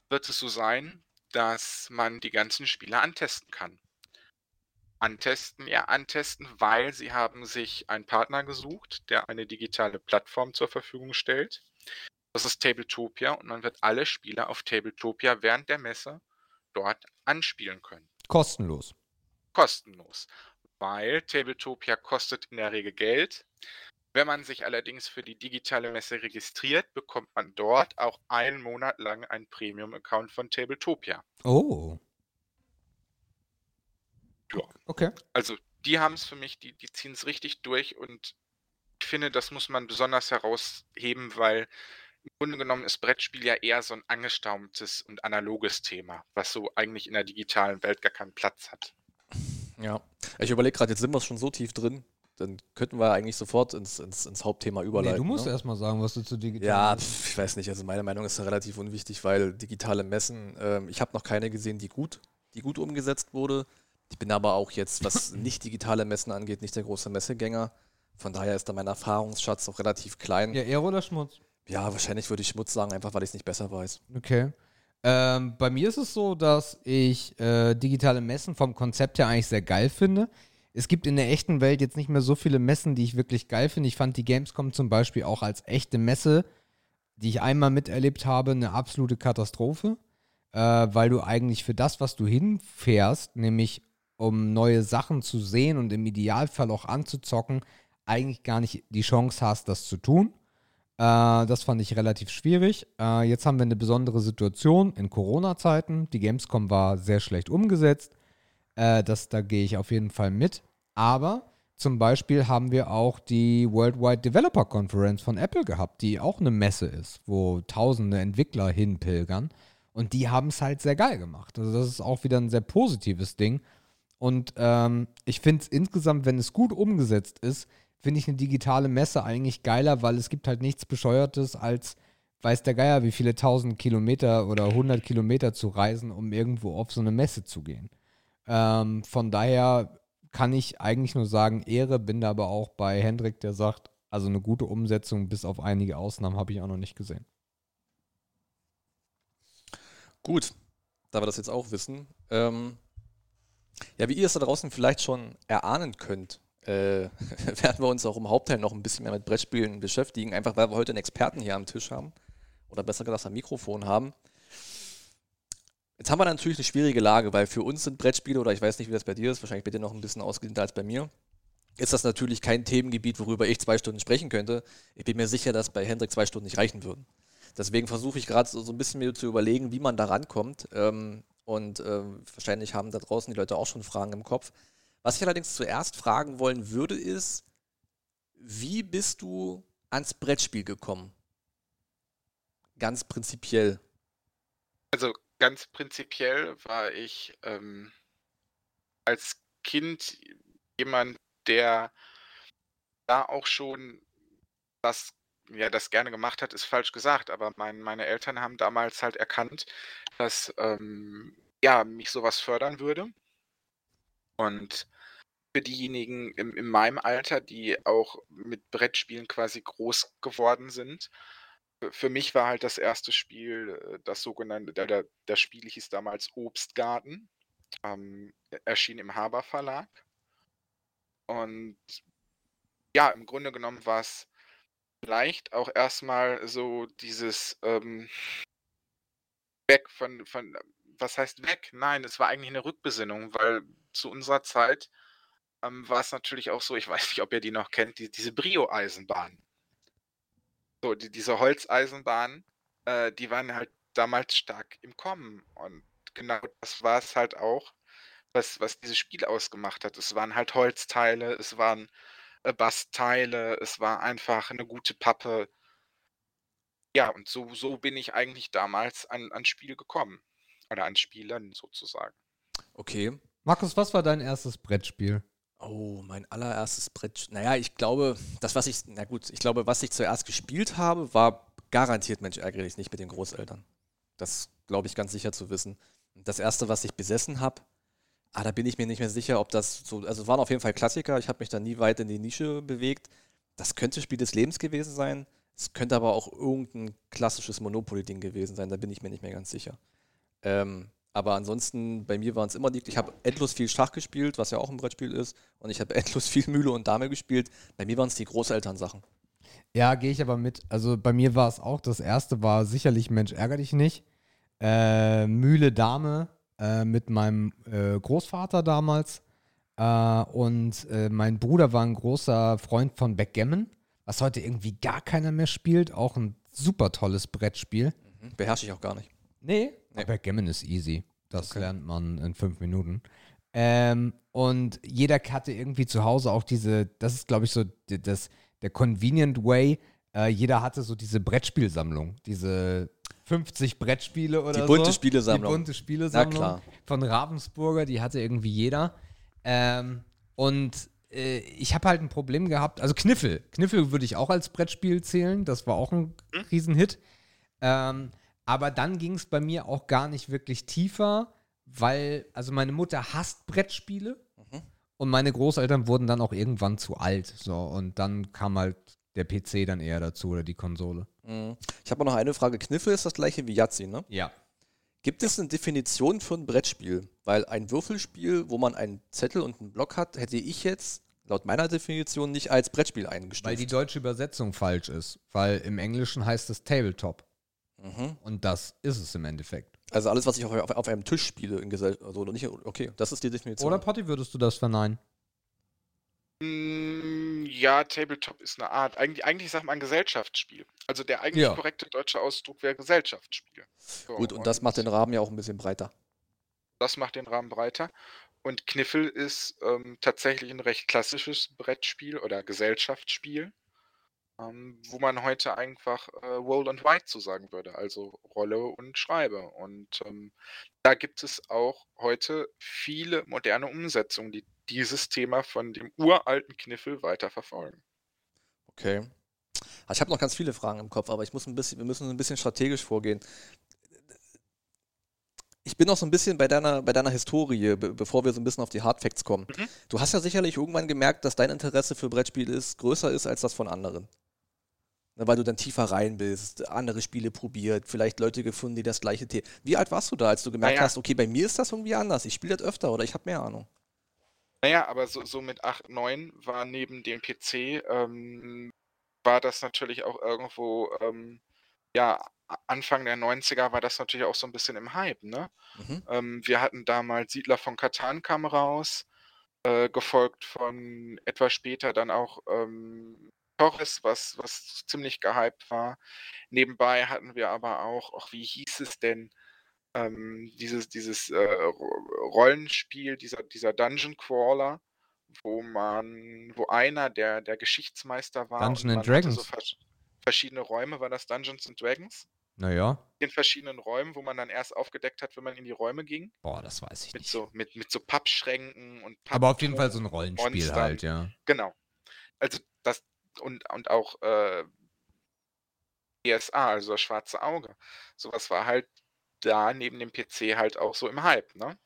Speaker 3: wird es so sein, dass man die ganzen Spiele antesten kann. Antesten, ja, antesten, weil sie haben sich einen Partner gesucht, der eine digitale Plattform zur Verfügung stellt. Das ist Tabletopia und man wird alle Spiele auf Tabletopia während der Messe dort anspielen können.
Speaker 1: Kostenlos.
Speaker 3: Kostenlos. Weil Tabletopia kostet in der Regel Geld. Wenn man sich allerdings für die digitale Messe registriert, bekommt man dort auch einen Monat lang einen Premium-Account von Tabletopia.
Speaker 1: Oh.
Speaker 3: Ja.
Speaker 1: Okay.
Speaker 3: Also die haben es für mich, die, die ziehen es richtig durch und ich finde, das muss man besonders herausheben, weil im Grunde genommen ist Brettspiel ja eher so ein angestaumtes und analoges Thema, was so eigentlich in der digitalen Welt gar keinen Platz hat.
Speaker 2: Ja, ich überlege gerade, jetzt sind wir schon so tief drin, dann könnten wir eigentlich sofort ins, ins, ins Hauptthema überleiten. Nee,
Speaker 1: du musst
Speaker 2: ne?
Speaker 1: erstmal sagen, was du zu digital
Speaker 2: Ja, pf, ich weiß nicht. Also meine Meinung ist relativ unwichtig, weil digitale Messen, ähm, ich habe noch keine gesehen, die gut, die gut umgesetzt wurde. Ich bin aber auch jetzt, was nicht digitale Messen angeht, nicht der große Messegänger. Von daher ist da mein Erfahrungsschatz auch relativ klein.
Speaker 1: Ja, Ehre oder Schmutz?
Speaker 2: Ja, wahrscheinlich würde ich Schmutz sagen, einfach weil ich es nicht besser weiß.
Speaker 1: Okay. Ähm, bei mir ist es so, dass ich äh, digitale Messen vom Konzept her eigentlich sehr geil finde es gibt in der echten Welt jetzt nicht mehr so viele Messen, die ich wirklich geil finde. Ich fand die Gamescom zum Beispiel auch als echte Messe, die ich einmal miterlebt habe, eine absolute Katastrophe, äh, weil du eigentlich für das, was du hinfährst, nämlich um neue Sachen zu sehen und im Idealfall auch anzuzocken, eigentlich gar nicht die Chance hast, das zu tun. Äh, das fand ich relativ schwierig. Äh, jetzt haben wir eine besondere Situation in Corona-Zeiten. Die Gamescom war sehr schlecht umgesetzt. Äh, das, da gehe ich auf jeden Fall mit. Aber zum Beispiel haben wir auch die Worldwide Developer Conference von Apple gehabt, die auch eine Messe ist, wo tausende Entwickler hinpilgern. Und die haben es halt sehr geil gemacht. Also das ist auch wieder ein sehr positives Ding. Und ähm, ich finde es insgesamt, wenn es gut umgesetzt ist, finde ich eine digitale Messe eigentlich geiler, weil es gibt halt nichts Bescheuertes als, weiß der Geier, wie viele tausend Kilometer oder hundert Kilometer zu reisen, um irgendwo auf so eine Messe zu gehen. Ähm, von daher kann ich eigentlich nur sagen, Ehre, bin da aber auch bei Hendrik, der sagt, also eine gute Umsetzung, bis auf einige Ausnahmen, habe ich auch noch nicht gesehen.
Speaker 2: Gut, da wir das jetzt auch wissen. Ähm, ja, wie ihr es da draußen vielleicht schon erahnen könnt, äh, werden wir uns auch im Hauptteil noch ein bisschen mehr mit Brettspielen beschäftigen, einfach weil wir heute einen Experten hier am Tisch haben. Oder besser gesagt ein Mikrofon haben. Jetzt haben wir natürlich eine schwierige Lage, weil für uns sind Brettspiele, oder ich weiß nicht, wie das bei dir ist, wahrscheinlich bei dir noch ein bisschen ausgedehnter als bei mir, ist das natürlich kein Themengebiet, worüber ich zwei Stunden sprechen könnte. Ich bin mir sicher, dass bei Hendrik zwei Stunden nicht reichen würden. Deswegen versuche ich gerade so, so ein bisschen mir zu überlegen, wie man da rankommt. Ähm, und ähm, wahrscheinlich haben da draußen die Leute auch schon Fragen im Kopf. Was ich allerdings zuerst fragen wollen würde, ist, wie bist du ans Brettspiel gekommen? Ganz prinzipiell.
Speaker 3: Also ganz prinzipiell war ich ähm, als Kind jemand, der da auch schon das, ja, das gerne gemacht hat, ist falsch gesagt, aber mein, meine Eltern haben damals halt erkannt, dass ähm, ja, mich sowas fördern würde. Und für diejenigen in, in meinem Alter, die auch mit Brettspielen quasi groß geworden sind, für mich war halt das erste Spiel äh, das sogenannte, der, das Spiel hieß damals Obstgarten, ähm, erschien im Haber Verlag. Und ja, im Grunde genommen war es vielleicht auch erstmal so dieses ähm, weg von, von, was heißt weg? Nein, es war eigentlich eine Rückbesinnung, weil zu unserer Zeit ähm, war es natürlich auch so, ich weiß nicht, ob ihr die noch kennt, die, diese Brio-Eisenbahn. So, die, diese Holzeisenbahnen, äh, die waren halt damals stark im Kommen. Und genau das war es halt auch, was, was dieses Spiel ausgemacht hat. Es waren halt Holzteile, es waren äh, Bastteile, es war einfach eine gute Pappe. Ja, und so, so bin ich eigentlich damals an, ans Spiel gekommen. Oder an Spielen sozusagen.
Speaker 2: Okay.
Speaker 1: Markus, was war dein erstes Brettspiel?
Speaker 2: Oh, mein allererstes Brett. Naja, ich glaube, das, was ich, na gut, ich glaube, was ich zuerst gespielt habe, war garantiert Mensch ärgere dich nicht mit den Großeltern. Das glaube ich ganz sicher zu wissen. Das erste, was ich besessen habe, ah, da bin ich mir nicht mehr sicher, ob das so, also es waren auf jeden Fall Klassiker, ich habe mich da nie weit in die Nische bewegt. Das könnte Spiel des Lebens gewesen sein. Es könnte aber auch irgendein klassisches Monopoly-Ding gewesen sein, da bin ich mir nicht mehr ganz sicher. Ähm, aber ansonsten, bei mir waren es immer die. Ich habe endlos viel Schach gespielt, was ja auch ein Brettspiel ist. Und ich habe endlos viel Mühle und Dame gespielt. Bei mir waren es die Großelternsachen.
Speaker 1: Ja, gehe ich aber mit. Also bei mir war es auch, das erste war sicherlich Mensch, ärger dich nicht. Äh, Mühle Dame äh, mit meinem äh, Großvater damals. Äh, und äh, mein Bruder war ein großer Freund von Backgammon, was heute irgendwie gar keiner mehr spielt. Auch ein super tolles Brettspiel.
Speaker 2: Mhm. Beherrsche ich auch gar nicht.
Speaker 1: Nee,
Speaker 2: Nee.
Speaker 1: Backgammon ist easy. Das
Speaker 2: Okay.
Speaker 1: lernt man in fünf Minuten. Ähm, und jeder hatte irgendwie zu Hause auch diese, das ist glaube ich so die- das, der convenient way, äh, jeder hatte so diese Brettspielsammlung, diese 50 Brettspiele oder
Speaker 2: Die
Speaker 1: so.
Speaker 2: bunte Spielesammlung.
Speaker 1: Die bunte Spielesammlung
Speaker 2: Na klar.
Speaker 1: von Ravensburger, die hatte irgendwie jeder. Ähm, und äh, ich habe halt ein Problem gehabt, also Kniffel. Kniffel würde ich auch als Brettspiel zählen, das war auch ein Riesenhit. Ähm, aber dann ging es bei mir auch gar nicht wirklich tiefer, weil, also meine Mutter hasst Brettspiele
Speaker 2: Mhm.
Speaker 1: und meine Großeltern wurden dann auch irgendwann zu alt. So, und dann kam halt der PC dann eher dazu oder die Konsole.
Speaker 2: Mhm. Ich habe noch eine Frage. Kniffel ist das gleiche wie Yahtzee, ne?
Speaker 1: Ja.
Speaker 2: Gibt es eine Definition für ein Brettspiel? Weil ein Würfelspiel, wo man einen Zettel und einen Block hat, hätte ich jetzt laut meiner Definition nicht als Brettspiel eingestuft.
Speaker 1: Weil die deutsche Übersetzung falsch ist. Weil im Englischen heißt es Tabletop.
Speaker 2: Mhm.
Speaker 1: Und das ist es im Endeffekt.
Speaker 2: Also alles, was ich auf, auf, auf einem Tisch spiele in Gesellschaft. Also nicht, okay, das ist die Definition.
Speaker 1: Oder Potti, würdest du das verneinen?
Speaker 3: Mm, Ja, Tabletop ist eine Art. Eigentlich, eigentlich sagt man Gesellschaftsspiel. Also der eigentlich
Speaker 1: Ja.
Speaker 3: korrekte deutsche Ausdruck wäre Gesellschaftsspiel. So,
Speaker 2: Gut, und das macht den Rahmen ja auch ein bisschen breiter.
Speaker 3: das macht den Rahmen breiter. Und Kniffel ist ähm, tatsächlich ein recht klassisches Brettspiel oder Gesellschaftsspiel, ähm, wo man heute einfach äh, Roll and Write zu sagen würde, also Rolle und Schreibe. Und ähm, da gibt es auch heute viele moderne Umsetzungen, die dieses Thema von dem uralten Kniffel weiter verfolgen.
Speaker 2: Okay. Ah, Ich habe noch ganz viele Fragen im Kopf, aber ich muss ein bisschen, wir müssen ein bisschen strategisch vorgehen. Ich bin noch so ein bisschen bei deiner, bei deiner Historie, be bevor wir so ein bisschen auf die Hardfacts kommen.
Speaker 3: Mhm.
Speaker 2: Du hast ja sicherlich irgendwann gemerkt, dass dein Interesse für Brettspiele ist, größer ist als das von anderen. Ne, Weil du dann tiefer rein bist, andere Spiele probiert, vielleicht Leute gefunden, die das gleiche Thema. Wie alt warst du da, als du gemerkt
Speaker 3: Naja.
Speaker 2: hast, okay, bei mir ist das irgendwie anders, ich spiele das öfter oder ich habe mehr Ahnung?
Speaker 3: Naja, aber so, so mit 8, 9 war neben dem PC, ähm, war das natürlich auch irgendwo, ähm, ja, Anfang der 90er war das natürlich auch so ein bisschen im Hype, ne?
Speaker 2: Mhm.
Speaker 3: Ähm, wir hatten damals Siedler von Katan kam raus, äh, gefolgt von etwas später dann auch ähm, Torres, was, was ziemlich gehypt war. Nebenbei hatten wir aber auch, auch wie hieß es denn, ähm, dieses, dieses äh, Rollenspiel, dieser, dieser Dungeon Crawler, wo man, wo einer der, der Geschichtsmeister war.
Speaker 1: Dungeon and Dragons.
Speaker 3: So vers verschiedene Räume, war das Dungeons and Dragons?
Speaker 1: Naja.
Speaker 3: In verschiedenen Räumen, wo man dann erst aufgedeckt hat, wenn man in die Räume ging.
Speaker 1: Boah, das weiß ich
Speaker 3: Mit
Speaker 1: nicht.
Speaker 3: so, mit, mit so Pappschränken und
Speaker 1: Aber auf jeden Fall so ein Rollenspiel
Speaker 3: Monstern.
Speaker 1: halt, ja.
Speaker 3: Genau. Also das und, und auch äh, DSA, also das schwarze Auge. Sowas war halt da neben dem PC halt auch so im Hype, ne?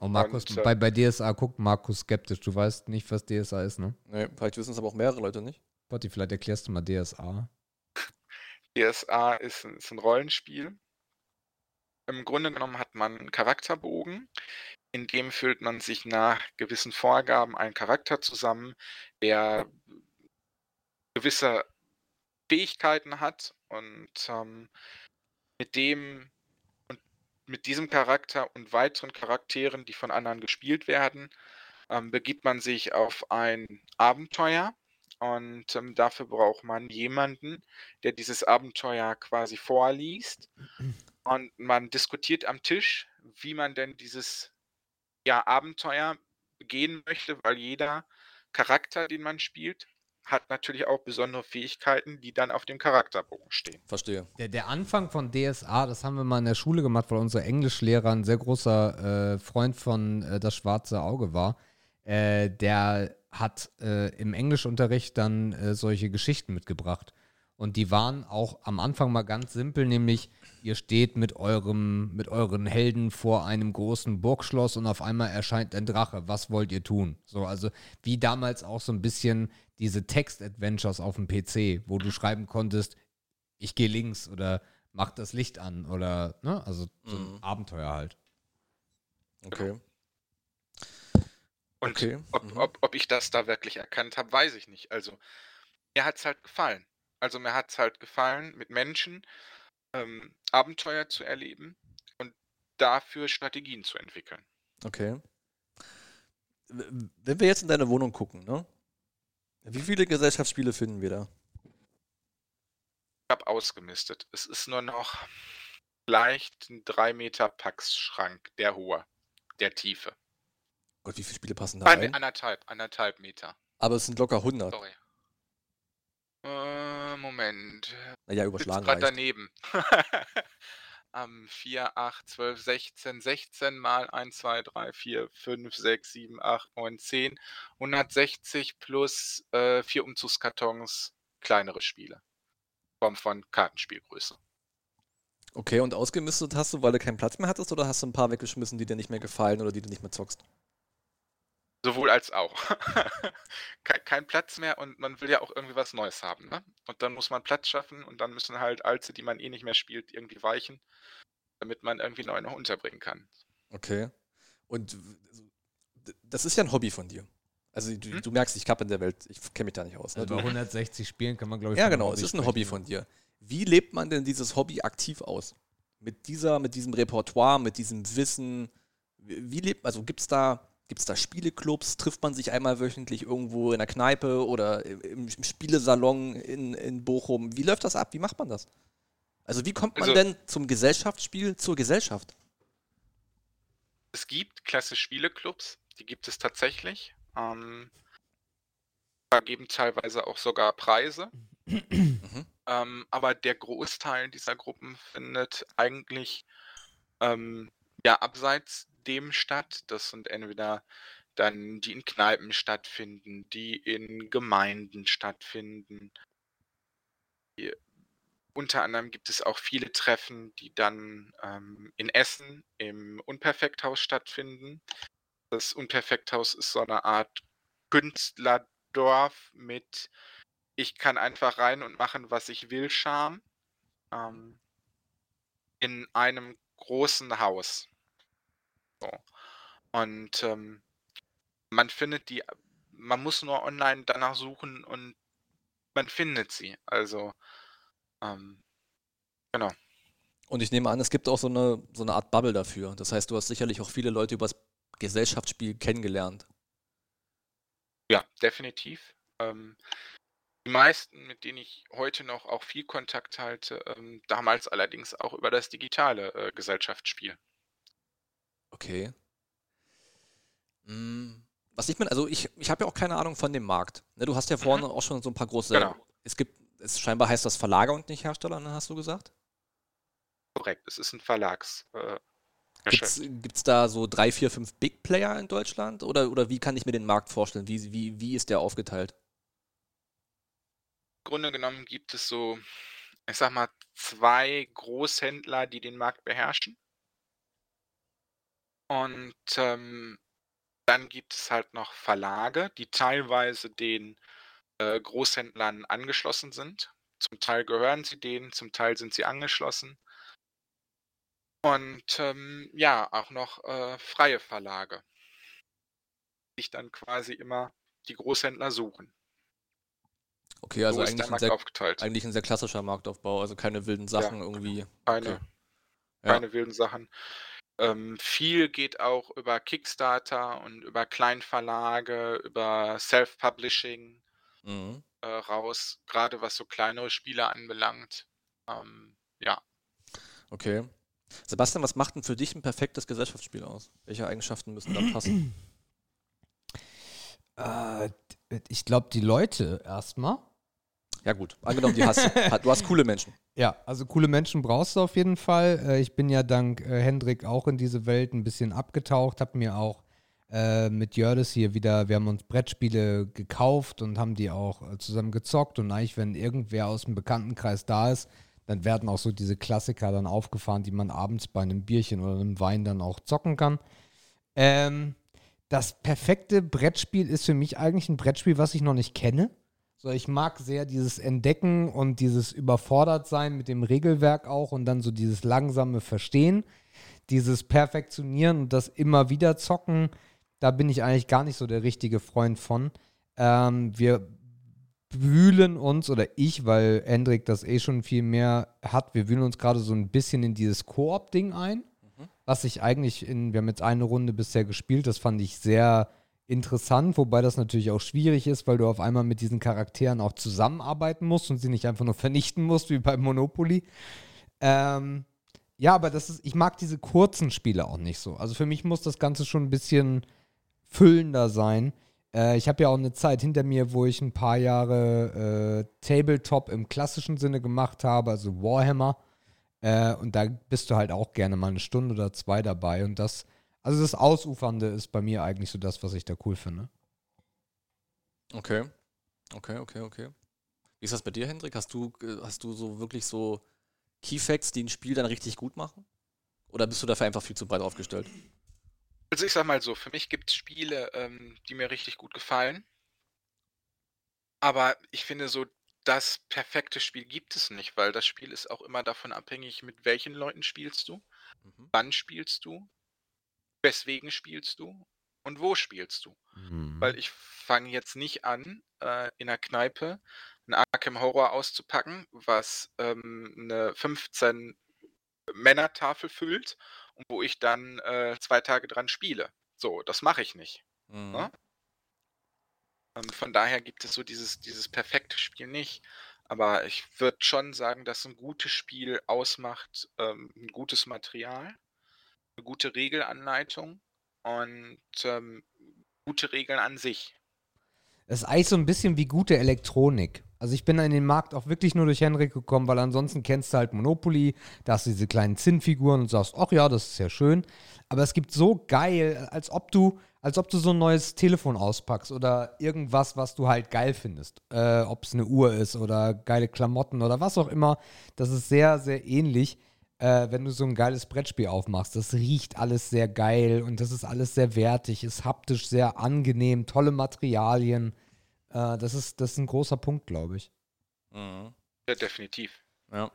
Speaker 1: Und Markus,
Speaker 3: Und, äh,
Speaker 1: bei, bei DSA guckt Markus skeptisch. Du weißt nicht, was DSA ist, ne?
Speaker 2: Nee, vielleicht wissen es aber auch mehrere Leute nicht.
Speaker 1: Botti, vielleicht erklärst du mal DSA.
Speaker 3: DSA ist, ein- ist ein Rollenspiel. Im Grunde genommen hat man einen Charakterbogen, in dem füllt man sich nach gewissen Vorgaben einen Charakter zusammen, der gewisse Fähigkeiten hat und ähm, mit dem und mit diesem Charakter und weiteren Charakteren, die von anderen gespielt werden, ähm, begibt man sich auf ein Abenteuer und ähm, dafür braucht man jemanden, der dieses Abenteuer quasi vorliest. Und man diskutiert am Tisch, wie man denn dieses ja, Abenteuer begehen möchte, weil jeder Charakter, den man spielt, hat natürlich auch besondere Fähigkeiten, die dann auf dem Charakterbogen stehen.
Speaker 2: Verstehe.
Speaker 1: Der, der Anfang von DSA, das haben wir mal in der Schule gemacht, weil unser Englischlehrer ein sehr großer äh, Freund von äh, Das Schwarze Auge war. Äh, der hat äh, im Englischunterricht dann äh, solche Geschichten mitgebracht. Und die waren auch am Anfang mal ganz simpel, nämlich ihr steht mit eurem, mit euren Helden vor einem großen Burgschloss und auf einmal erscheint ein Drache. Was wollt ihr tun? So, also wie damals auch so ein bisschen diese Text-Adventures auf dem PC, wo du schreiben konntest, ich gehe links oder mach das Licht an oder, ne, also so ein
Speaker 2: Mhm.
Speaker 1: Abenteuer halt.
Speaker 2: Okay.
Speaker 3: Und
Speaker 2: Okay,
Speaker 3: ob,
Speaker 2: mhm.
Speaker 3: ob, ob ich das da wirklich erkannt habe, weiß ich nicht. Also, mir hat es halt gefallen. Also, mir hat es halt gefallen, mit Menschen ähm, Abenteuer zu erleben und dafür Strategien zu entwickeln.
Speaker 2: Okay. Wenn wir jetzt in deine Wohnung gucken, ne? Wie viele Gesellschaftsspiele finden wir da?
Speaker 3: Ich habe ausgemistet. Es ist nur noch leicht ein 3 Meter Pax-Schrank, der hohe, der tiefe.
Speaker 2: Gott, wie viele Spiele passen da
Speaker 3: nee,
Speaker 2: rein?
Speaker 3: anderthalb, anderthalb Meter.
Speaker 2: Aber es sind locker 100.
Speaker 3: Sorry. Äh, Moment.
Speaker 2: Naja, überschlagen
Speaker 3: gerade daneben. Am 4, 8, 12, 16, 16 mal 1, 2, 3, 4, 5, 6, 7, 8, 9, 10. 160 plus äh, vier Umzugskartons kleinere Spiele. Form von Kartenspielgröße.
Speaker 2: Okay, und ausgemistet hast du, weil du keinen Platz mehr hattest, oder hast du ein paar weggeschmissen, die dir nicht mehr gefallen oder die du nicht mehr zockst?
Speaker 3: Sowohl als auch. Ke- Kein Platz mehr und man will ja auch irgendwie was Neues haben. Ne? Und dann muss man Platz schaffen und dann müssen halt alte, die man eh nicht mehr spielt, irgendwie weichen, damit man irgendwie neu noch unterbringen kann.
Speaker 2: Okay. Und das ist ja ein Hobby von dir. Also du,
Speaker 3: Hm?
Speaker 2: du merkst, ich kappe in der Welt, ich kenne mich da nicht aus. Ne?
Speaker 1: Also bei
Speaker 2: Du,
Speaker 1: 160 Spielen kann man, glaube ich,
Speaker 2: ja, genau, es ist ein
Speaker 1: sprechen,
Speaker 2: Hobby von dir. Wie lebt man denn dieses Hobby aktiv aus? Mit dieser, mit diesem Repertoire, mit diesem Wissen? Wie wie lebt, also gibt es da, gibt's da Spieleclubs? Trifft man sich einmal wöchentlich irgendwo in der Kneipe oder im, im Spielesalon in, in Bochum? Wie läuft das ab? Wie macht man das? Also wie kommt man
Speaker 3: Also-
Speaker 2: denn zum Gesellschaftsspiel zur Gesellschaft?
Speaker 3: Es gibt klasse Spieleclubs, die gibt es tatsächlich. Ähm, vergeben teilweise auch sogar Preise.
Speaker 2: Mhm.
Speaker 3: Ähm, aber der Großteil dieser Gruppen findet eigentlich ähm, ja abseits dem statt. Das sind entweder dann die in Kneipen stattfinden, die in Gemeinden stattfinden. Die, unter anderem gibt es auch viele Treffen, die dann ähm, in Essen im Unperfekthaus stattfinden. Das Unperfekthaus ist so eine Art Künstlerdorf mit ich kann einfach rein und machen, was ich will, Charme. Ähm, in einem großen Haus. So. Und ähm, man findet die, man muss nur online danach suchen und man findet sie. Also, ähm, genau.
Speaker 2: Und ich nehme an, es gibt auch so eine, so eine Art Bubble dafür. Das heißt, du hast sicherlich auch viele Leute übers Gesellschaftsspiel kennengelernt.
Speaker 3: Ja, definitiv. Ähm, Die meisten, mit denen ich heute noch auch viel Kontakt halte, ähm, damals allerdings auch über das digitale äh, Gesellschaftsspiel.
Speaker 2: Okay. Hm, was ich mir, also ich, ich habe ja auch keine Ahnung von dem Markt. Ne, du hast ja vorhin auch schon so ein paar große.
Speaker 3: Genau.
Speaker 2: Es gibt, es scheinbar heißt das Verlager und nicht Hersteller, ne, hast du gesagt?
Speaker 3: Korrekt, es ist ein Verlags. Äh, Geschäft.
Speaker 2: gibt's da so drei, vier, fünf Big Player in Deutschland? Oder, oder wie kann ich mir den Markt vorstellen? Wie, wie, wie ist der aufgeteilt?
Speaker 3: Im Grunde genommen gibt es so, ich sag mal, zwei Großhändler, die den Markt beherrschen. Und ähm, dann gibt es halt noch Verlage, die teilweise den äh, Großhändlern angeschlossen sind. Zum Teil gehören sie denen, zum Teil sind sie angeschlossen. Und ähm, ja, auch noch äh, freie Verlage, die sich dann quasi immer die Großhändler suchen.
Speaker 2: Okay, also
Speaker 3: so
Speaker 2: eigentlich ein, sehr,
Speaker 3: aufgeteilt.
Speaker 2: eigentlich ein sehr klassischer Marktaufbau, also keine wilden Sachen irgendwie.
Speaker 3: Keine,
Speaker 2: okay. Ja.
Speaker 3: keine wilden Sachen. Ähm, viel geht auch über Kickstarter und über Kleinverlage, über Self-Publishing
Speaker 2: Mhm.
Speaker 3: äh, raus, gerade was so kleinere Spiele anbelangt. Ähm, ja,
Speaker 2: Okay. Sebastian, was macht denn für dich ein perfektes Gesellschaftsspiel aus? Welche Eigenschaften müssen da passen?
Speaker 1: Äh, ich glaube, die Leute erstmal.
Speaker 2: Ja gut, angenommen, die hast du. Ha- Du hast coole Menschen.
Speaker 1: Ja, also coole Menschen brauchst du auf jeden Fall. Äh, ich bin ja dank äh, Hendrik auch in diese Welt ein bisschen abgetaucht, habe mir auch äh, mit Jördis hier wieder, wir haben uns Brettspiele gekauft und haben die auch zusammen gezockt und eigentlich, wenn irgendwer aus dem Bekanntenkreis da ist, dann werden auch so diese Klassiker dann aufgefahren, die man abends bei einem Bierchen oder einem Wein dann auch zocken kann. Ähm, das perfekte Brettspiel ist für mich eigentlich ein Brettspiel, was ich noch nicht kenne. So, ich mag sehr dieses Entdecken und dieses Überfordertsein mit dem Regelwerk auch und dann so dieses langsame Verstehen, dieses Perfektionieren und das immer wieder zocken. Da bin ich eigentlich gar nicht so der richtige Freund von. Ähm, wir wühlen uns, oder ich, weil Hendrik das eh schon viel mehr hat, wir wühlen uns gerade so ein bisschen in dieses Koop-Ding ein, was ich eigentlich in, wir haben jetzt eine Runde bisher gespielt, das fand ich sehr interessant, wobei das natürlich auch schwierig ist, weil du auf einmal mit diesen Charakteren auch zusammenarbeiten musst und sie nicht einfach nur vernichten musst, wie bei Monopoly. Ähm, ja, aber das ist, ich mag diese kurzen Spiele auch nicht so. Also für mich muss das Ganze schon ein bisschen füllender sein. Äh, ich habe ja auch eine Zeit hinter mir, wo ich ein paar Jahre äh, Tabletop im klassischen Sinne gemacht habe, also Warhammer. Äh, und da bist du halt auch gerne mal eine Stunde oder zwei dabei. Und das, also das Ausufernde ist bei mir eigentlich so das, was ich da cool finde.
Speaker 2: Okay. Okay, okay, okay. Wie ist das bei dir, Hendrik? Hast du, äh, hast du so wirklich so Keyfacts, die ein Spiel dann richtig gut machen? Oder bist du dafür einfach viel zu breit aufgestellt?
Speaker 3: Also ich sag mal so, für mich gibt es Spiele, ähm, die mir richtig gut gefallen. Aber ich finde so, das perfekte Spiel gibt es nicht, weil das Spiel ist auch immer davon abhängig, mit welchen Leuten spielst du,
Speaker 2: Mhm.
Speaker 3: wann spielst du, weswegen spielst du und wo spielst du. Weil ich fange jetzt nicht an, äh, in der Kneipe ein Arkham Horror auszupacken, was ähm, eine 15 Männertafel füllt und wo ich dann äh, zwei Tage dran spiele. So, das mache ich nicht.
Speaker 2: Mhm.
Speaker 3: Ja? Ähm, von daher gibt es so dieses, dieses perfekte Spiel nicht. Aber ich würde schon sagen, dass ein gutes Spiel ausmacht, ähm, ein gutes Material, eine gute Regelanleitung und ähm, gute Regeln an sich.
Speaker 1: Das ist eigentlich so ein bisschen wie gute Elektronik. Also ich bin in den Markt auch wirklich nur durch Henrik gekommen, weil ansonsten kennst du halt Monopoly, da hast du diese kleinen Zinnfiguren und sagst, ach ja, das ist ja schön. Aber es gibt so geil, als ob du, als ob du so ein neues Telefon auspackst oder irgendwas, was du halt geil findest. Äh, ob es eine Uhr ist oder geile Klamotten oder was auch immer. Das ist sehr, sehr ähnlich, äh, wenn du so ein geiles Brettspiel aufmachst. Das riecht alles sehr geil und das ist alles sehr wertig, ist haptisch sehr angenehm, tolle Materialien. Äh, das, ist, das ist ein großer Punkt, glaube ich.
Speaker 2: Mhm.
Speaker 3: Ja, definitiv.
Speaker 2: Ja.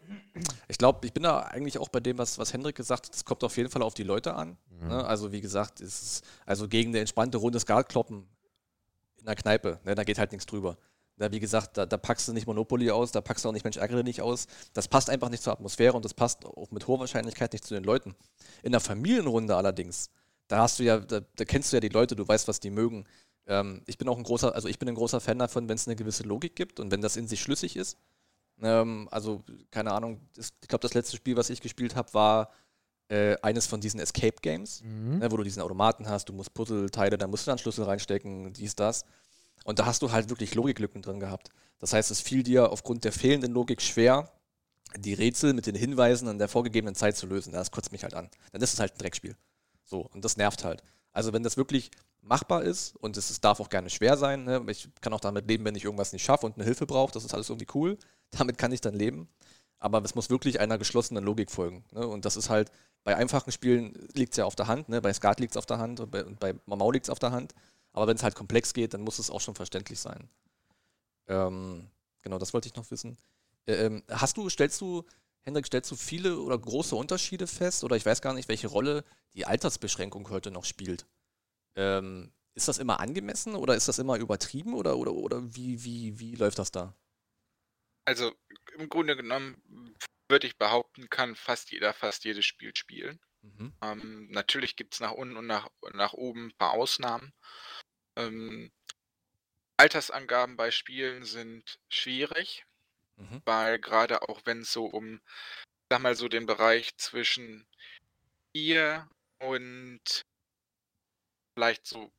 Speaker 2: Ich glaube, ich bin da eigentlich auch bei dem, was, was Hendrik gesagt hat, das kommt auf jeden Fall auf die Leute an. Ne? Also wie gesagt, es ist also gegen eine entspannte Runde Skatkloppen in der Kneipe, ne? da geht halt nichts drüber. Na, wie gesagt, da, da packst du nicht Monopoly aus, da packst du auch nicht Mensch ärgere nicht aus. Das passt einfach nicht zur Atmosphäre und das passt auch mit hoher Wahrscheinlichkeit nicht zu den Leuten. In der Familienrunde allerdings, da hast du ja, da, da kennst du ja die Leute, du weißt, was die mögen. Ähm, ich bin auch ein großer, also ich bin ein großer Fan davon, wenn es eine gewisse Logik gibt und wenn das in sich schlüssig ist. Ähm, also, keine Ahnung, das, ich glaube, das letzte Spiel, was ich gespielt habe, war äh, eines von diesen Escape Games,
Speaker 1: Mhm.
Speaker 2: ne, wo du diesen Automaten hast, du musst Puzzleteile, da musst du dann Schlüssel reinstecken, dies, das. Und da hast du halt wirklich Logiklücken drin gehabt. Das heißt, es fiel dir aufgrund der fehlenden Logik schwer, die Rätsel mit den Hinweisen in der vorgegebenen Zeit zu lösen. Das kotzt mich halt an. Dann ist es halt ein Dreckspiel. So, und das nervt halt. Also, wenn das wirklich machbar ist und es, es darf auch gerne schwer sein, ne? ich kann auch damit leben, wenn ich irgendwas nicht schaffe und eine Hilfe brauche, das ist alles irgendwie cool. Damit kann ich dann leben. Aber es muss wirklich einer geschlossenen Logik folgen. Ne? Und das ist halt, bei einfachen Spielen liegt es ja auf der Hand, ne? bei Skat liegt es auf der Hand und bei, und bei Mau liegt es auf der Hand. Aber wenn es halt komplex geht, dann muss es auch schon verständlich sein. Ähm, genau, das wollte ich noch wissen. Ähm, hast du, stellst du, Hendrik, stellst du viele oder große Unterschiede fest? Oder ich weiß gar nicht, welche Rolle die Altersbeschränkung heute noch spielt. Ähm, ist das immer angemessen oder ist das immer übertrieben oder, oder, oder wie, wie, wie läuft das da?
Speaker 3: Also im Grunde genommen würde ich behaupten, kann fast jeder fast jedes Spiel spielen.
Speaker 2: Mhm.
Speaker 3: Ähm, natürlich gibt es nach unten und nach, nach oben ein paar Ausnahmen. Ähm, Altersangaben bei Spielen sind schwierig,
Speaker 2: Mhm.
Speaker 3: weil gerade auch wenn es so um, sag mal so den Bereich zwischen 4 und vielleicht so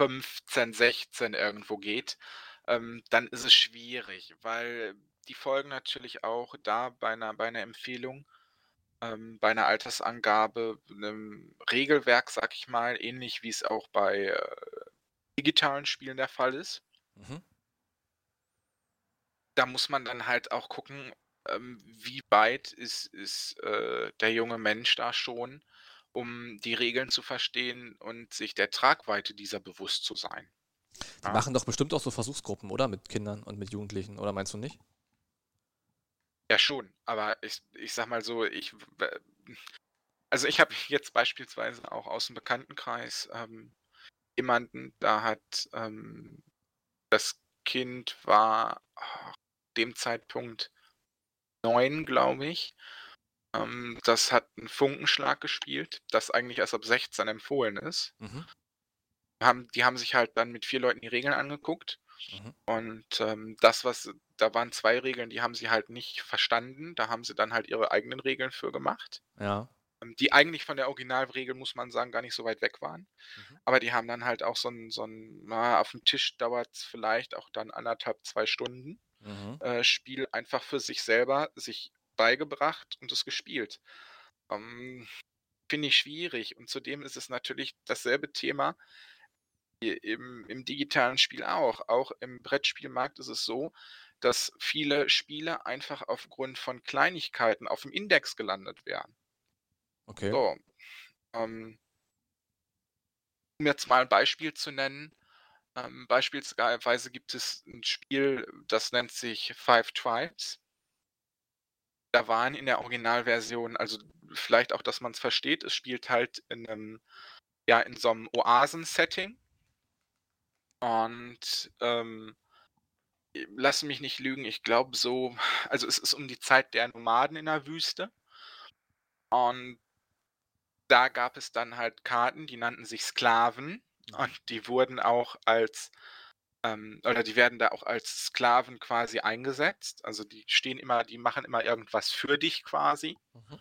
Speaker 3: 15, 16 irgendwo geht, ähm, dann ist es schwierig, weil die folgen natürlich auch da bei einer, bei einer Empfehlung, ähm, bei einer Altersangabe, einem Regelwerk, sag ich mal, ähnlich wie es auch bei äh, digitalen Spielen der Fall ist.
Speaker 2: Mhm.
Speaker 3: Da muss man dann halt auch gucken, ähm, wie weit ist, ist äh, der junge Mensch da schon, um die Regeln zu verstehen und sich der Tragweite dieser bewusst zu sein.
Speaker 2: Die
Speaker 3: Ja.
Speaker 2: machen doch bestimmt auch so Versuchsgruppen, oder? Mit Kindern und mit Jugendlichen, oder meinst du nicht?
Speaker 3: Ja, schon, aber ich, ich sag mal so, ich, also ich habe jetzt beispielsweise auch aus dem Bekanntenkreis ähm, jemanden, da hat ähm, das Kind war ah, dem Zeitpunkt neun, glaube ich. Ähm, das hat einen Funkenschlag gespielt, das eigentlich erst ab 16 empfohlen ist.
Speaker 2: Mhm.
Speaker 3: Haben, die haben sich halt dann mit vier Leuten die Regeln angeguckt.
Speaker 2: Mhm.
Speaker 3: Und ähm, das, was, da waren zwei Regeln, die haben sie halt nicht verstanden. Da haben sie dann halt ihre eigenen Regeln für gemacht.
Speaker 2: Ja.
Speaker 3: Ähm, Die eigentlich von der Originalregel, muss man sagen, gar nicht so weit weg waren.
Speaker 2: Mhm.
Speaker 3: Aber die haben dann halt auch so ein, so ein na, auf dem Tisch dauert es vielleicht auch dann anderthalb, zwei Stunden.
Speaker 2: Mhm.
Speaker 3: Äh, Spiel einfach für sich selber sich beigebracht und es gespielt. Ähm, Finde ich schwierig. Und zudem ist es natürlich dasselbe Thema wie im, im digitalen Spiel auch. Auch im Brettspielmarkt ist es so, dass viele Spiele einfach aufgrund von Kleinigkeiten auf dem Index gelandet werden.
Speaker 2: Okay.
Speaker 3: So, ähm, um jetzt mal ein Beispiel zu nennen. Ähm, beispielsweise gibt es ein Spiel, das nennt sich Five Tribes. Da waren in der Originalversion, also vielleicht auch, dass man es versteht, es spielt halt in einem, ja, in so einem Oasen-Setting. Und ähm, lass mich nicht lügen, ich glaube so, also es ist um die Zeit der Nomaden in der Wüste. Und da gab es dann halt Karten, die nannten sich Sklaven und die wurden auch als, ähm, oder die werden da auch als Sklaven quasi eingesetzt. Also die stehen immer, die machen immer irgendwas für dich quasi.
Speaker 2: Mhm.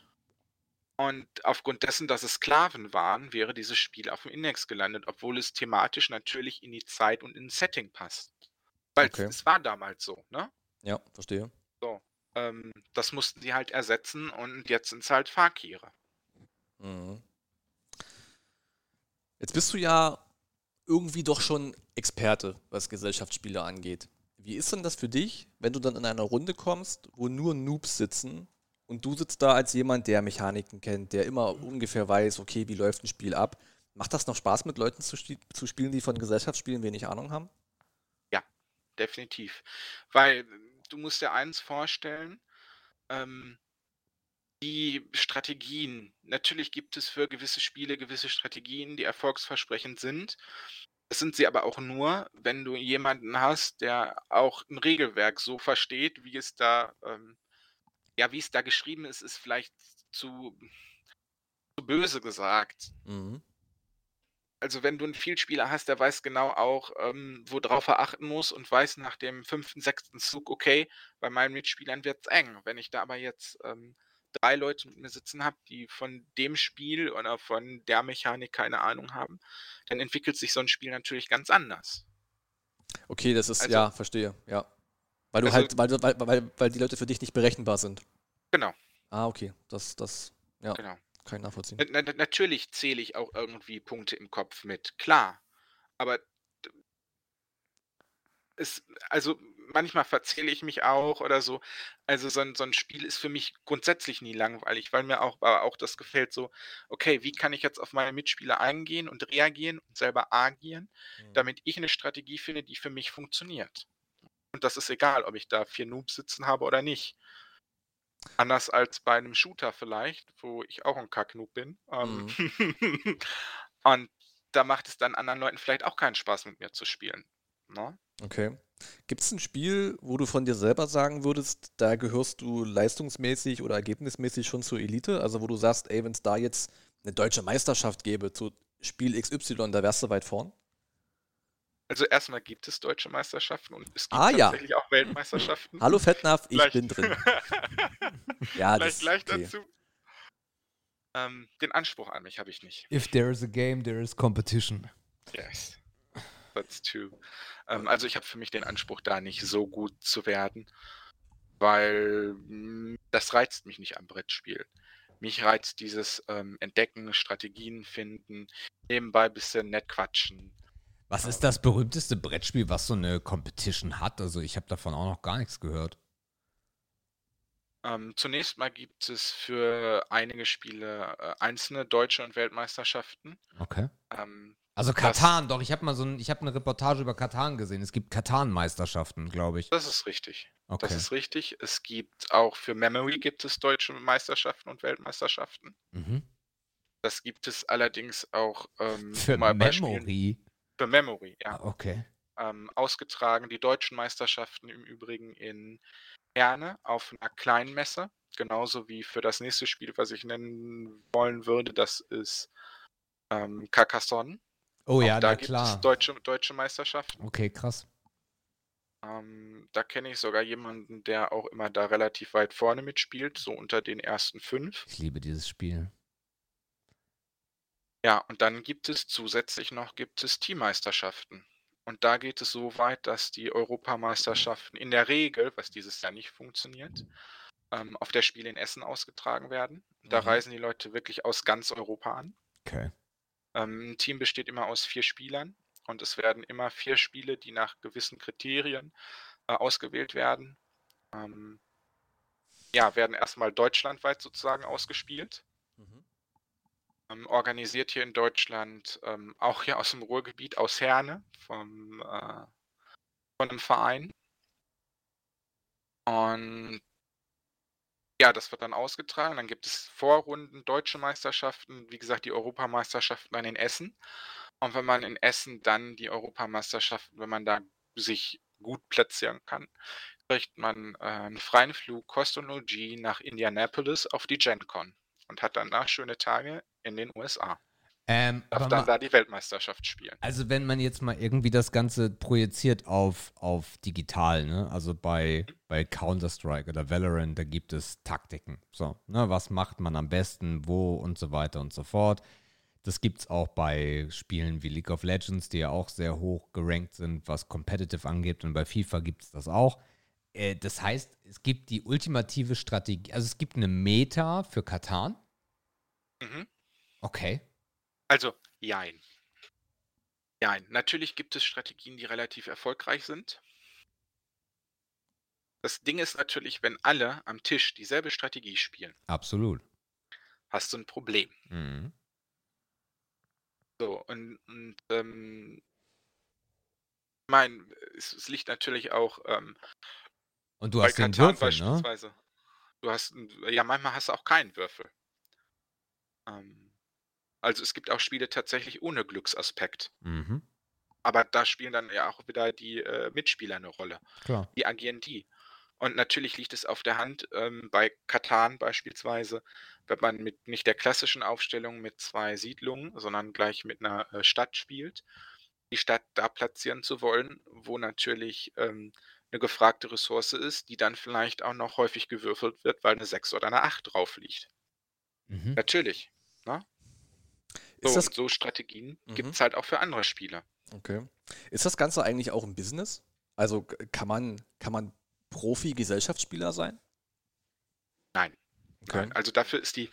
Speaker 3: Und aufgrund dessen, dass es Sklaven waren, wäre dieses Spiel auf dem Index gelandet, obwohl es thematisch natürlich in die Zeit und in ein Setting passt. Weil
Speaker 2: Okay.
Speaker 3: es war damals so, ne?
Speaker 2: Ja, verstehe.
Speaker 3: Ähm, das mussten sie halt ersetzen und jetzt sind es halt Fakire.
Speaker 2: Mhm. Jetzt bist du ja irgendwie doch schon Experte, was Gesellschaftsspiele angeht. Wie ist denn das für dich, wenn du dann in einer Runde kommst, wo nur Noobs sitzen und du sitzt da als jemand, der Mechaniken kennt, der immer ungefähr weiß, okay, wie läuft ein Spiel ab? Macht das noch Spaß, mit Leuten zu, zu spielen, die von Gesellschaftsspielen wenig Ahnung haben?
Speaker 3: Definitiv. Weil du musst dir eins vorstellen, ähm, die Strategien, natürlich gibt es für gewisse Spiele gewisse Strategien, die erfolgsversprechend sind. Das sind sie aber auch nur, wenn du jemanden hast, der auch ein Regelwerk so versteht, wie es da, ähm, ja, wie es da geschrieben ist, ist vielleicht zu, zu böse gesagt.
Speaker 2: Mhm.
Speaker 3: also wenn du einen Vielspieler hast, der weiß genau auch, ähm, worauf er achten muss und weiß nach dem fünften, sechsten Zug, okay, bei meinen Mitspielern wird es eng. Wenn ich da aber jetzt ähm, drei Leute mit mir sitzen habe, die von dem Spiel oder von der Mechanik keine Ahnung haben, dann entwickelt sich so ein Spiel natürlich ganz anders.
Speaker 2: Okay, das ist,
Speaker 3: Also-
Speaker 2: ja, verstehe, ja. Weil du
Speaker 3: Also-
Speaker 2: halt, weil, weil, weil, weil die Leute für dich nicht berechenbar sind.
Speaker 3: Genau,
Speaker 2: Ah, okay. Das, das, ja,
Speaker 3: genau.
Speaker 2: kann ich nachvollziehen.
Speaker 3: Na, na, natürlich zähle ich auch irgendwie Punkte im Kopf mit, klar. Aber es, also manchmal verzähle ich mich auch oder so. Also so ein, so ein Spiel ist für mich grundsätzlich nie langweilig, weil mir auch, aber auch das gefällt so, okay, wie kann ich jetzt auf meine Mitspieler eingehen und reagieren und selber agieren,
Speaker 2: Mhm.
Speaker 3: damit ich eine Strategie finde, die für mich funktioniert. Und das ist egal, ob ich da vier Noobs sitzen habe oder nicht. Anders als bei einem Shooter vielleicht, wo ich auch ein Kacknoob bin. Ähm, und da macht es dann anderen Leuten vielleicht auch keinen Spaß mit mir zu spielen. Ne?
Speaker 2: Okay. Gibt es ein Spiel, wo du von dir selber sagen würdest, da gehörst du leistungsmäßig oder ergebnismäßig schon zur Elite? Also wo du sagst, ey, wenn es da jetzt eine deutsche Meisterschaft gäbe zu Spiel XY, da wärst du weit vorn?
Speaker 3: Also erstmal gibt es deutsche Meisterschaften und es gibt
Speaker 2: Ah, ja.
Speaker 3: tatsächlich auch Weltmeisterschaften.
Speaker 2: Hallo Fettnapf, ich
Speaker 3: Gleich-
Speaker 2: bin drin. Ja,
Speaker 3: gleich
Speaker 2: das
Speaker 3: gleich
Speaker 2: okay.
Speaker 3: dazu. Ähm, den Anspruch an mich habe ich nicht.
Speaker 1: If there is a game, there is competition.
Speaker 3: Yes. That's true. Ähm, also ich habe für mich den Anspruch, da nicht so gut zu werden, weil mh, das reizt mich nicht am Brettspiel. Mich reizt dieses ähm, Entdecken, Strategien finden, nebenbei ein bisschen nett quatschen.
Speaker 1: Was ist das berühmteste Brettspiel, was so eine Competition hat? Also ich habe davon auch noch gar nichts gehört.
Speaker 3: Ähm, zunächst mal gibt es für einige Spiele äh, einzelne deutsche und Weltmeisterschaften.
Speaker 1: Okay.
Speaker 3: Ähm,
Speaker 1: Also
Speaker 3: Das-
Speaker 1: Katan, doch, ich habe mal so ein, ich habe eine Reportage über Katan gesehen. Es gibt Katan-Meisterschaften, glaube ich.
Speaker 3: das ist richtig.
Speaker 1: Okay.
Speaker 3: Das ist richtig. Es gibt auch für Memory gibt es deutsche Meisterschaften und Weltmeisterschaften.
Speaker 1: mhm.
Speaker 3: Das gibt es allerdings auch ähm,
Speaker 1: Für Memory.
Speaker 3: Für Memory, ja.
Speaker 1: Ah, Okay.
Speaker 3: Ähm, ausgetragen. Die deutschen Meisterschaften im Übrigen in Herne auf einer kleinen Messe. Genauso wie für das nächste Spiel, was ich nennen wollen würde. Das ist ähm, Carcassonne.
Speaker 1: Oh
Speaker 3: Auch
Speaker 1: ja,
Speaker 3: da
Speaker 1: na
Speaker 3: gibt
Speaker 1: klar.
Speaker 3: es deutsche, deutsche Meisterschaften.
Speaker 1: Okay, krass.
Speaker 3: Ähm, da kenne ich sogar jemanden, der auch immer da relativ weit vorne mitspielt, so unter den ersten fünf.
Speaker 1: Ich liebe dieses Spiel.
Speaker 3: Ja, und dann gibt es zusätzlich noch gibt es Teammeisterschaften. Und da geht es so weit, dass die Europameisterschaften in der Regel, was dieses Jahr nicht funktioniert, ähm, auf der Spiel in Essen ausgetragen werden. Da
Speaker 2: Mhm.
Speaker 3: reisen die Leute wirklich aus ganz Europa an.
Speaker 1: Okay.
Speaker 3: Ähm, ein Team besteht immer aus vier Spielern und es werden immer vier Spiele, die nach gewissen Kriterien äh, ausgewählt werden. Ähm, ja, werden erstmal deutschlandweit sozusagen ausgespielt.
Speaker 2: Mhm.
Speaker 3: Ähm, organisiert hier in Deutschland, ähm, auch hier aus dem Ruhrgebiet, aus Herne, vom, äh, von einem Verein. Und ja, das wird dann ausgetragen. Dann gibt es Vorrunden, deutsche Meisterschaften, wie gesagt, die Europameisterschaften dann in Essen. Und wenn man in Essen dann die Europameisterschaften, wenn man da sich gut platzieren kann, kriegt man äh, einen freien Flug, Kost und Logis nach Indianapolis auf die GenCon und hat danach schöne Tage in den USA.
Speaker 1: Ähm,
Speaker 3: Darf dann
Speaker 1: mal,
Speaker 3: da die Weltmeisterschaft spielen.
Speaker 1: also wenn man jetzt mal irgendwie das Ganze projiziert auf, auf digital, ne? Also bei, bei Counter-Strike oder Valorant, da gibt es Taktiken. So, ne? Was macht man am besten, wo und so weiter und so fort. Das gibt es auch bei Spielen wie League of Legends, die ja auch sehr hoch gerankt sind, was Competitive angeht. Und bei FIFA gibt es das auch. Äh, das heißt, es gibt die ultimative Strategie. Also es gibt eine Meta für Katan.
Speaker 3: Mhm.
Speaker 1: Okay.
Speaker 3: Also, jein. Jein. Natürlich gibt es Strategien, die relativ erfolgreich sind. Das Ding ist natürlich, wenn alle am Tisch dieselbe Strategie spielen,
Speaker 1: Absolut.
Speaker 3: hast du ein Problem.
Speaker 1: Mhm.
Speaker 3: So, und, und ähm, ich meine, es, es liegt natürlich auch ähm,
Speaker 1: Und du
Speaker 3: bei
Speaker 1: hast den
Speaker 3: Katan
Speaker 1: Würfel, ne?
Speaker 3: beispielsweise. Du hast, ja, manchmal hast du auch keinen Würfel. Ähm, also es gibt auch Spiele tatsächlich ohne Glücksaspekt.
Speaker 1: Mhm.
Speaker 3: Aber da spielen dann ja auch wieder die äh, Mitspieler eine Rolle.
Speaker 1: Klar.
Speaker 3: Wie agieren die? Und natürlich liegt es auf der Hand, ähm, bei Katan beispielsweise, wenn man mit nicht der klassischen Aufstellung mit zwei Siedlungen, sondern gleich mit einer äh, Stadt spielt, die Stadt da platzieren zu wollen, wo natürlich ähm, eine gefragte Ressource ist, die dann vielleicht auch noch häufig gewürfelt wird, weil eine 6 oder eine 8 drauf liegt.
Speaker 1: Mhm.
Speaker 3: Natürlich. Ne? So,
Speaker 2: Ist das,
Speaker 3: so Strategien
Speaker 2: Mhm.
Speaker 3: gibt es halt auch für andere Spiele.
Speaker 2: okay. Ist das Ganze eigentlich auch ein Business? Also kann man, kann man Profi-Gesellschaftsspieler sein?
Speaker 3: Nein.
Speaker 2: Okay.
Speaker 3: Nein. Also dafür ist die,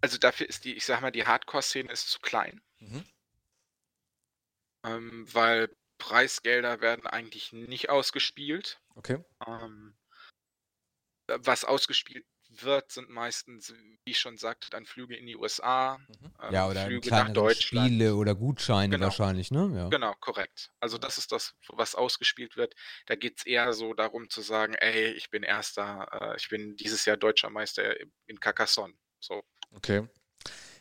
Speaker 3: also dafür ist die, ich sag mal, die Hardcore-Szene ist zu klein,
Speaker 2: Mhm.
Speaker 3: ähm, weil Preisgelder werden eigentlich nicht ausgespielt.
Speaker 2: Okay.
Speaker 3: Ähm, was ausgespielt wird, sind meistens, wie ich schon sagte, dann Flüge in die USA,
Speaker 2: Mhm.
Speaker 3: ähm,
Speaker 1: Ja, oder
Speaker 3: Flüge nach Deutschland.
Speaker 1: Spiele oder Gutscheine
Speaker 3: Genau.
Speaker 1: wahrscheinlich, ne? Ja.
Speaker 3: Genau, korrekt. Also das ist das, was ausgespielt wird. Da geht es eher so darum zu sagen, ey, ich bin erster, äh, ich bin dieses Jahr deutscher Meister in Carcassonne. So.
Speaker 2: Okay.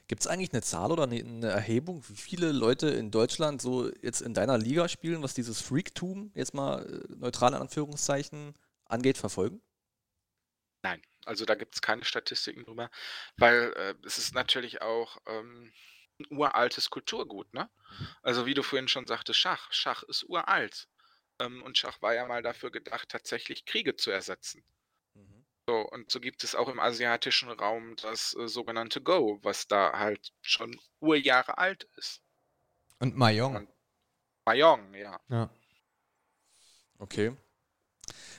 Speaker 2: Gibt es eigentlich eine Zahl oder eine, eine Erhebung, wie viele Leute in Deutschland so jetzt in deiner Liga spielen, was dieses Freaktum, jetzt mal äh, neutral in Anführungszeichen, angeht, verfolgen?
Speaker 3: Nein, also da gibt es keine Statistiken drüber, weil äh, es ist natürlich auch ähm, ein uraltes Kulturgut, ne? Also wie du vorhin schon sagtest, Schach. Schach ist uralt. Ähm, und Schach war ja mal dafür gedacht, tatsächlich Kriege zu ersetzen. So, und so gibt es auch im asiatischen Raum das äh, sogenannte Go, was da halt schon Urjahre alt ist.
Speaker 1: Und Mayong.
Speaker 3: Und- Mahjong, ja.
Speaker 1: Ja.
Speaker 2: Okay.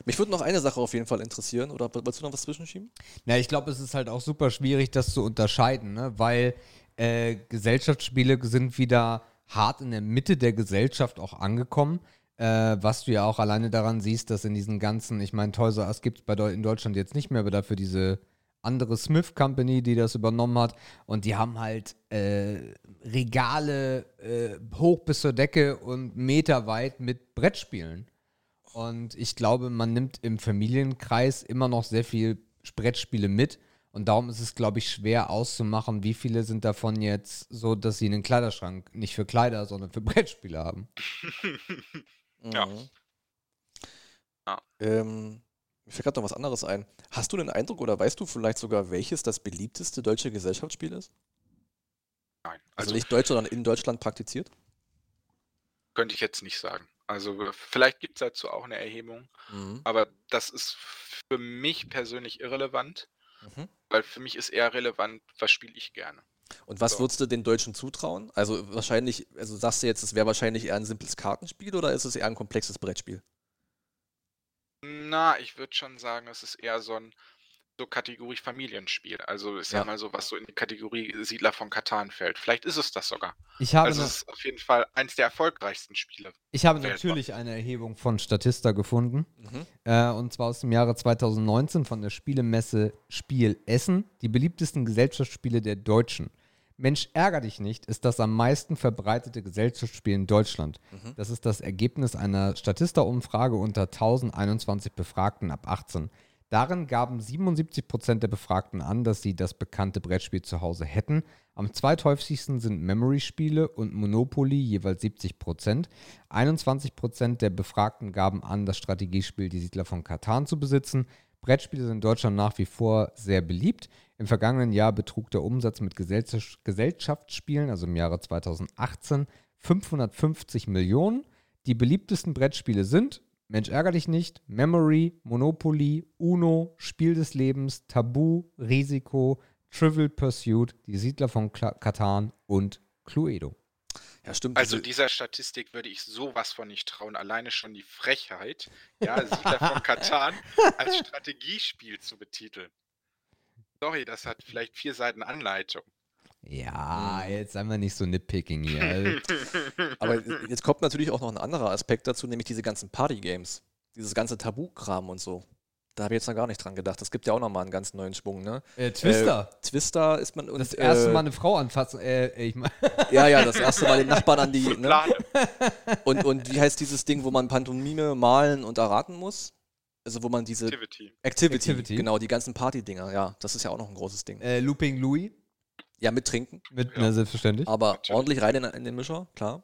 Speaker 2: Mich würde noch eine Sache auf jeden Fall interessieren, oder wolltest du noch was zwischenschieben?
Speaker 1: Na, ich glaube, es ist halt auch super schwierig, das zu unterscheiden, ne? weil äh, Gesellschaftsspiele sind wieder hart in der Mitte der Gesellschaft auch angekommen. Äh, was du ja auch alleine daran siehst, dass in diesen ganzen, ich meine, Toys R Us gibt es in Deutschland jetzt nicht mehr, aber dafür diese andere Smith Company, die das übernommen hat. Und die haben halt äh, Regale äh, hoch bis zur Decke und meterweit mit Brettspielen. Und ich glaube, man nimmt im Familienkreis immer noch sehr viel Brettspiele mit. Und darum ist es, glaube ich, schwer auszumachen, wie viele sind davon jetzt so, dass sie einen Kleiderschrank nicht für Kleider, sondern für Brettspiele haben.
Speaker 3: Ja.
Speaker 2: Mhm.
Speaker 3: Ja.
Speaker 2: Ähm, mir fällt gerade noch was anderes ein. Hast du den Eindruck oder weißt du vielleicht sogar, welches das beliebteste deutsche Gesellschaftsspiel ist?
Speaker 3: Nein,
Speaker 2: Also,
Speaker 3: also
Speaker 2: nicht deutsch, sondern in Deutschland praktiziert?
Speaker 3: könnte ich jetzt nicht sagen. Also vielleicht gibt es dazu auch eine Erhebung,
Speaker 2: Mhm.
Speaker 3: aber das ist für mich persönlich irrelevant,
Speaker 2: Mhm.
Speaker 3: weil für mich ist eher relevant, was spiele ich gerne.
Speaker 2: Und was
Speaker 3: So.
Speaker 2: würdest du den Deutschen zutrauen? Also wahrscheinlich, also sagst du jetzt, es wäre wahrscheinlich eher ein simples Kartenspiel oder ist es eher ein komplexes Brettspiel?
Speaker 3: Na, ich würde schon sagen, es ist eher so ein so Kategorie Familienspiel. Also ich sag
Speaker 2: Ja.
Speaker 3: mal so, was so in die Kategorie Siedler von Katan fällt. Vielleicht ist es das sogar.
Speaker 1: Ich habe,
Speaker 3: Also es ist auf jeden Fall eins der erfolgreichsten Spiele.
Speaker 1: ich habe
Speaker 3: weltweit.
Speaker 1: natürlich eine Erhebung von Statista gefunden.
Speaker 2: Mhm.
Speaker 1: Äh, und zwar aus dem Jahre 2019 von der Spielemesse Spiel Essen. Die beliebtesten Gesellschaftsspiele der Deutschen. Mensch, ärger dich nicht, ist das am meisten verbreitete Gesellschaftsspiel in Deutschland.
Speaker 2: Mhm.
Speaker 1: Das ist das Ergebnis einer Statista-Umfrage unter 1021 Befragten ab 18. Darin gaben 77% der Befragten an, dass sie das bekannte Brettspiel zu Hause hätten. Am zweithäufigsten sind Memory-Spiele und Monopoly jeweils 70%. 21% der Befragten gaben an, das Strategiespiel Die Siedler von Katan zu besitzen. Brettspiele sind in Deutschland nach wie vor sehr beliebt. Im vergangenen Jahr betrug der Umsatz mit Gesellschaft- Gesellschaftsspielen, also im Jahre 2018, 550 Millionen. Die beliebtesten Brettspiele sind Mensch ärger dich nicht, Memory, Monopoly, Uno, Spiel des Lebens, Tabu, Risiko, Trivial Pursuit, Die Siedler von Katan und Cluedo.
Speaker 2: Ja, stimmt.
Speaker 3: Also
Speaker 2: diese-
Speaker 3: dieser Statistik würde ich sowas von nicht trauen. Alleine schon die Frechheit, ja, Siedler von Katan als Strategiespiel zu betiteln. Sorry, das hat vielleicht vier Seiten Anleitung.
Speaker 1: Ja,
Speaker 2: Mhm.
Speaker 1: jetzt seien wir nicht so nitpicking hier. Also,
Speaker 2: Aber jetzt kommt natürlich auch noch ein anderer Aspekt dazu, nämlich diese ganzen Party-Games. Dieses ganze Tabu-Kram und so. Da habe ich jetzt noch gar nicht dran gedacht. Das gibt ja auch nochmal einen ganz neuen Schwung, ne?
Speaker 1: äh, Twister.
Speaker 2: Äh, Twister ist man. Und,
Speaker 1: das erste
Speaker 2: äh,
Speaker 1: Mal eine Frau anfassen. Äh, ich mein,
Speaker 2: Ja, ja, das erste Mal den Nachbarn an die. Ne? Und, und wie heißt dieses Ding, wo man Pantomime malen und erraten muss? Also, wo man diese.
Speaker 3: Activity.
Speaker 2: Activity,
Speaker 1: Activity.
Speaker 2: genau, die ganzen Party-Dinger, ja. Das ist ja auch noch ein großes Ding.
Speaker 1: äh, Looping Louis.
Speaker 2: Ja, mit Trinken.
Speaker 1: Mit,
Speaker 3: Ja.
Speaker 1: na, selbstverständlich.
Speaker 2: Aber
Speaker 3: Natürlich.
Speaker 2: ordentlich rein in, in den Mischer, klar.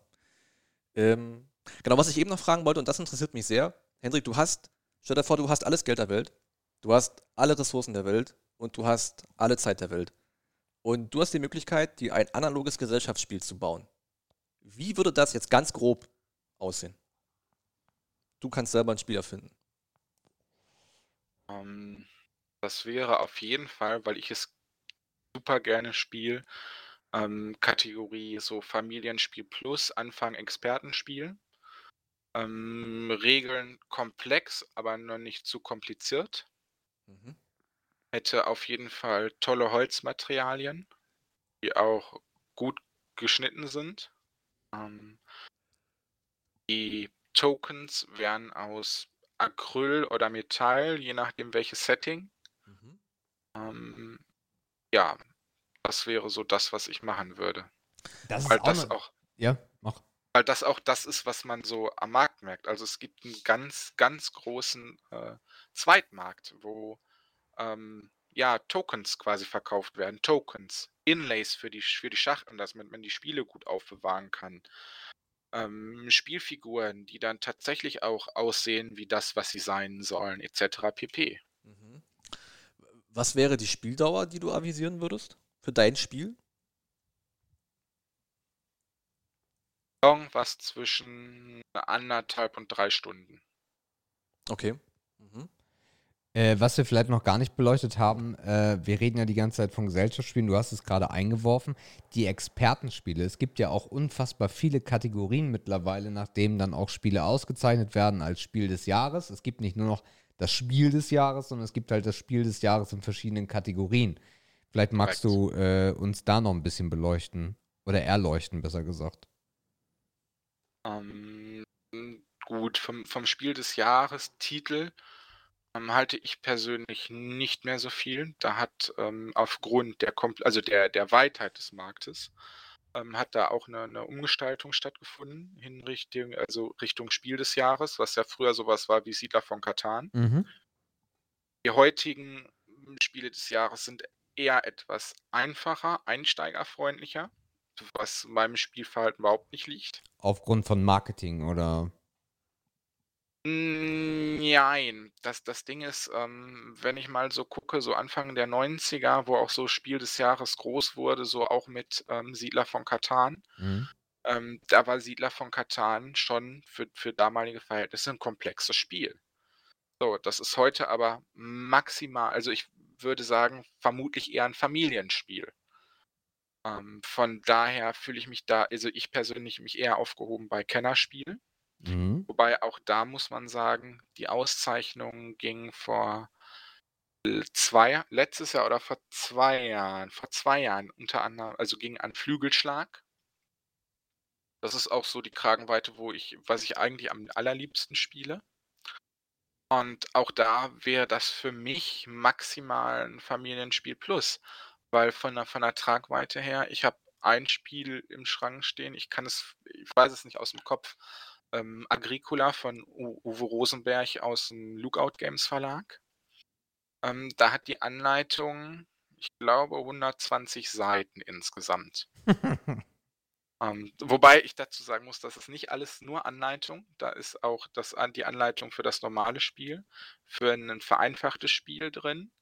Speaker 2: Ähm, genau, was ich eben noch fragen wollte, und das interessiert mich sehr. Hendrik, du hast Stell dir vor, du hast alles Geld der Welt, du hast alle Ressourcen der Welt und du hast alle Zeit der Welt. Und du hast die Möglichkeit, dir ein analoges Gesellschaftsspiel zu bauen. Wie würde das jetzt ganz grob aussehen? Du kannst selber ein Spiel erfinden.
Speaker 3: Ähm, das wäre auf jeden Fall, weil ich es super gerne spiele, ähm, Kategorie so Familienspiel plus, Anfang Expertenspiel. Ähm, Regeln komplex, aber noch nicht zu kompliziert.
Speaker 2: Mhm.
Speaker 3: Hätte auf jeden Fall tolle Holzmaterialien, die auch gut geschnitten sind. Ähm, die Tokens wären aus Acryl oder Metall, je nachdem welches Setting.
Speaker 2: Mhm.
Speaker 3: Ähm, ja, das wäre so das, was ich machen würde.
Speaker 1: Das
Speaker 3: Weil
Speaker 1: ist auch,
Speaker 3: das
Speaker 1: noch,
Speaker 3: auch,
Speaker 1: Ja, mach.
Speaker 3: weil das auch das ist, was man so am Markt merkt. Also es gibt einen ganz, ganz großen äh, Zweitmarkt, wo ähm, ja Tokens quasi verkauft werden. Tokens, Inlays für die, für die Schachteln, dass man, man die Spiele gut aufbewahren kann. Ähm, Spielfiguren, die dann tatsächlich auch aussehen wie das, was sie sein sollen, etc. pp.
Speaker 2: Was wäre die Spieldauer, die du avisieren würdest für dein Spiel?
Speaker 3: Irgendwas zwischen anderthalb und drei Stunden.
Speaker 2: Okay. Mhm.
Speaker 1: Äh, was wir vielleicht noch gar nicht beleuchtet haben, äh, wir reden ja die ganze Zeit von Gesellschaftsspielen, du hast es gerade eingeworfen, die Expertenspiele. Es gibt ja auch unfassbar viele Kategorien mittlerweile, nachdem dann auch Spiele ausgezeichnet werden als Spiel des Jahres. Es gibt nicht nur noch das Spiel des Jahres, sondern es gibt halt das Spiel des Jahres in verschiedenen Kategorien. Vielleicht magst du äh, uns da noch ein bisschen beleuchten oder erleuchten, besser gesagt.
Speaker 3: Ähm, gut, vom, vom Spiel des Jahres Titel ähm, halte ich persönlich nicht mehr so viel. Da hat ähm, aufgrund der, Kom also der, der Weitheit des Marktes ähm, hat da auch eine, eine Umgestaltung stattgefunden in Richtung, also Richtung Spiel des Jahres, was ja früher sowas war wie Siedler von Katan.
Speaker 1: Mhm.
Speaker 3: Die heutigen Spiele des Jahres sind eher etwas einfacher, einsteigerfreundlicher, was meinem Spielverhalten überhaupt nicht liegt.
Speaker 1: Aufgrund von Marketing oder.
Speaker 3: Nein, das, das Ding ist, ähm, wenn ich mal so gucke, so Anfang der 90er, wo auch so Spiel des Jahres groß wurde, so auch mit ähm, Siedler von Katan,
Speaker 1: Mhm.
Speaker 3: ähm, da war Siedler von Katan schon für, für damalige Verhältnisse ein komplexes Spiel. So, das ist heute aber maximal, also ich würde sagen, vermutlich eher ein Familienspiel. Ähm, von daher fühle ich mich da, also ich persönlich mich eher aufgehoben bei Kennerspiel.
Speaker 1: Mhm.
Speaker 3: Wobei auch da muss man sagen, die Auszeichnung ging vor äh, zwei, letztes Jahr oder vor zwei Jahren, vor zwei Jahren unter anderem, also ging an Flügelschlag. Das ist auch so die Kragenweite, wo ich, was ich eigentlich am allerliebsten spiele. Und auch da wäre das für mich maximal ein Familienspiel plus, weil von der, von der Tragweite her, ich habe ein Spiel im Schrank stehen, ich kann es, ich weiß es nicht aus dem Kopf, ähm, Agricola von U Uwe Rosenberg aus dem Lookout Games Verlag. Ähm, da hat die Anleitung, ich glaube, 120 Seiten insgesamt. Ähm, wobei ich dazu sagen muss, das ist nicht alles nur Anleitung. Da ist auch das, die Anleitung für das normale Spiel, für ein vereinfachtes Spiel drin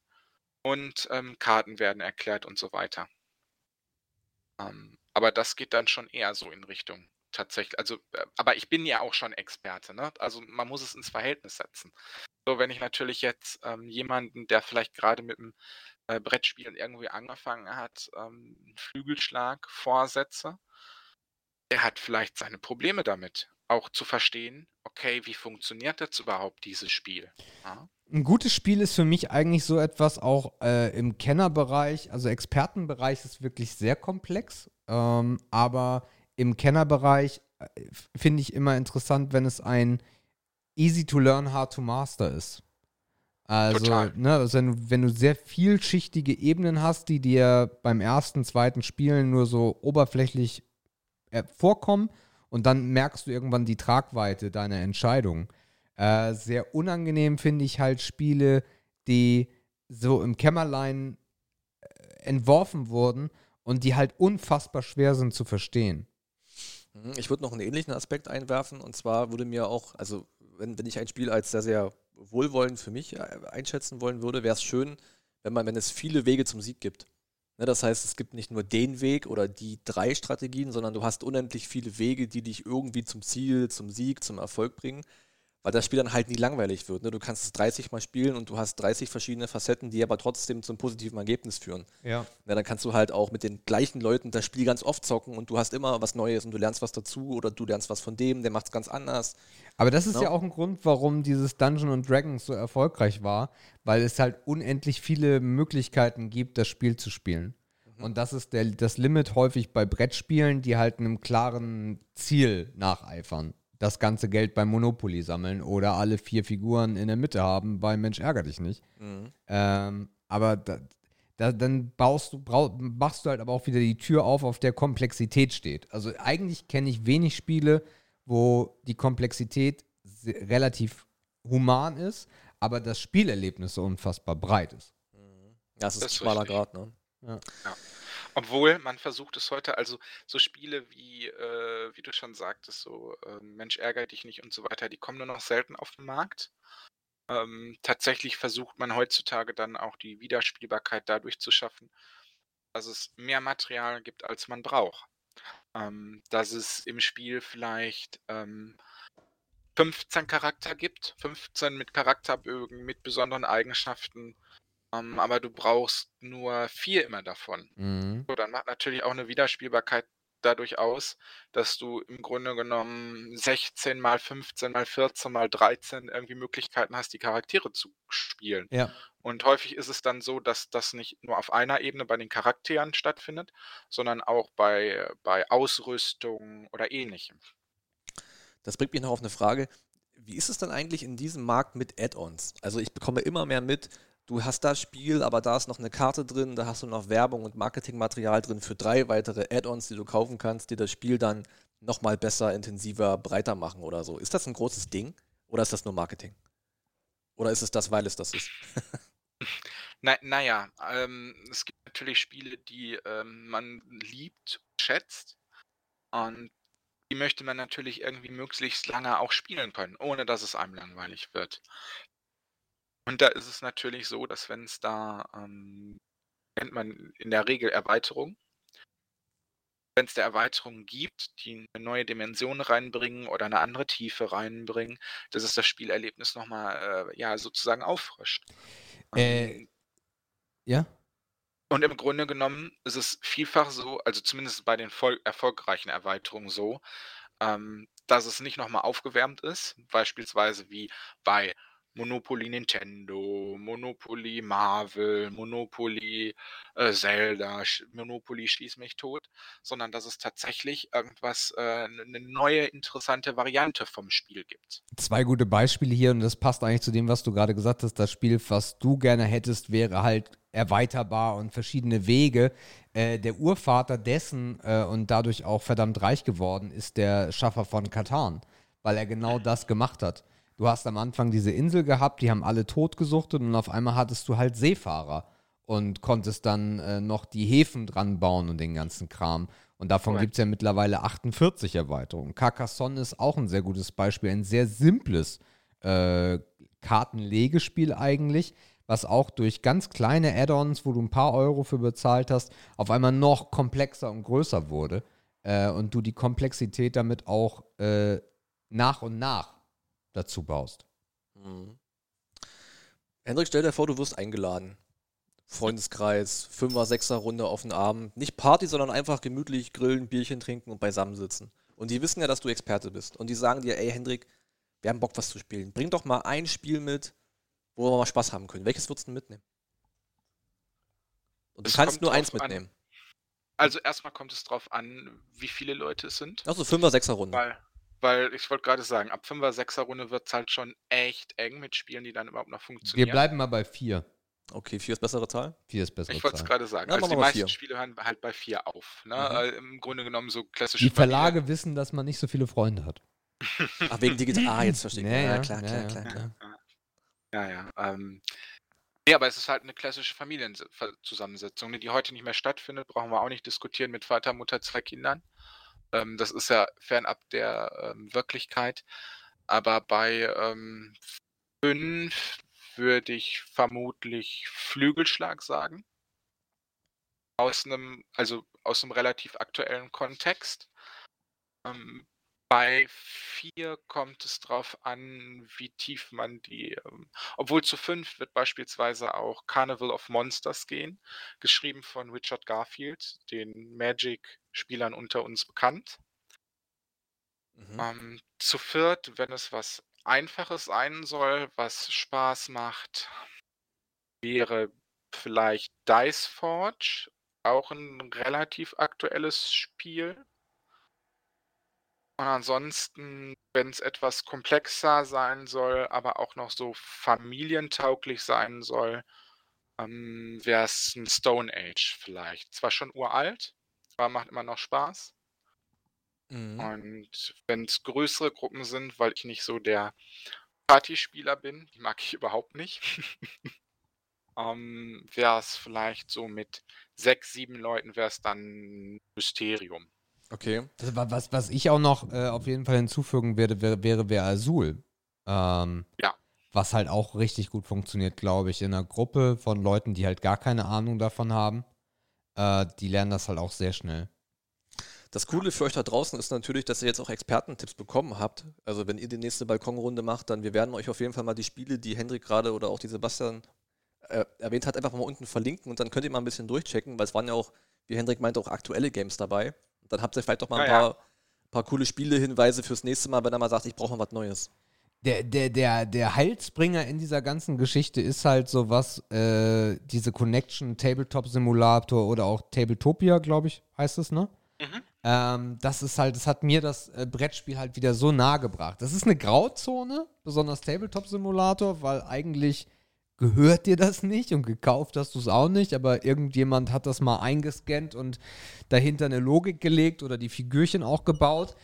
Speaker 3: und ähm, Karten werden erklärt und so weiter. Ähm, aber das geht dann schon eher so in Richtung tatsächlich. Also, äh, aber ich bin ja auch schon Experte, ne? Also man muss es ins Verhältnis setzen. So, wenn ich natürlich jetzt ähm, jemanden, der vielleicht gerade mit dem äh, Brettspielen irgendwie angefangen hat, ähm, einen Flügelschlag vorsetze, der hat vielleicht seine Probleme damit, auch zu verstehen, okay, wie funktioniert jetzt überhaupt dieses Spiel? Ja?
Speaker 1: Ein gutes Spiel ist für mich eigentlich so etwas auch äh, im Kennerbereich, also Expertenbereich ist wirklich sehr komplex, ähm, aber im Kennerbereich äh, finde ich immer interessant, wenn es ein easy to learn, hard to master ist. Also,
Speaker 3: Total.
Speaker 1: ne, also wenn, du, wenn du sehr vielschichtige Ebenen hast, die dir beim ersten, zweiten Spielen nur so oberflächlich äh, vorkommen und dann merkst du irgendwann die Tragweite deiner Entscheidung. Äh, sehr unangenehm finde ich halt Spiele, die so im Kämmerlein äh, entworfen wurden und die halt unfassbar schwer sind zu verstehen.
Speaker 2: Mhm, Ich würde noch einen ähnlichen Aspekt einwerfen und zwar würde mir auch, also wenn, wenn ich ein Spiel als sehr, sehr wohlwollend für mich äh, einschätzen wollen würde, wäre es schön, wenn man, wenn es viele Wege zum Sieg gibt. Ne, das heißt, es gibt nicht nur den Weg oder die drei Strategien, sondern du hast unendlich viele Wege, die dich irgendwie zum Ziel, zum Sieg, zum Erfolg bringen weil das Spiel dann halt nie langweilig wird. Ne? Du kannst es 30 Mal spielen und du hast 30 verschiedene Facetten, die aber trotzdem zum positiven Ergebnis führen.
Speaker 1: Ja.
Speaker 2: ja. Dann kannst du halt auch mit den gleichen Leuten das Spiel ganz oft zocken und du hast immer was Neues und du lernst was dazu oder du lernst was von dem, der macht es ganz anders.
Speaker 1: Aber das ist
Speaker 2: No?
Speaker 1: ja auch ein Grund, warum dieses Dungeon and Dragons so erfolgreich war, weil es halt unendlich viele Möglichkeiten gibt, das Spiel zu spielen. Und das ist der, das Limit häufig bei Brettspielen, die halt einem klaren Ziel nacheifern. Das ganze Geld beim Monopoly sammeln oder alle vier Figuren in der Mitte haben bei Mensch ärger dich nicht.
Speaker 2: Mhm.
Speaker 1: Ähm, aber da, da, dann baust du, brau, machst du halt aber auch wieder die Tür auf, auf der Komplexität steht. Also eigentlich kenne ich wenig Spiele, wo die Komplexität relativ human ist, aber das Spielerlebnis so unfassbar breit ist.
Speaker 2: Ja, es ist
Speaker 3: Das
Speaker 2: ein
Speaker 3: ist
Speaker 2: schmaler. Grad, ne?
Speaker 3: Obwohl, man versucht es heute, also so Spiele wie, äh, wie du schon sagtest, so äh, Mensch ärgere dich nicht und so weiter, die kommen nur noch selten auf den Markt. Ähm, tatsächlich versucht man heutzutage dann auch die Wiederspielbarkeit dadurch zu schaffen, dass es mehr Material gibt, als man braucht. Ähm, dass es im Spiel vielleicht ähm, 15 Charakter gibt, 15 mit Charakterbögen, mit besonderen Eigenschaften, ähm, aber du brauchst nur vier immer davon.
Speaker 1: Mhm.
Speaker 3: So, dann macht natürlich auch eine Wiederspielbarkeit dadurch aus, dass du im Grunde genommen 16 mal 15 mal 14 mal 13 irgendwie Möglichkeiten hast, die Charaktere zu spielen.
Speaker 1: Ja.
Speaker 3: Und häufig ist es dann so, dass das nicht nur auf einer Ebene bei den Charakteren stattfindet, sondern auch bei, bei Ausrüstung oder ähnlichem.
Speaker 2: Das bringt mich noch auf eine Frage. Wie ist es denn eigentlich in diesem Markt mit Add-ons? Also ich bekomme immer mehr mit, du hast das Spiel, aber da ist noch eine Karte drin, da hast du noch Werbung und Marketingmaterial drin für drei weitere Add-ons, die du kaufen kannst, die das Spiel dann nochmal besser, intensiver, breiter machen oder so. Ist das ein großes Ding oder ist das nur Marketing? Oder ist es das, weil es das ist?
Speaker 3: Na, naja, ähm, es gibt natürlich Spiele, die ähm, man liebt, schätzt und die möchte man natürlich irgendwie möglichst lange auch spielen können, ohne dass es einem langweilig wird. Und da ist es natürlich so, dass wenn es da, ähm, nennt man in der Regel Erweiterung, wenn es da Erweiterungen gibt, die eine neue Dimension reinbringen oder eine andere Tiefe reinbringen, dass es das Spielerlebnis nochmal, äh, ja, sozusagen auffrischt.
Speaker 1: Äh,
Speaker 3: Ähm,
Speaker 1: Ja?
Speaker 3: Und im Grunde genommen ist es vielfach so, also zumindest bei den voll erfolgreichen Erweiterungen so, ähm, dass es nicht nochmal aufgewärmt ist, beispielsweise wie bei Monopoly Nintendo, Monopoly Marvel, Monopoly äh, Zelda, Monopoly Schieß mich tot, sondern dass es tatsächlich irgendwas, äh, eine neue interessante Variante vom Spiel gibt.
Speaker 1: Zwei gute Beispiele hier und das passt eigentlich zu dem, was du gerade gesagt hast. Das Spiel, was du gerne hättest, wäre halt erweiterbar und verschiedene Wege. Äh, der Urvater dessen äh, und dadurch auch verdammt reich geworden ist der Schaffer von Katan, weil er genau das gemacht hat. Du hast am Anfang diese Insel gehabt, die haben alle totgesuchtet und auf einmal hattest du halt Seefahrer und konntest dann äh, noch die Häfen dran bauen und den ganzen Kram. Und davon gibt es ja mittlerweile 48 Erweiterungen. Carcassonne ist auch ein sehr gutes Beispiel, ein sehr simples äh, Kartenlegespiel eigentlich, was auch durch ganz kleine Add-ons, wo du ein paar Euro für bezahlt hast, auf einmal noch komplexer und größer wurde. Äh, und du die Komplexität damit auch äh, nach und nach dazu baust.
Speaker 2: Mhm. Hendrik, stell dir vor, du wirst eingeladen. Freundeskreis, Fünfer, Sechser Runde auf den Abend. Nicht Party, sondern einfach gemütlich grillen, Bierchen trinken und beisammensitzen. Und die wissen ja, dass du Experte bist. Und die sagen dir, ey Hendrik, wir haben Bock, was zu spielen. Bring doch mal ein Spiel mit, wo wir mal Spaß haben können. Welches würdest du denn mitnehmen? Und du
Speaker 3: Es
Speaker 2: kannst nur eins
Speaker 3: drauf an.
Speaker 2: mitnehmen.
Speaker 3: Also erstmal kommt es drauf an, wie viele Leute es sind.
Speaker 2: Also Fünfer, Sechser Runde.
Speaker 3: Weil, weil ich wollte gerade sagen, ab 5er, 6er Runde wird es halt schon echt eng mit Spielen, die dann überhaupt noch
Speaker 1: Wir
Speaker 3: funktionieren.
Speaker 1: bleiben mal bei vier.
Speaker 2: Okay, vier ist bessere Zahl.
Speaker 1: Vier ist besser.
Speaker 3: ich wollte es gerade sagen.
Speaker 2: Ja,
Speaker 3: also die
Speaker 2: wir
Speaker 3: meisten
Speaker 2: vier.
Speaker 3: Spiele hören halt bei 4 auf. Ne?
Speaker 2: Mhm.
Speaker 3: Äh, Im Grunde genommen so klassische
Speaker 1: Die Verlage wissen, dass man nicht so viele Freunde hat.
Speaker 2: Ach, wegen digital. Ah, jetzt verstehe ich.
Speaker 1: Ja,
Speaker 2: Ja,
Speaker 1: ja,
Speaker 2: klar,
Speaker 1: ja,
Speaker 2: klar,
Speaker 1: ja.
Speaker 2: klar, klar.
Speaker 3: Ja, ja. Ähm, ja, aber es ist halt eine klassische Familienzusammensetzung, ne, die heute nicht mehr stattfindet, brauchen wir auch nicht diskutieren mit Vater, Mutter, zwei Kindern. Ähm, das ist ja fernab der ähm, Wirklichkeit. Aber bei ähm, 5 würde ich vermutlich Flügelschlag sagen. Aus einem, also aus einem relativ aktuellen Kontext. Ähm, bei 4 kommt es drauf an, wie tief man die, ähm, obwohl zu 5 wird beispielsweise auch Carnival of Monsters gehen, geschrieben von Richard Garfield, den Magic-Spielern unter uns bekannt.
Speaker 2: Mhm.
Speaker 3: Ähm, zu viert, wenn es was Einfaches sein soll, was Spaß macht, wäre vielleicht Dice Forge, auch ein relativ aktuelles Spiel. Und ansonsten, wenn es etwas komplexer sein soll, aber auch noch so familientauglich sein soll, ähm, wäre es ein Stone Age vielleicht. Zwar schon uralt, aber macht immer noch Spaß.
Speaker 2: Mhm.
Speaker 3: Und wenn es größere Gruppen sind, weil ich nicht so der Partyspieler bin, die mag ich überhaupt nicht, ähm, wäre es vielleicht so mit sechs, sieben Leuten wäre es dann Mysterium.
Speaker 2: Okay.
Speaker 1: Das, wa- was, was ich auch noch äh, auf jeden Fall hinzufügen werde, wäre, wäre, wäre Azul. Ähm,
Speaker 3: Ja.
Speaker 1: Was halt auch richtig gut funktioniert, glaube ich, in einer Gruppe von Leuten, die halt gar keine Ahnung davon haben. Äh, die lernen das halt auch sehr schnell.
Speaker 2: Das Coole für euch da draußen ist natürlich, dass ihr jetzt auch Expertentipps bekommen habt. Also wenn ihr die nächste Balkonrunde macht, dann wir werden euch auf jeden Fall mal die Spiele, die Hendrik gerade oder auch die Sebastian äh, erwähnt hat, einfach mal unten verlinken und dann könnt ihr mal ein bisschen durchchecken, weil es waren ja auch, wie Hendrik meinte, auch aktuelle Games dabei. Und dann habt ihr vielleicht doch mal ein
Speaker 3: Ja, ja.
Speaker 2: paar, paar coole Spiele-Hinweise fürs nächste Mal, wenn er mal sagt, ich brauche mal was Neues.
Speaker 1: Der, der, der, der Heilsbringer in dieser ganzen Geschichte ist halt sowas, äh, diese Connection Tabletop Simulator oder auch Tabletopia, glaube ich, heißt es, ne?
Speaker 3: Mhm.
Speaker 1: Ähm, das ist halt, das hat mir das äh, Brettspiel halt wieder so nahe gebracht. Das ist eine Grauzone, besonders Tabletop Simulator, weil eigentlich gehört dir das nicht und gekauft hast du es auch nicht, aber irgendjemand hat das mal eingescannt und dahinter eine Logik gelegt oder die Figürchen auch gebaut.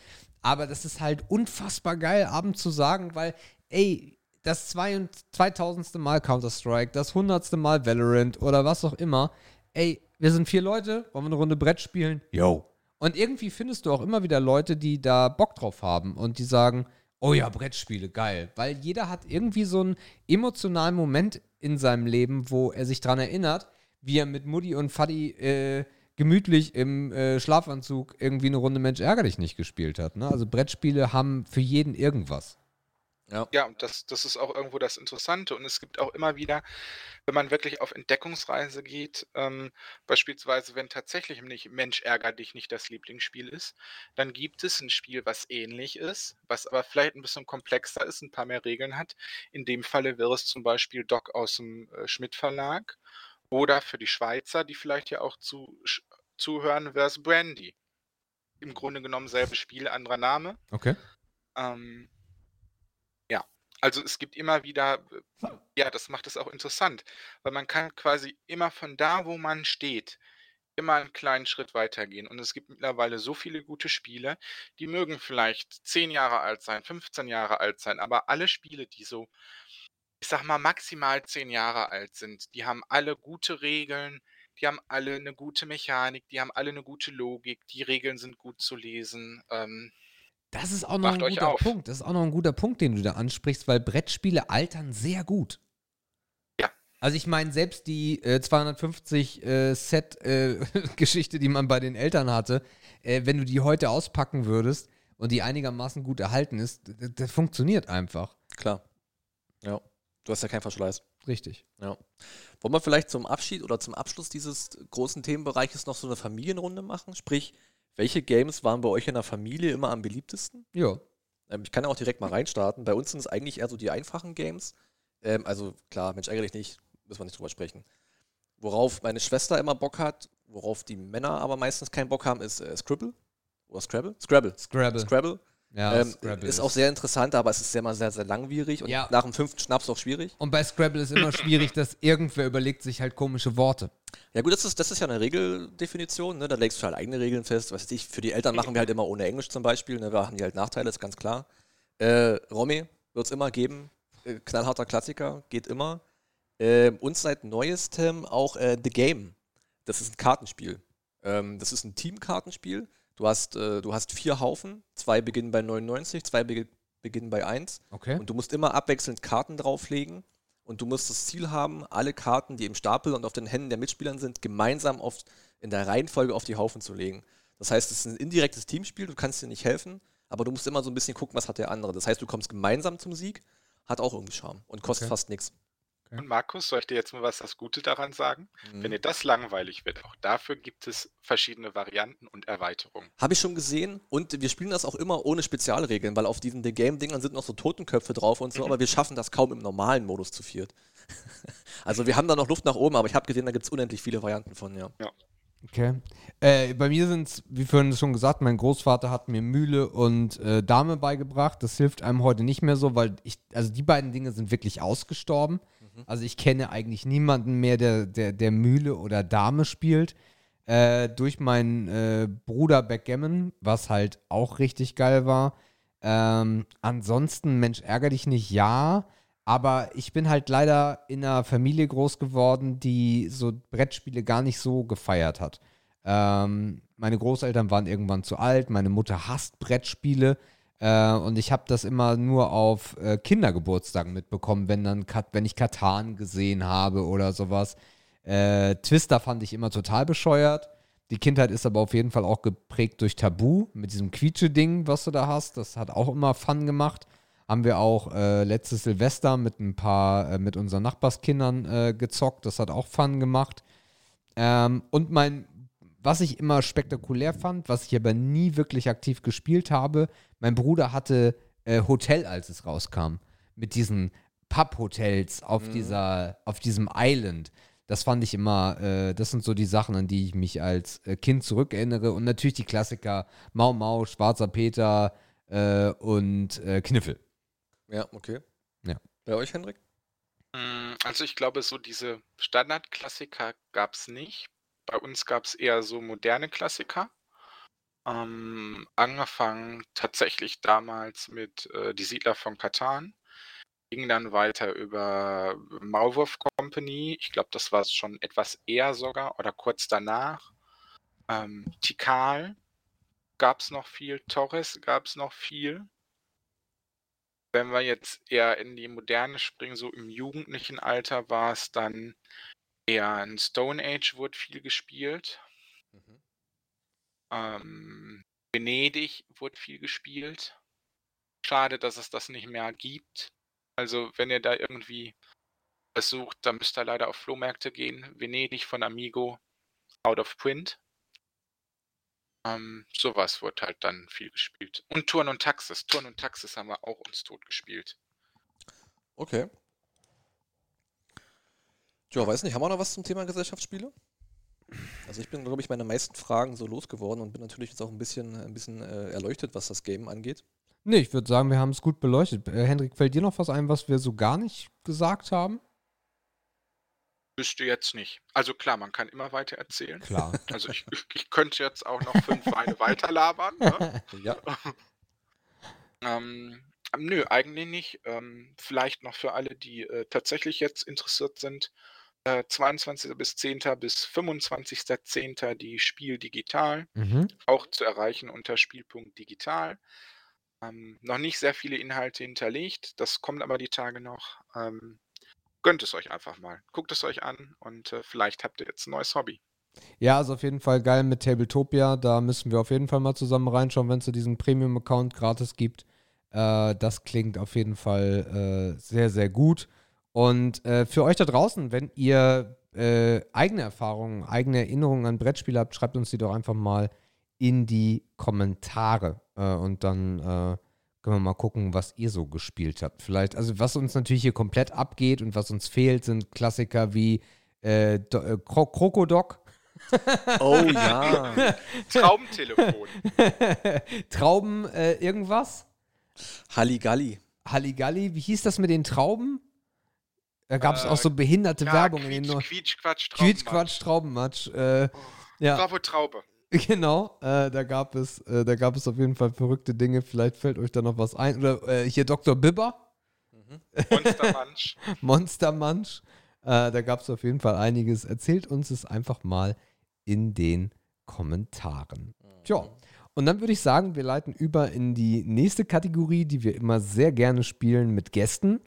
Speaker 1: Aber das ist halt unfassbar geil, abends zu sagen, weil, ey, das zwei und 2000. Mal Counter-Strike, das 100. Mal Valorant oder was auch immer, ey, wir sind vier Leute, wollen wir eine Runde Brett spielen? Yo. Und irgendwie findest du auch immer wieder Leute, die da Bock drauf haben und die sagen, oh ja, Brettspiele, geil. Weil jeder hat irgendwie so einen emotionalen Moment in seinem Leben, wo er sich dran erinnert, wie er mit Mutti und Fadi äh, gemütlich im äh, Schlafanzug irgendwie eine Runde Mensch ärger dich nicht gespielt hat. Ne? Also Brettspiele haben für jeden irgendwas.
Speaker 3: Ja, und das, das ist auch irgendwo das Interessante. Und es gibt auch immer wieder, wenn man wirklich auf Entdeckungsreise geht, ähm, beispielsweise, wenn tatsächlich nicht Mensch ärger dich nicht das Lieblingsspiel ist, dann gibt es ein Spiel, was ähnlich ist, was aber vielleicht ein bisschen komplexer ist, ein paar mehr Regeln hat. In dem Falle wäre es zum Beispiel Doc aus dem äh, Schmidt Verlag. Oder für die Schweizer, die vielleicht ja auch zu, zuhören, wäre es Brandy. Im Grunde genommen selbes Spiel, anderer Name.
Speaker 1: Okay.
Speaker 3: Ähm, ja, also es gibt immer wieder, ja, das macht es auch interessant, weil man kann quasi immer von da, wo man steht, immer einen kleinen Schritt weitergehen. Und es gibt mittlerweile so viele gute Spiele, die mögen vielleicht 10 Jahre alt sein, 15 Jahre alt sein, aber alle Spiele, die so, ich sag mal, maximal 10 Jahre alt sind, die haben alle gute Regeln, die haben alle eine gute Mechanik, die haben alle eine gute Logik, die Regeln sind gut zu lesen. Ähm,
Speaker 1: Das ist auch noch
Speaker 3: Macht
Speaker 1: ein guter
Speaker 3: auf.
Speaker 1: Punkt. Das ist auch noch ein guter Punkt, den du da ansprichst, weil Brettspiele altern sehr gut.
Speaker 3: Ja.
Speaker 1: Also ich meine, selbst die äh, 250 äh, Set-Geschichte, die man bei den Eltern hatte, äh, wenn du die heute auspacken würdest und die einigermaßen gut erhalten ist, das, das funktioniert einfach.
Speaker 2: Klar. Ja. Du hast ja keinen Verschleiß.
Speaker 1: Richtig.
Speaker 2: Ja. Wollen wir vielleicht zum Abschied oder zum Abschluss dieses großen Themenbereiches noch so eine Familienrunde machen? Sprich, welche Games waren bei euch in der Familie immer am beliebtesten?
Speaker 1: Ja.
Speaker 2: Ähm, ich kann ja auch direkt mal reinstarten. Bei uns sind es eigentlich eher so die einfachen Games. Ähm, also klar, Mensch, ärgere dich nicht, müssen wir nicht drüber sprechen. Worauf meine Schwester immer Bock hat, worauf die Männer aber meistens keinen Bock haben, ist äh, Scribble. Oder Scrabble? Scrabble.
Speaker 1: Scrabble.
Speaker 2: Scrabble.
Speaker 1: Ja,
Speaker 2: ähm,
Speaker 1: Scrabble
Speaker 2: ist auch sehr interessant, aber es ist sehr, mal sehr, sehr langwierig und
Speaker 1: Ja.
Speaker 2: nach dem fünften Schnaps auch schwierig.
Speaker 1: Und bei Scrabble ist immer schwierig, dass irgendwer überlegt sich halt komische Worte.
Speaker 2: Ja gut, das ist, das ist ja eine Regeldefinition, ne? da legst du halt eigene Regeln fest. Was weiß ich, für die Eltern machen wir halt immer ohne Englisch zum Beispiel, ne? da haben die halt Nachteile, ist ganz klar. Äh, Romy wird es immer geben, äh, knallharter Klassiker, geht immer. Ähm, und seit neuestem auch äh, The Game. Das ist ein Kartenspiel. Ähm, das ist ein Teamkartenspiel. Du hast, äh, du hast vier Haufen, zwei beginnen bei 99, zwei begi- beginnen bei 1.
Speaker 1: Okay.
Speaker 2: Und du musst immer abwechselnd Karten drauflegen. Und du musst das Ziel haben, alle Karten, die im Stapel und auf den Händen der Mitspielern sind, gemeinsam auf, in der Reihenfolge auf die Haufen zu legen. Das heißt, es ist ein indirektes Teamspiel, du kannst dir nicht helfen, aber du musst immer so ein bisschen gucken, was hat der andere. Das heißt, du kommst gemeinsam zum Sieg, hat auch irgendwie Charme und kostet
Speaker 1: Okay.
Speaker 2: fast nichts.
Speaker 3: Und Markus, soll ich dir jetzt mal was das Gute daran sagen?
Speaker 2: Mhm.
Speaker 3: Wenn dir das langweilig wird, auch dafür gibt es verschiedene Varianten und Erweiterungen.
Speaker 2: Habe ich schon gesehen und wir spielen das auch immer ohne Spezialregeln, weil auf diesen The Game-Dingern sind noch so Totenköpfe drauf und so, aber wir schaffen das kaum im normalen Modus zu viert. also wir haben da noch Luft nach oben, aber ich habe gesehen, da gibt es unendlich viele Varianten von, ja.
Speaker 1: Okay. Äh, bei mir sind es, wie vorhin schon gesagt, mein Großvater hat mir Mühle und äh, Dame beigebracht. Das hilft einem heute nicht mehr so, weil ich, also die beiden Dinge sind wirklich ausgestorben. Also ich kenne eigentlich niemanden mehr, der, der, der Mühle oder Dame spielt. Äh, durch meinen äh, Bruder Backgammon, was halt auch richtig geil war. Ähm, ansonsten, Mensch, ärger dich nicht, ja. Aber ich bin halt leider in einer Familie groß geworden, die so Brettspiele gar nicht so gefeiert hat. Ähm, meine Großeltern waren irgendwann zu alt, meine Mutter hasst Brettspiele. Äh, und ich habe das immer nur auf äh, Kindergeburtstagen mitbekommen, wenn dann Kat wenn ich Katan gesehen habe oder sowas. Äh, Twister fand ich immer total bescheuert. Die Kindheit ist aber auf jeden Fall auch geprägt durch Tabu mit diesem Quietsche-Ding, was du da hast. Das hat auch immer Fun gemacht. Haben wir auch äh, letztes Silvester mit ein paar, äh, mit unseren Nachbarskindern äh, gezockt. Das hat auch Fun gemacht. Ähm, und mein, was ich immer spektakulär fand, was ich aber nie wirklich aktiv gespielt habe, mein Bruder hatte äh, Hotel, als es rauskam. Mit diesen Pub-Hotels auf, dieser, auf diesem Island. Das fand ich immer, äh, das sind so die Sachen, an die ich mich als äh, Kind zurückerinnere. Und natürlich die Klassiker Mau Mau, Schwarzer Peter äh, und äh, Kniffel.
Speaker 2: Ja, okay.
Speaker 1: Ja.
Speaker 2: Bei euch, Hendrik?
Speaker 3: Mm, Also ich glaube, so diese Standardklassiker gab es nicht. Bei uns gab es eher so moderne Klassiker. Ähm, angefangen tatsächlich damals mit äh, Die Siedler von Katan. Ging dann weiter über Maulwurf Company. Ich glaube, das war schon etwas eher sogar oder kurz danach. Ähm, Tikal gab es noch viel. Torres gab es noch viel. Wenn wir jetzt eher in die Moderne springen, so im jugendlichen Alter war es dann eher ein Stone Age, wurde viel gespielt.
Speaker 2: Mhm.
Speaker 3: Ähm, Venedig wurde viel gespielt. Schade, dass es das nicht mehr gibt. Also, wenn ihr da irgendwie es sucht, dann müsst ihr leider auf Flohmärkte gehen. Venedig von Amigo, out of print. Ähm, sowas wurde halt dann viel gespielt. Und Turn und Taxis. Turn und Taxis haben wir auch uns tot gespielt.
Speaker 2: Okay. Tja, weiß nicht, haben wir noch was zum Thema Gesellschaftsspiele? Also ich bin, glaube ich, meine meisten Fragen so losgeworden und bin natürlich jetzt auch ein bisschen, ein bisschen äh, erleuchtet, was das Game angeht.
Speaker 1: Nee, ich würde sagen, wir haben es gut beleuchtet. Äh, Hendrik, fällt dir noch was ein, was wir so gar nicht gesagt haben?
Speaker 3: Wüsste jetzt nicht. Also klar, man kann immer weiter erzählen.
Speaker 1: Klar.
Speaker 3: Also ich, ich, ich könnte jetzt auch noch fünf Weine weiter labern. Ne?
Speaker 2: Ja.
Speaker 3: Ähm, nö, eigentlich nicht. Ähm, vielleicht noch für alle, die äh, tatsächlich jetzt interessiert sind. Äh, 22. bis 10. bis 25.10. die Spiel digital.
Speaker 1: mhm.
Speaker 3: Auch zu erreichen unter Spielpunkt digital. Ähm, noch nicht sehr viele Inhalte hinterlegt. Das kommt aber die Tage noch. Ähm, gönnt es euch einfach mal. Guckt es euch an und äh, vielleicht habt ihr jetzt ein neues Hobby.
Speaker 1: Ja, also auf jeden Fall geil mit Tabletopia. Da müssen wir auf jeden Fall mal zusammen reinschauen, wenn es diesen Premium-Account gratis gibt. Äh, das klingt auf jeden Fall äh, sehr, sehr gut. Und äh, für euch da draußen, wenn ihr äh, eigene Erfahrungen, eigene Erinnerungen an Brettspiele habt, schreibt uns die doch einfach mal in die Kommentare. Äh, und dann äh, können wir mal gucken, was ihr so gespielt habt. Vielleicht, also was uns natürlich hier komplett abgeht und was uns fehlt, sind Klassiker wie äh, Do äh, Kro Krokodok.
Speaker 2: Oh ja.
Speaker 3: Traumtelefon.
Speaker 1: Trauben, äh, irgendwas?
Speaker 2: Halligalli.
Speaker 1: Halligalli, wie hieß das mit den Trauben? Da gab es
Speaker 3: Äh,
Speaker 1: auch so behinderte
Speaker 3: Ja,
Speaker 1: Werbung in den
Speaker 3: Quietsch,
Speaker 1: Neu-
Speaker 3: Quietsch, Quatsch,
Speaker 1: Quietsch,
Speaker 3: Traubenmatsch.
Speaker 1: Quatsch, Traubenmatsch. Äh, ja,
Speaker 3: Bravo Traube.
Speaker 1: genau. Äh, da gab es, äh, da gab es auf jeden Fall verrückte Dinge. Vielleicht fällt euch da noch was ein. Oder äh, hier Dr. Bibber,
Speaker 3: Monstermansch.
Speaker 1: Monster Munch. Äh, da gab es auf jeden Fall einiges. Erzählt uns es einfach mal in den Kommentaren. Tja. Und dann würde ich sagen, wir leiten über in die nächste Kategorie, die wir immer sehr gerne spielen mit Gästen.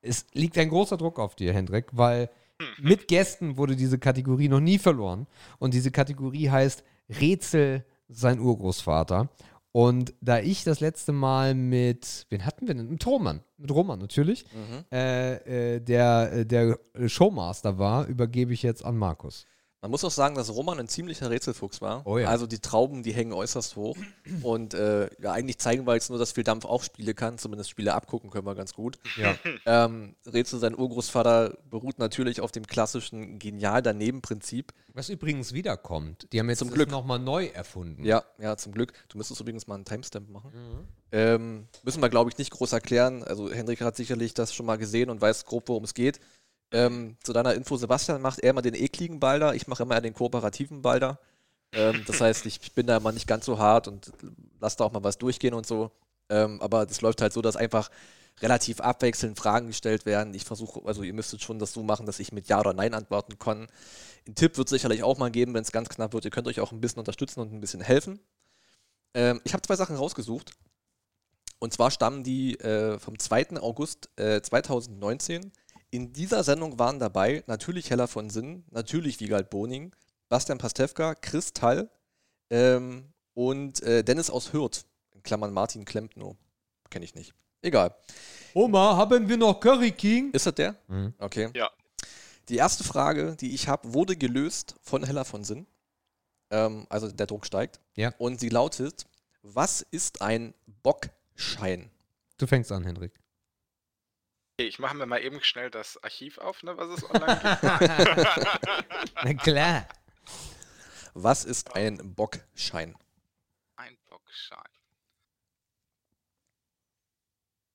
Speaker 1: Es liegt ein großer Druck auf dir, Hendrik, weil mit Gästen wurde diese Kategorie noch nie verloren. Und diese Kategorie heißt Rätsel sein Urgroßvater. Und da ich das letzte Mal mit, wen hatten wir denn? Mit Roman. Mit Roman natürlich.
Speaker 2: Mhm.
Speaker 1: Äh, äh, der, äh, der Showmaster war, übergebe ich jetzt an Markus.
Speaker 2: Man muss auch sagen, dass Roman ein ziemlicher Rätselfuchs war.
Speaker 1: Oh ja.
Speaker 2: Also die Trauben, die hängen äußerst hoch. Und äh, ja, eigentlich zeigen wir jetzt nur, dass viel Dampf auch Spiele kann. Zumindest Spiele abgucken können wir ganz gut.
Speaker 1: Ja.
Speaker 2: Ähm, Rätsel sein Urgroßvater beruht natürlich auf dem klassischen genial daneben Prinzip.
Speaker 1: Was übrigens wiederkommt. Die haben jetzt
Speaker 2: Zum Glück.
Speaker 1: nochmal neu erfunden.
Speaker 2: Ja, ja, zum Glück. Du müsstest übrigens mal einen Timestamp machen. Ähm, müssen wir, glaube ich, nicht groß erklären. Also Hendrik hat sicherlich das schon mal gesehen und weiß grob, worum es geht. Ähm, zu deiner Info, Sebastian macht eher mal den ekligen Balder, ich mache immer eher den kooperativen Balder. Ähm, das heißt, ich bin da immer nicht ganz so hart und lasse da auch mal was durchgehen und so. Ähm, aber das läuft halt so, dass einfach relativ abwechselnd Fragen gestellt werden. Ich versuche, also ihr müsstet schon das so machen, dass ich mit Ja oder Nein antworten kann. Ein Tipp wird es sicherlich auch mal geben, wenn es ganz knapp wird. Ihr könnt euch auch ein bisschen unterstützen und ein bisschen helfen. Ähm, ich habe zwei Sachen rausgesucht. Und zwar stammen die äh, vom 2. August äh, 2019. In dieser Sendung waren dabei natürlich Heller von Sinn, natürlich Wiegald Boning, Bastian Pastewka, Chris Tall ähm, und äh, Dennis aus Hürth. In Klammern Martin Klempno. Kenne ich nicht. Egal.
Speaker 1: Oma, haben wir noch Curry King?
Speaker 2: Ist das der?
Speaker 1: Mhm.
Speaker 2: Okay.
Speaker 3: Ja.
Speaker 2: Die erste Frage, die ich habe, wurde gelöst von Heller von Sinn. Ähm, also der Druck steigt.
Speaker 1: Ja.
Speaker 2: Und sie lautet: Was ist ein Bockschein?
Speaker 1: Du fängst an, Hendrik.
Speaker 3: Okay, ich mache mir mal eben schnell das Archiv auf, ne, was es online gibt.
Speaker 1: Na klar.
Speaker 2: Was ist ein Bockschein?
Speaker 3: Ein Bockschein.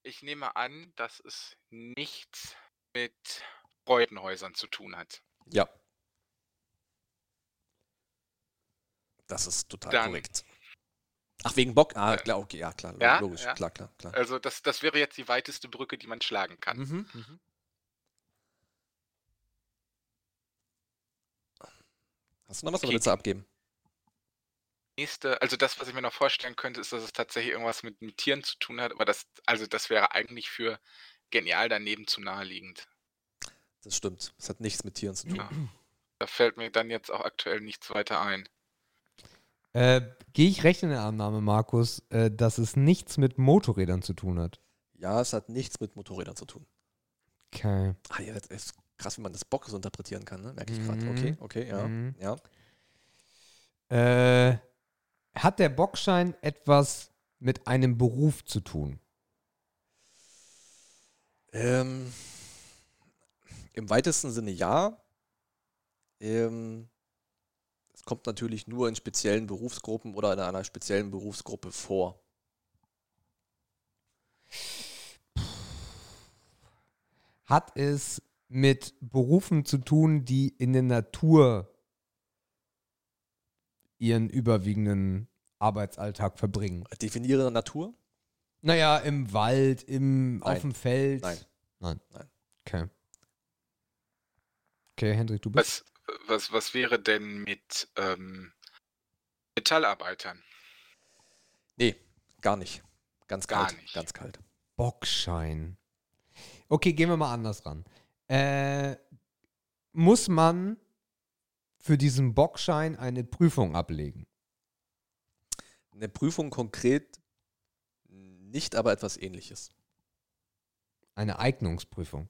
Speaker 3: Ich nehme an, dass es nichts mit Freudenhäusern zu tun hat.
Speaker 2: Ja. Das ist total
Speaker 3: Dann-
Speaker 2: korrekt. Ach, wegen Bock? Ah, klar, okay, ja, klar,
Speaker 3: ja,
Speaker 2: logisch,
Speaker 3: ja.
Speaker 2: klar, klar, klar.
Speaker 3: Also das, das wäre jetzt die weiteste Brücke, die man schlagen kann.
Speaker 2: Mhm, mhm. Hast du noch was oder
Speaker 3: Okay.
Speaker 2: willst du abgeben?
Speaker 3: Nächste, also das, was ich mir noch vorstellen könnte, ist, dass es tatsächlich irgendwas mit, mit Tieren zu tun hat, aber das, also das wäre eigentlich für genial daneben zu naheliegend.
Speaker 2: Das stimmt. Das hat nichts mit Tieren zu tun.
Speaker 3: Ja. Da fällt mir dann jetzt auch aktuell nichts weiter ein.
Speaker 1: Äh, Gehe ich recht in der Annahme, Markus, äh, dass es nichts mit Motorrädern zu tun hat?
Speaker 2: Ja, es hat nichts mit Motorrädern zu tun.
Speaker 1: Okay.
Speaker 2: Ah, ja, das ist krass, wie man das Bock so interpretieren kann, ne? Merke ich gerade.
Speaker 1: Mhm.
Speaker 2: Okay, okay, ja.
Speaker 1: Mhm.
Speaker 2: Ja.
Speaker 1: Äh, hat der Bockschein etwas mit einem Beruf zu tun?
Speaker 2: Ähm, Im weitesten Sinne ja. Ähm, es kommt natürlich nur in speziellen Berufsgruppen oder in einer speziellen Berufsgruppe vor.
Speaker 1: Hat es mit Berufen zu tun, die in der Natur ihren überwiegenden Arbeitsalltag verbringen?
Speaker 2: Definiere Natur?
Speaker 1: Naja, im Wald, im, auf
Speaker 2: Nein.
Speaker 1: dem Feld.
Speaker 2: Nein.
Speaker 1: Nein.
Speaker 2: Nein.
Speaker 1: Okay. Okay, Hendrik, du bist.
Speaker 3: Was, was, wäre denn mit ähm, Metallarbeitern?
Speaker 2: Nee, gar nicht. Ganz
Speaker 3: Gar
Speaker 2: kalt.
Speaker 3: nicht.
Speaker 2: Ganz kalt.
Speaker 1: Bockschein. Okay, gehen wir mal anders ran. Äh, muss man für diesen Bockschein eine Prüfung ablegen?
Speaker 2: Eine Prüfung konkret nicht, aber etwas ähnliches.
Speaker 1: Eine Eignungsprüfung.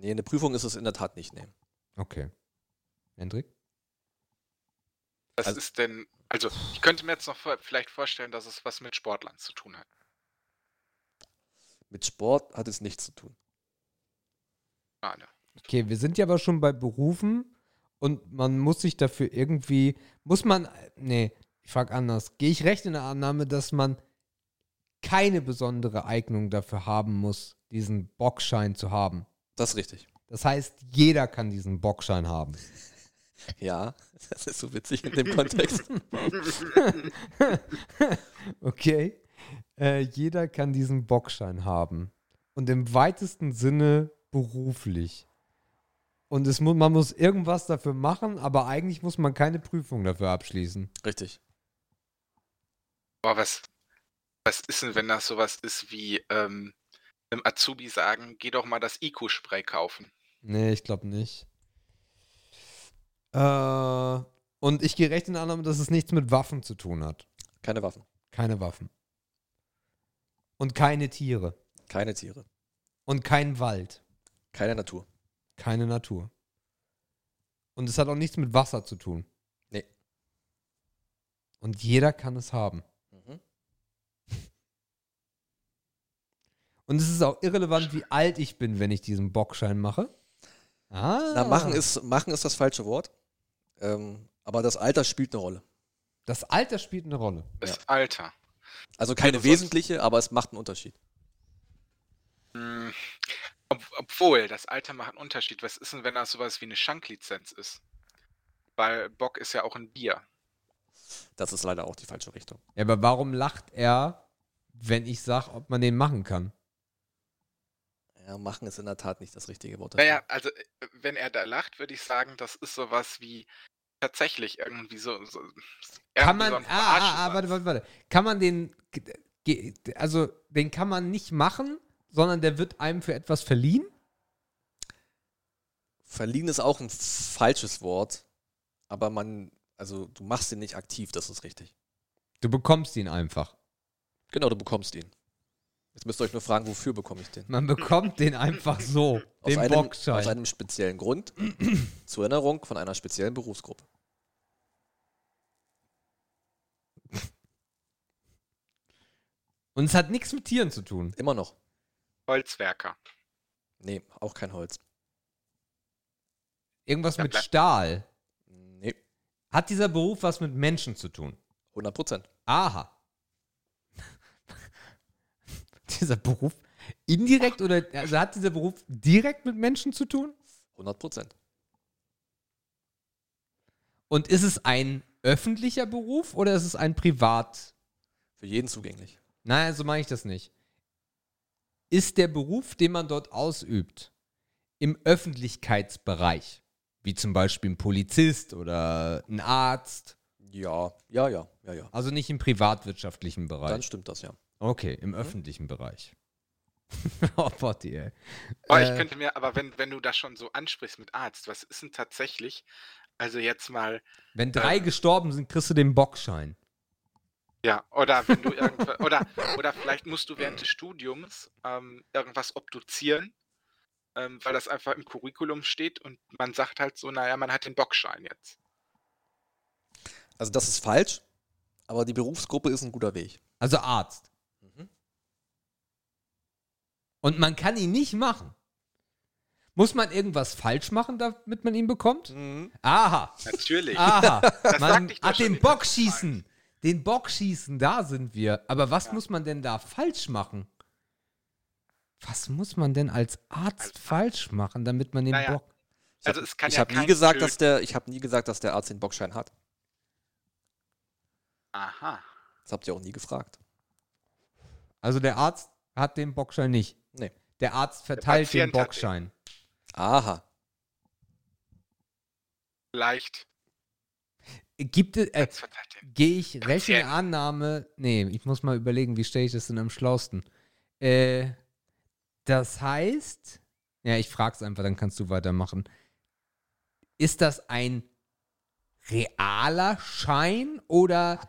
Speaker 2: Nee, eine Prüfung ist es in der Tat nicht. Nee.
Speaker 1: Okay. Hendrik?
Speaker 3: Was
Speaker 2: Also-
Speaker 3: ist denn, also ich könnte mir jetzt noch vielleicht vorstellen, dass es was mit Sportlern zu tun hat.
Speaker 2: Mit Sport hat es nichts zu tun.
Speaker 3: Schade.
Speaker 1: Okay, wir sind ja aber schon bei Berufen und man muss sich dafür irgendwie, muss man, nee, ich frage anders. Gehe ich recht in der Annahme, dass man keine besondere Eignung dafür haben muss, diesen Bockschein zu haben?
Speaker 2: Das ist richtig.
Speaker 1: Das heißt, jeder kann diesen Bockschein haben.
Speaker 2: Ja, das ist so witzig in dem Kontext.
Speaker 1: Okay. Äh, jeder kann diesen Bockschein haben. Und im weitesten Sinne beruflich. Und es mu man muss irgendwas dafür machen, aber eigentlich muss man keine Prüfung dafür abschließen.
Speaker 2: Richtig.
Speaker 3: Boah, was, was ist denn, wenn das sowas ist wie ähm, einem Azubi sagen, geh doch mal das IQ-Spray kaufen.
Speaker 1: Nee, ich glaube nicht. Äh, und ich gehe recht in der Annahme, dass es nichts mit Waffen zu tun hat.
Speaker 2: Keine Waffen.
Speaker 1: Keine Waffen. Und keine Tiere.
Speaker 2: Keine Tiere.
Speaker 1: Und kein Wald.
Speaker 2: Keine Natur.
Speaker 1: Keine Natur. Und es hat auch nichts mit Wasser zu tun.
Speaker 2: Nee.
Speaker 1: Und jeder kann es haben.
Speaker 2: Mhm.
Speaker 1: Und es ist auch irrelevant, wie alt ich bin, wenn ich diesen Bockschein mache. Ah.
Speaker 2: Na, machen ist, machen ist das falsche Wort. Ähm, aber das Alter spielt eine Rolle.
Speaker 1: Das Alter spielt eine Rolle.
Speaker 3: Das Alter.
Speaker 2: Also keine
Speaker 3: Also sonst-
Speaker 2: wesentliche, aber es macht einen Unterschied.
Speaker 3: Hm, ob, obwohl, das Alter macht einen Unterschied. Was ist denn, wenn das sowas wie eine Schanklizenz ist? Weil Bock ist ja auch ein Bier.
Speaker 2: Das ist leider auch die falsche Richtung.
Speaker 1: Ja, aber warum lacht er, wenn ich sage, ob man den machen kann?
Speaker 2: Ja, machen ist in der Tat nicht das richtige Wort.
Speaker 3: Naja, also äh, wenn er da lacht, würde ich sagen, das ist sowas wie tatsächlich irgendwie so. so
Speaker 1: Kann man,
Speaker 3: so
Speaker 1: ah, ah, ah, warte, warte, warte. Kann man den, also den kann man nicht machen, sondern der wird einem für etwas verliehen?
Speaker 2: Verliehen ist auch ein falsches Wort, aber man, also du machst ihn nicht aktiv, das ist richtig.
Speaker 1: Du bekommst ihn einfach.
Speaker 2: Genau, du bekommst ihn. Jetzt müsst ihr euch nur fragen, wofür bekomme ich den?
Speaker 1: Man bekommt den einfach so,
Speaker 2: Aus
Speaker 1: den
Speaker 2: einem, aus
Speaker 1: Bockschein.
Speaker 2: einem speziellen Grund, zur Erinnerung von einer speziellen Berufsgruppe.
Speaker 1: Und es hat nichts mit Tieren zu tun.
Speaker 2: Immer noch.
Speaker 3: Holzwerker.
Speaker 2: Nee, auch kein Holz.
Speaker 1: Irgendwas mit Stahl.
Speaker 2: Nee,
Speaker 1: Hat dieser Beruf was mit Menschen zu tun?
Speaker 2: 100 Prozent.
Speaker 1: Aha. Dieser Beruf indirekt oder also hat dieser Beruf direkt mit Menschen zu tun?
Speaker 2: 100 Prozent.
Speaker 1: Und ist es ein öffentlicher Beruf oder ist es ein Privat?
Speaker 2: Für jeden zugänglich.
Speaker 1: Nein, so meine ich das nicht. Ist der Beruf, den man dort ausübt, im Öffentlichkeitsbereich, wie zum Beispiel ein Polizist oder ein Arzt,
Speaker 2: Ja, ja, ja, ja, ja.
Speaker 1: also nicht im privatwirtschaftlichen
Speaker 2: Dann
Speaker 1: Bereich?
Speaker 2: stimmt das ja.
Speaker 1: Okay, im öffentlichen Bereich. oh, Botti, ey.
Speaker 3: Oh,
Speaker 1: Äh,
Speaker 3: ich könnte mir, aber wenn, wenn du das schon so ansprichst mit Arzt, was ist denn tatsächlich, also jetzt mal,
Speaker 1: Wenn drei
Speaker 3: Ähm.
Speaker 1: gestorben sind, kriegst du den Bockschein.
Speaker 3: ja, oder wenn du irgendwas, oder, oder vielleicht musst du während des Studiums ähm, irgendwas obduzieren, ähm, weil das einfach im Curriculum steht und man sagt halt so, naja, man hat den Bockschein jetzt.
Speaker 2: Also das ist falsch, aber die Berufsgruppe ist ein guter Weg.
Speaker 1: Also Arzt.
Speaker 2: Mhm.
Speaker 1: Und man kann ihn nicht machen. Muss man irgendwas falsch machen, damit man ihn bekommt? Aha.
Speaker 3: Natürlich.
Speaker 1: Aha.
Speaker 3: Das
Speaker 1: man hat den Bock schießen. Den Bock schießen, da sind wir. Aber was muss man denn da falsch machen? Was muss man denn als Arzt
Speaker 3: Als-
Speaker 1: falsch machen, damit man den
Speaker 3: Naja,
Speaker 1: Bock.
Speaker 2: Ich
Speaker 3: Also es kann
Speaker 2: ich
Speaker 3: ja
Speaker 2: habe nie gesagt, dass der, ich habe nie gesagt, dass der Arzt den Bockschein hat.
Speaker 3: Aha.
Speaker 2: Das habt ihr auch nie gefragt.
Speaker 1: Also der Arzt hat den Bockschein nicht.
Speaker 2: Nee.
Speaker 1: Der Arzt verteilt den
Speaker 3: hat den.
Speaker 1: Bockschein.
Speaker 2: Aha.
Speaker 3: Vielleicht.
Speaker 1: Gibt es, äh, gehe ich recht in
Speaker 3: Patient.
Speaker 1: der Annahme, nee, ich muss mal überlegen, wie stelle ich das denn am schlausten? Äh, das heißt, ja, ich frag's einfach, dann kannst du weitermachen. Ist das ein realer Schein oder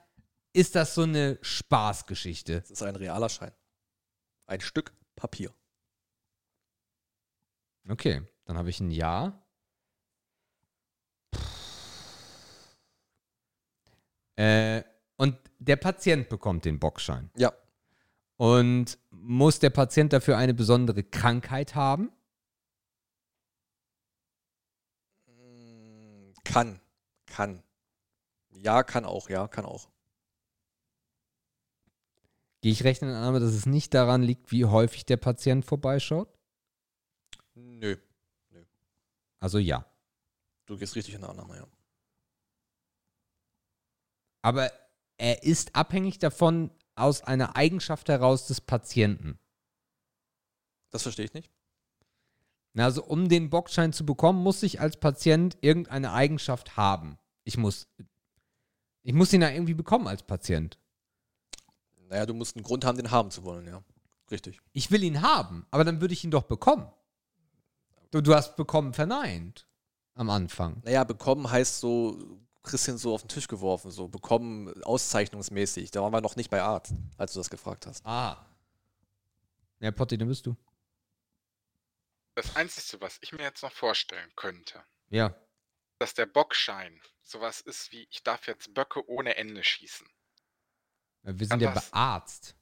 Speaker 1: ist das so eine Spaßgeschichte?
Speaker 2: Das ist ein realer Schein. Ein Stück Papier.
Speaker 1: Okay, dann habe ich ein Ja. Äh, und der Patient bekommt den Bockschein.
Speaker 2: Ja.
Speaker 1: Und muss der Patient dafür eine besondere Krankheit haben?
Speaker 2: Kann. Kann. Ja, kann auch, ja, kann auch.
Speaker 1: Gehe ich rechnen an, dass es nicht daran liegt, wie häufig der Patient vorbeischaut?
Speaker 2: Nö.
Speaker 1: Also ja.
Speaker 2: Du gehst richtig in der Annahme, ja.
Speaker 1: Aber er ist abhängig davon aus einer Eigenschaft heraus des Patienten.
Speaker 2: Das verstehe ich nicht.
Speaker 1: Na, Also um den Bockschein zu bekommen, muss ich als Patient irgendeine Eigenschaft haben. Ich muss, ich muss ihn da irgendwie bekommen als Patient.
Speaker 2: Naja, du musst einen Grund haben, den haben zu wollen, ja. Richtig.
Speaker 1: Ich will ihn haben, aber dann würde ich ihn doch bekommen. Du, du hast bekommen verneint am Anfang.
Speaker 2: Naja, bekommen heißt so, Christian so auf den Tisch geworfen, so bekommen auszeichnungsmäßig. Da waren wir noch nicht bei Arzt, als du das gefragt hast.
Speaker 1: Ah. Ja, Potti, dann bist du.
Speaker 3: Das Einzige, was ich mir jetzt noch vorstellen könnte,
Speaker 1: Ja.
Speaker 3: dass der Bockschein sowas ist wie, ich darf jetzt Böcke ohne Ende schießen.
Speaker 1: Wir sind ja
Speaker 3: was?
Speaker 1: Arzt.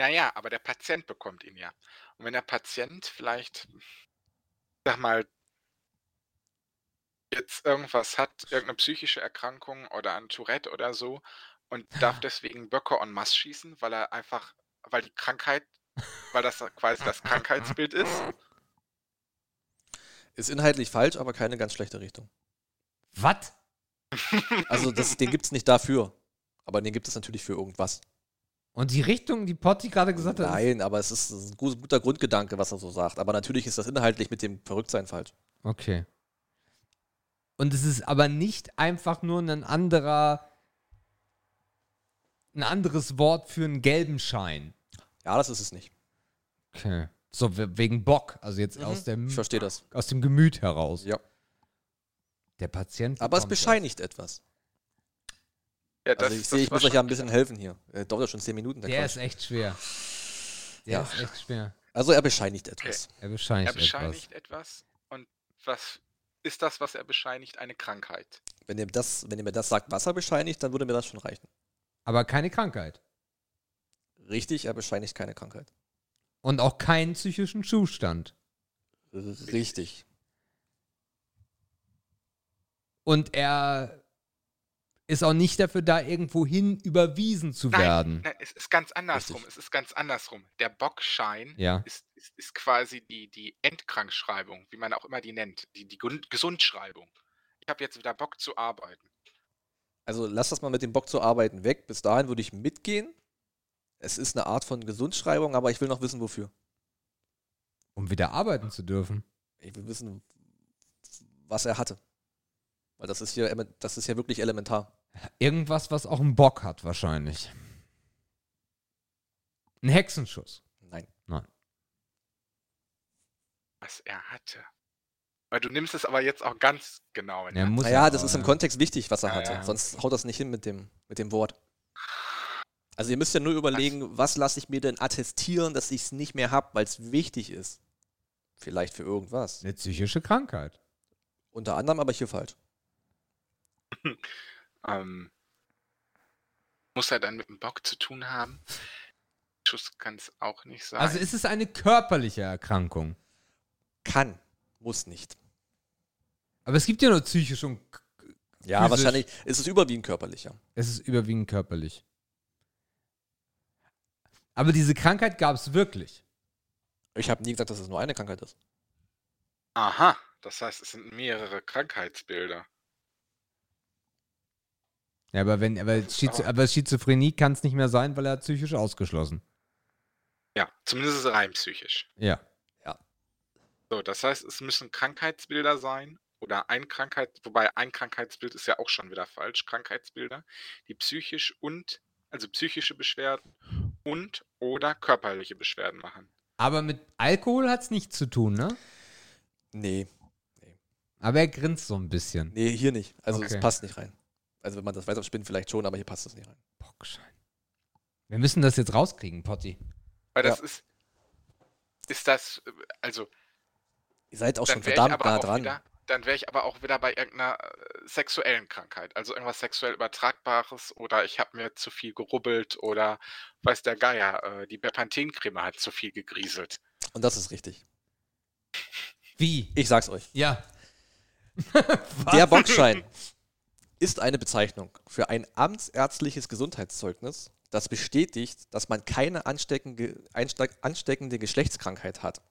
Speaker 3: Ja, ja, aber der Patient bekommt ihn ja. Und wenn der Patient vielleicht, sag mal, jetzt irgendwas hat, irgendeine psychische Erkrankung oder ein Tourette oder so und darf deswegen Böcke en masse schießen, weil er einfach, weil die Krankheit, weil das quasi das Krankheitsbild ist.
Speaker 2: Ist inhaltlich falsch, aber keine ganz schlechte Richtung.
Speaker 1: Was?
Speaker 2: Also das, den gibt es nicht dafür. Aber den gibt es natürlich für irgendwas.
Speaker 1: Und die Richtung, die Potti gerade gesagt hat,
Speaker 2: Nein, aber es ist ein gu- guter Grundgedanke, was er so sagt. Aber natürlich ist das inhaltlich mit dem Verrücktsein falsch.
Speaker 1: Okay. Und es ist aber nicht einfach nur ein anderer, ein anderes Wort für einen gelben Schein.
Speaker 2: Ja, das ist es nicht.
Speaker 1: Okay. So, we- wegen Bock, also jetzt aus, dem,
Speaker 2: Ich verstehe das.
Speaker 1: aus dem Gemüt heraus.
Speaker 2: Ja.
Speaker 1: Der Patient.
Speaker 2: Aber es
Speaker 1: bekommt das.
Speaker 2: bescheinigt etwas.
Speaker 3: Ja,
Speaker 2: Also ich sehe, ich muss euch ja ein bisschen helfen hier. Äh, dauert ja schon zehn Minuten. Der
Speaker 1: Der ist echt schwer. Der
Speaker 2: Ja.
Speaker 1: ist echt schwer.
Speaker 2: Also er bescheinigt etwas.
Speaker 1: Er bescheinigt,
Speaker 3: Er bescheinigt etwas. Und was ist das, was er bescheinigt? Eine Krankheit.
Speaker 2: Wenn ihr, das, wenn ihr mir das sagt, was er bescheinigt, dann würde mir das schon reichen.
Speaker 1: etwas. Aber keine Krankheit.
Speaker 2: Richtig, er bescheinigt keine Krankheit.
Speaker 1: Und auch keinen psychischen Zustand.
Speaker 2: Richtig.
Speaker 1: Und er ist auch nicht dafür da, irgendwo hin überwiesen zu werden.
Speaker 3: Nein, es ist ganz andersrum.
Speaker 2: Richtig.
Speaker 3: Es ist ganz andersrum. Der Bockschein
Speaker 1: Ja.
Speaker 3: ist, ist, ist quasi die, die Endkrankschreibung, wie man auch immer die nennt. Die, die Gesundschreibung. Ich habe jetzt wieder Bock zu arbeiten.
Speaker 2: Also lass das mal mit dem Bock zu arbeiten weg. Bis dahin würde ich mitgehen. Es ist eine Art von Gesundschreibung, aber ich will noch wissen, wofür.
Speaker 1: Um wieder arbeiten zu dürfen.
Speaker 2: Ich will wissen, was er hatte. Weil das ist hier, das ist hier wirklich elementar.
Speaker 1: Irgendwas, was auch einen Bock hat, wahrscheinlich. Ein Hexenschuss.
Speaker 2: Nein.
Speaker 3: Was er hatte. Weil du nimmst es aber jetzt auch ganz genau in
Speaker 1: muss
Speaker 2: Naja,
Speaker 1: ja
Speaker 2: das ist im
Speaker 1: ja.
Speaker 2: Kontext wichtig, was er
Speaker 3: Ja,
Speaker 2: hatte.
Speaker 3: ja.
Speaker 2: Sonst haut das nicht hin mit dem, mit dem Wort. Also ihr müsst ja nur überlegen, was lasse ich mir denn attestieren, dass ich es nicht mehr habe, weil es wichtig ist. Vielleicht für irgendwas.
Speaker 1: Eine psychische Krankheit.
Speaker 2: Unter anderem aber hier falsch.
Speaker 3: Ähm, muss er dann mit dem Bock zu tun haben? Schuss kann es auch nicht sein.
Speaker 1: Also ist es eine körperliche Erkrankung.
Speaker 2: Kann, muss nicht.
Speaker 1: Aber es gibt ja nur psychisch und k-
Speaker 2: Ja,
Speaker 1: Physisch.
Speaker 2: wahrscheinlich ist es überwiegend körperlicher.
Speaker 1: es ist überwiegend körperlich. Aber diese Krankheit gab es wirklich.
Speaker 2: Ich habe nie gesagt, dass es nur eine Krankheit ist.
Speaker 3: Aha, das heißt, es sind mehrere Krankheitsbilder.
Speaker 1: Ja, aber wenn, aber, Schizo
Speaker 3: aber-
Speaker 1: Schizophrenie kann es nicht mehr sein, weil er hat psychisch ausgeschlossen.
Speaker 3: Ja, zumindest rein psychisch.
Speaker 1: Ja.
Speaker 3: So, das heißt, es müssen Krankheitsbilder sein oder ein Krankheit, wobei ein Krankheitsbild ist ja auch schon wieder falsch, Krankheitsbilder, die psychisch und, also psychische Beschwerden und oder körperliche Beschwerden machen.
Speaker 1: Aber mit Alkohol hat es nichts zu tun, ne?
Speaker 2: Nee,
Speaker 1: Aber er grinst so ein bisschen.
Speaker 2: nee, hier nicht. Also
Speaker 1: Okay.
Speaker 2: es passt nicht rein. Also wenn man das weiß auf Spinnen vielleicht schon, aber hier passt es nicht rein.
Speaker 1: Bockschein. Wir müssen das jetzt rauskriegen, Potti.
Speaker 3: Weil das
Speaker 2: Ja.
Speaker 3: ist, ist das, also
Speaker 2: Ihr seid auch schon verdammt nah dran.
Speaker 3: wieder, dann wäre ich aber auch wieder bei irgendeiner äh, sexuellen Krankheit, also irgendwas sexuell übertragbares oder ich habe mir zu viel gerubbelt oder weiß der Geier, äh, die Bepanthen-Creme hat zu viel gegrieselt.
Speaker 2: Und das ist richtig.
Speaker 1: Wie?
Speaker 2: Ich sag's euch.
Speaker 1: Ja.
Speaker 2: Der Bockschein ist eine Bezeichnung für ein amtsärztliches Gesundheitszeugnis, das bestätigt, dass man keine ansteckende, Geschlechtskrankheit hat.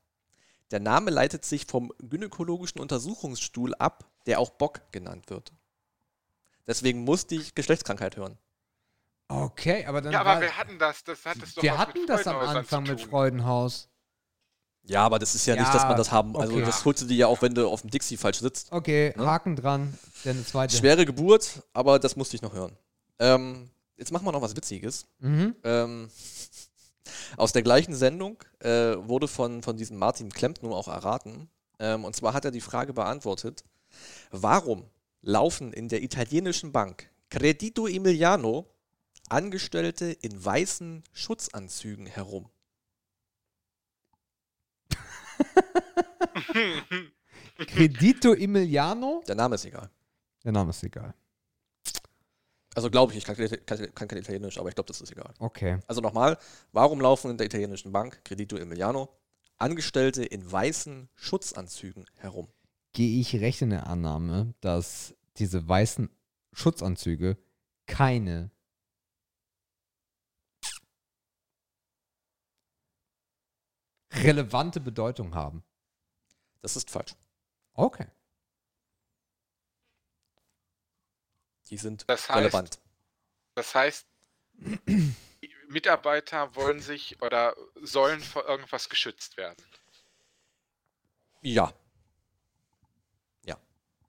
Speaker 2: Der Name leitet sich vom gynäkologischen Untersuchungsstuhl ab, der auch Bock genannt wird. Deswegen musste ich Geschlechtskrankheit hören.
Speaker 1: Okay, aber dann
Speaker 3: Ja, aber
Speaker 1: war,
Speaker 3: wir hatten das, das hat es doch
Speaker 1: wir
Speaker 3: was
Speaker 1: hatten
Speaker 3: mit
Speaker 1: das am Anfang mit. Freudenhaus.
Speaker 2: Ja, aber das ist ja, nicht,
Speaker 1: Ja,
Speaker 2: dass man das haben. Also
Speaker 1: okay.
Speaker 2: das holst du dir ja auch, wenn du auf dem Dixie falsch sitzt.
Speaker 1: Okay,
Speaker 2: Ne?
Speaker 1: Haken dran. Denn eine zweite.
Speaker 2: Schwere Geburt, aber das musste ich noch hören. Ähm, jetzt machen wir noch was Witziges.
Speaker 1: Mhm.
Speaker 2: Ähm, aus der gleichen Sendung äh, wurde von, von diesem Martin Klempner auch erraten. Ähm, und zwar hat er die Frage beantwortet, warum laufen in der italienischen Bank Credito Emiliano Angestellte in weißen Schutzanzügen herum?
Speaker 1: Credito Emiliano?
Speaker 2: Der Name ist egal.
Speaker 1: Der Name ist egal.
Speaker 2: Also glaube ich, ich kann, kann, kann kein Italienisch, aber ich glaube, das ist egal.
Speaker 1: Okay.
Speaker 2: Also nochmal, warum laufen in der italienischen Bank Credito Emiliano Angestellte in weißen Schutzanzügen herum?
Speaker 1: Gehe ich recht in der Annahme, dass diese weißen Schutzanzüge keine relevante Bedeutung haben.
Speaker 2: Das ist falsch.
Speaker 1: Okay.
Speaker 2: Die sind
Speaker 3: Das heißt-
Speaker 2: relevant.
Speaker 3: Das heißt, die Mitarbeiter wollen sich oder sollen vor irgendwas geschützt werden.
Speaker 2: Ja,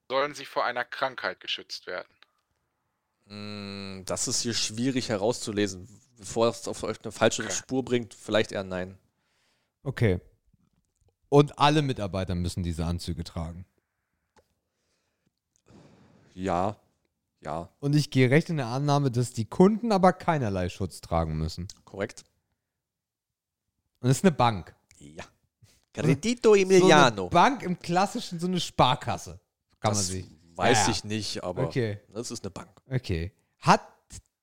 Speaker 3: Sollen sie vor einer Krankheit geschützt werden?
Speaker 2: Mm, das ist hier schwierig herauszulesen. Bevor es auf euch eine falsche
Speaker 3: Okay.
Speaker 2: Spur bringt, vielleicht eher nein.
Speaker 1: Okay. Und alle Mitarbeiter müssen diese Anzüge tragen.
Speaker 2: Ja, ja,
Speaker 1: Und ich gehe recht in der Annahme, dass die Kunden aber keinerlei Schutz tragen müssen.
Speaker 2: korrekt.
Speaker 1: Und es ist eine Bank.
Speaker 2: Ja. Credito
Speaker 1: So
Speaker 2: Emiliano.
Speaker 1: eine Bank im klassischen, so eine Sparkasse. Kann man
Speaker 2: das
Speaker 1: sich.
Speaker 2: weiß
Speaker 1: ja.
Speaker 2: ich nicht, aber
Speaker 1: Okay,
Speaker 2: das ist eine Bank.
Speaker 1: okay. Hat,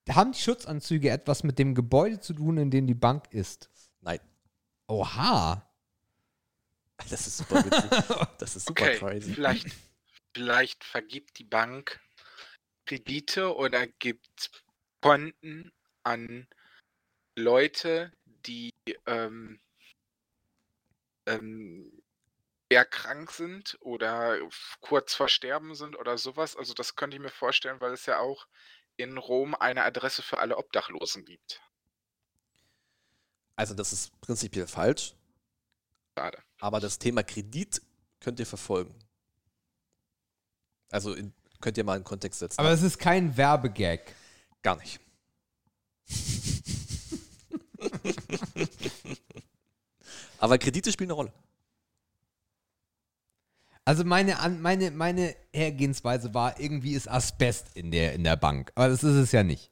Speaker 1: haben die Schutzanzüge etwas mit dem Gebäude zu tun, in dem die Bank ist?
Speaker 2: Nein.
Speaker 1: Oha.
Speaker 2: Das ist super witzig. Das ist super
Speaker 3: Okay,
Speaker 2: crazy.
Speaker 3: vielleicht, vielleicht vergibt die Bank Kredite oder gibt Konten an Leute, die ähm, ähm, schwer krank sind oder kurz vor Sterben sind oder sowas. Also das könnte ich mir vorstellen, weil es ja auch in Rom eine Adresse für alle Obdachlosen gibt.
Speaker 2: Also, das ist prinzipiell falsch,
Speaker 3: Schade.
Speaker 2: aber das Thema Kredit könnt ihr verfolgen. Also, in, könnt ihr mal in Kontext setzen.
Speaker 1: Aber es ist kein Werbegag.
Speaker 2: Gar nicht. Aber Kredite spielen eine Rolle.
Speaker 1: Also meine, meine, meine Hergehensweise war, irgendwie ist Asbest in der, in der Bank. Aber das ist es ja nicht.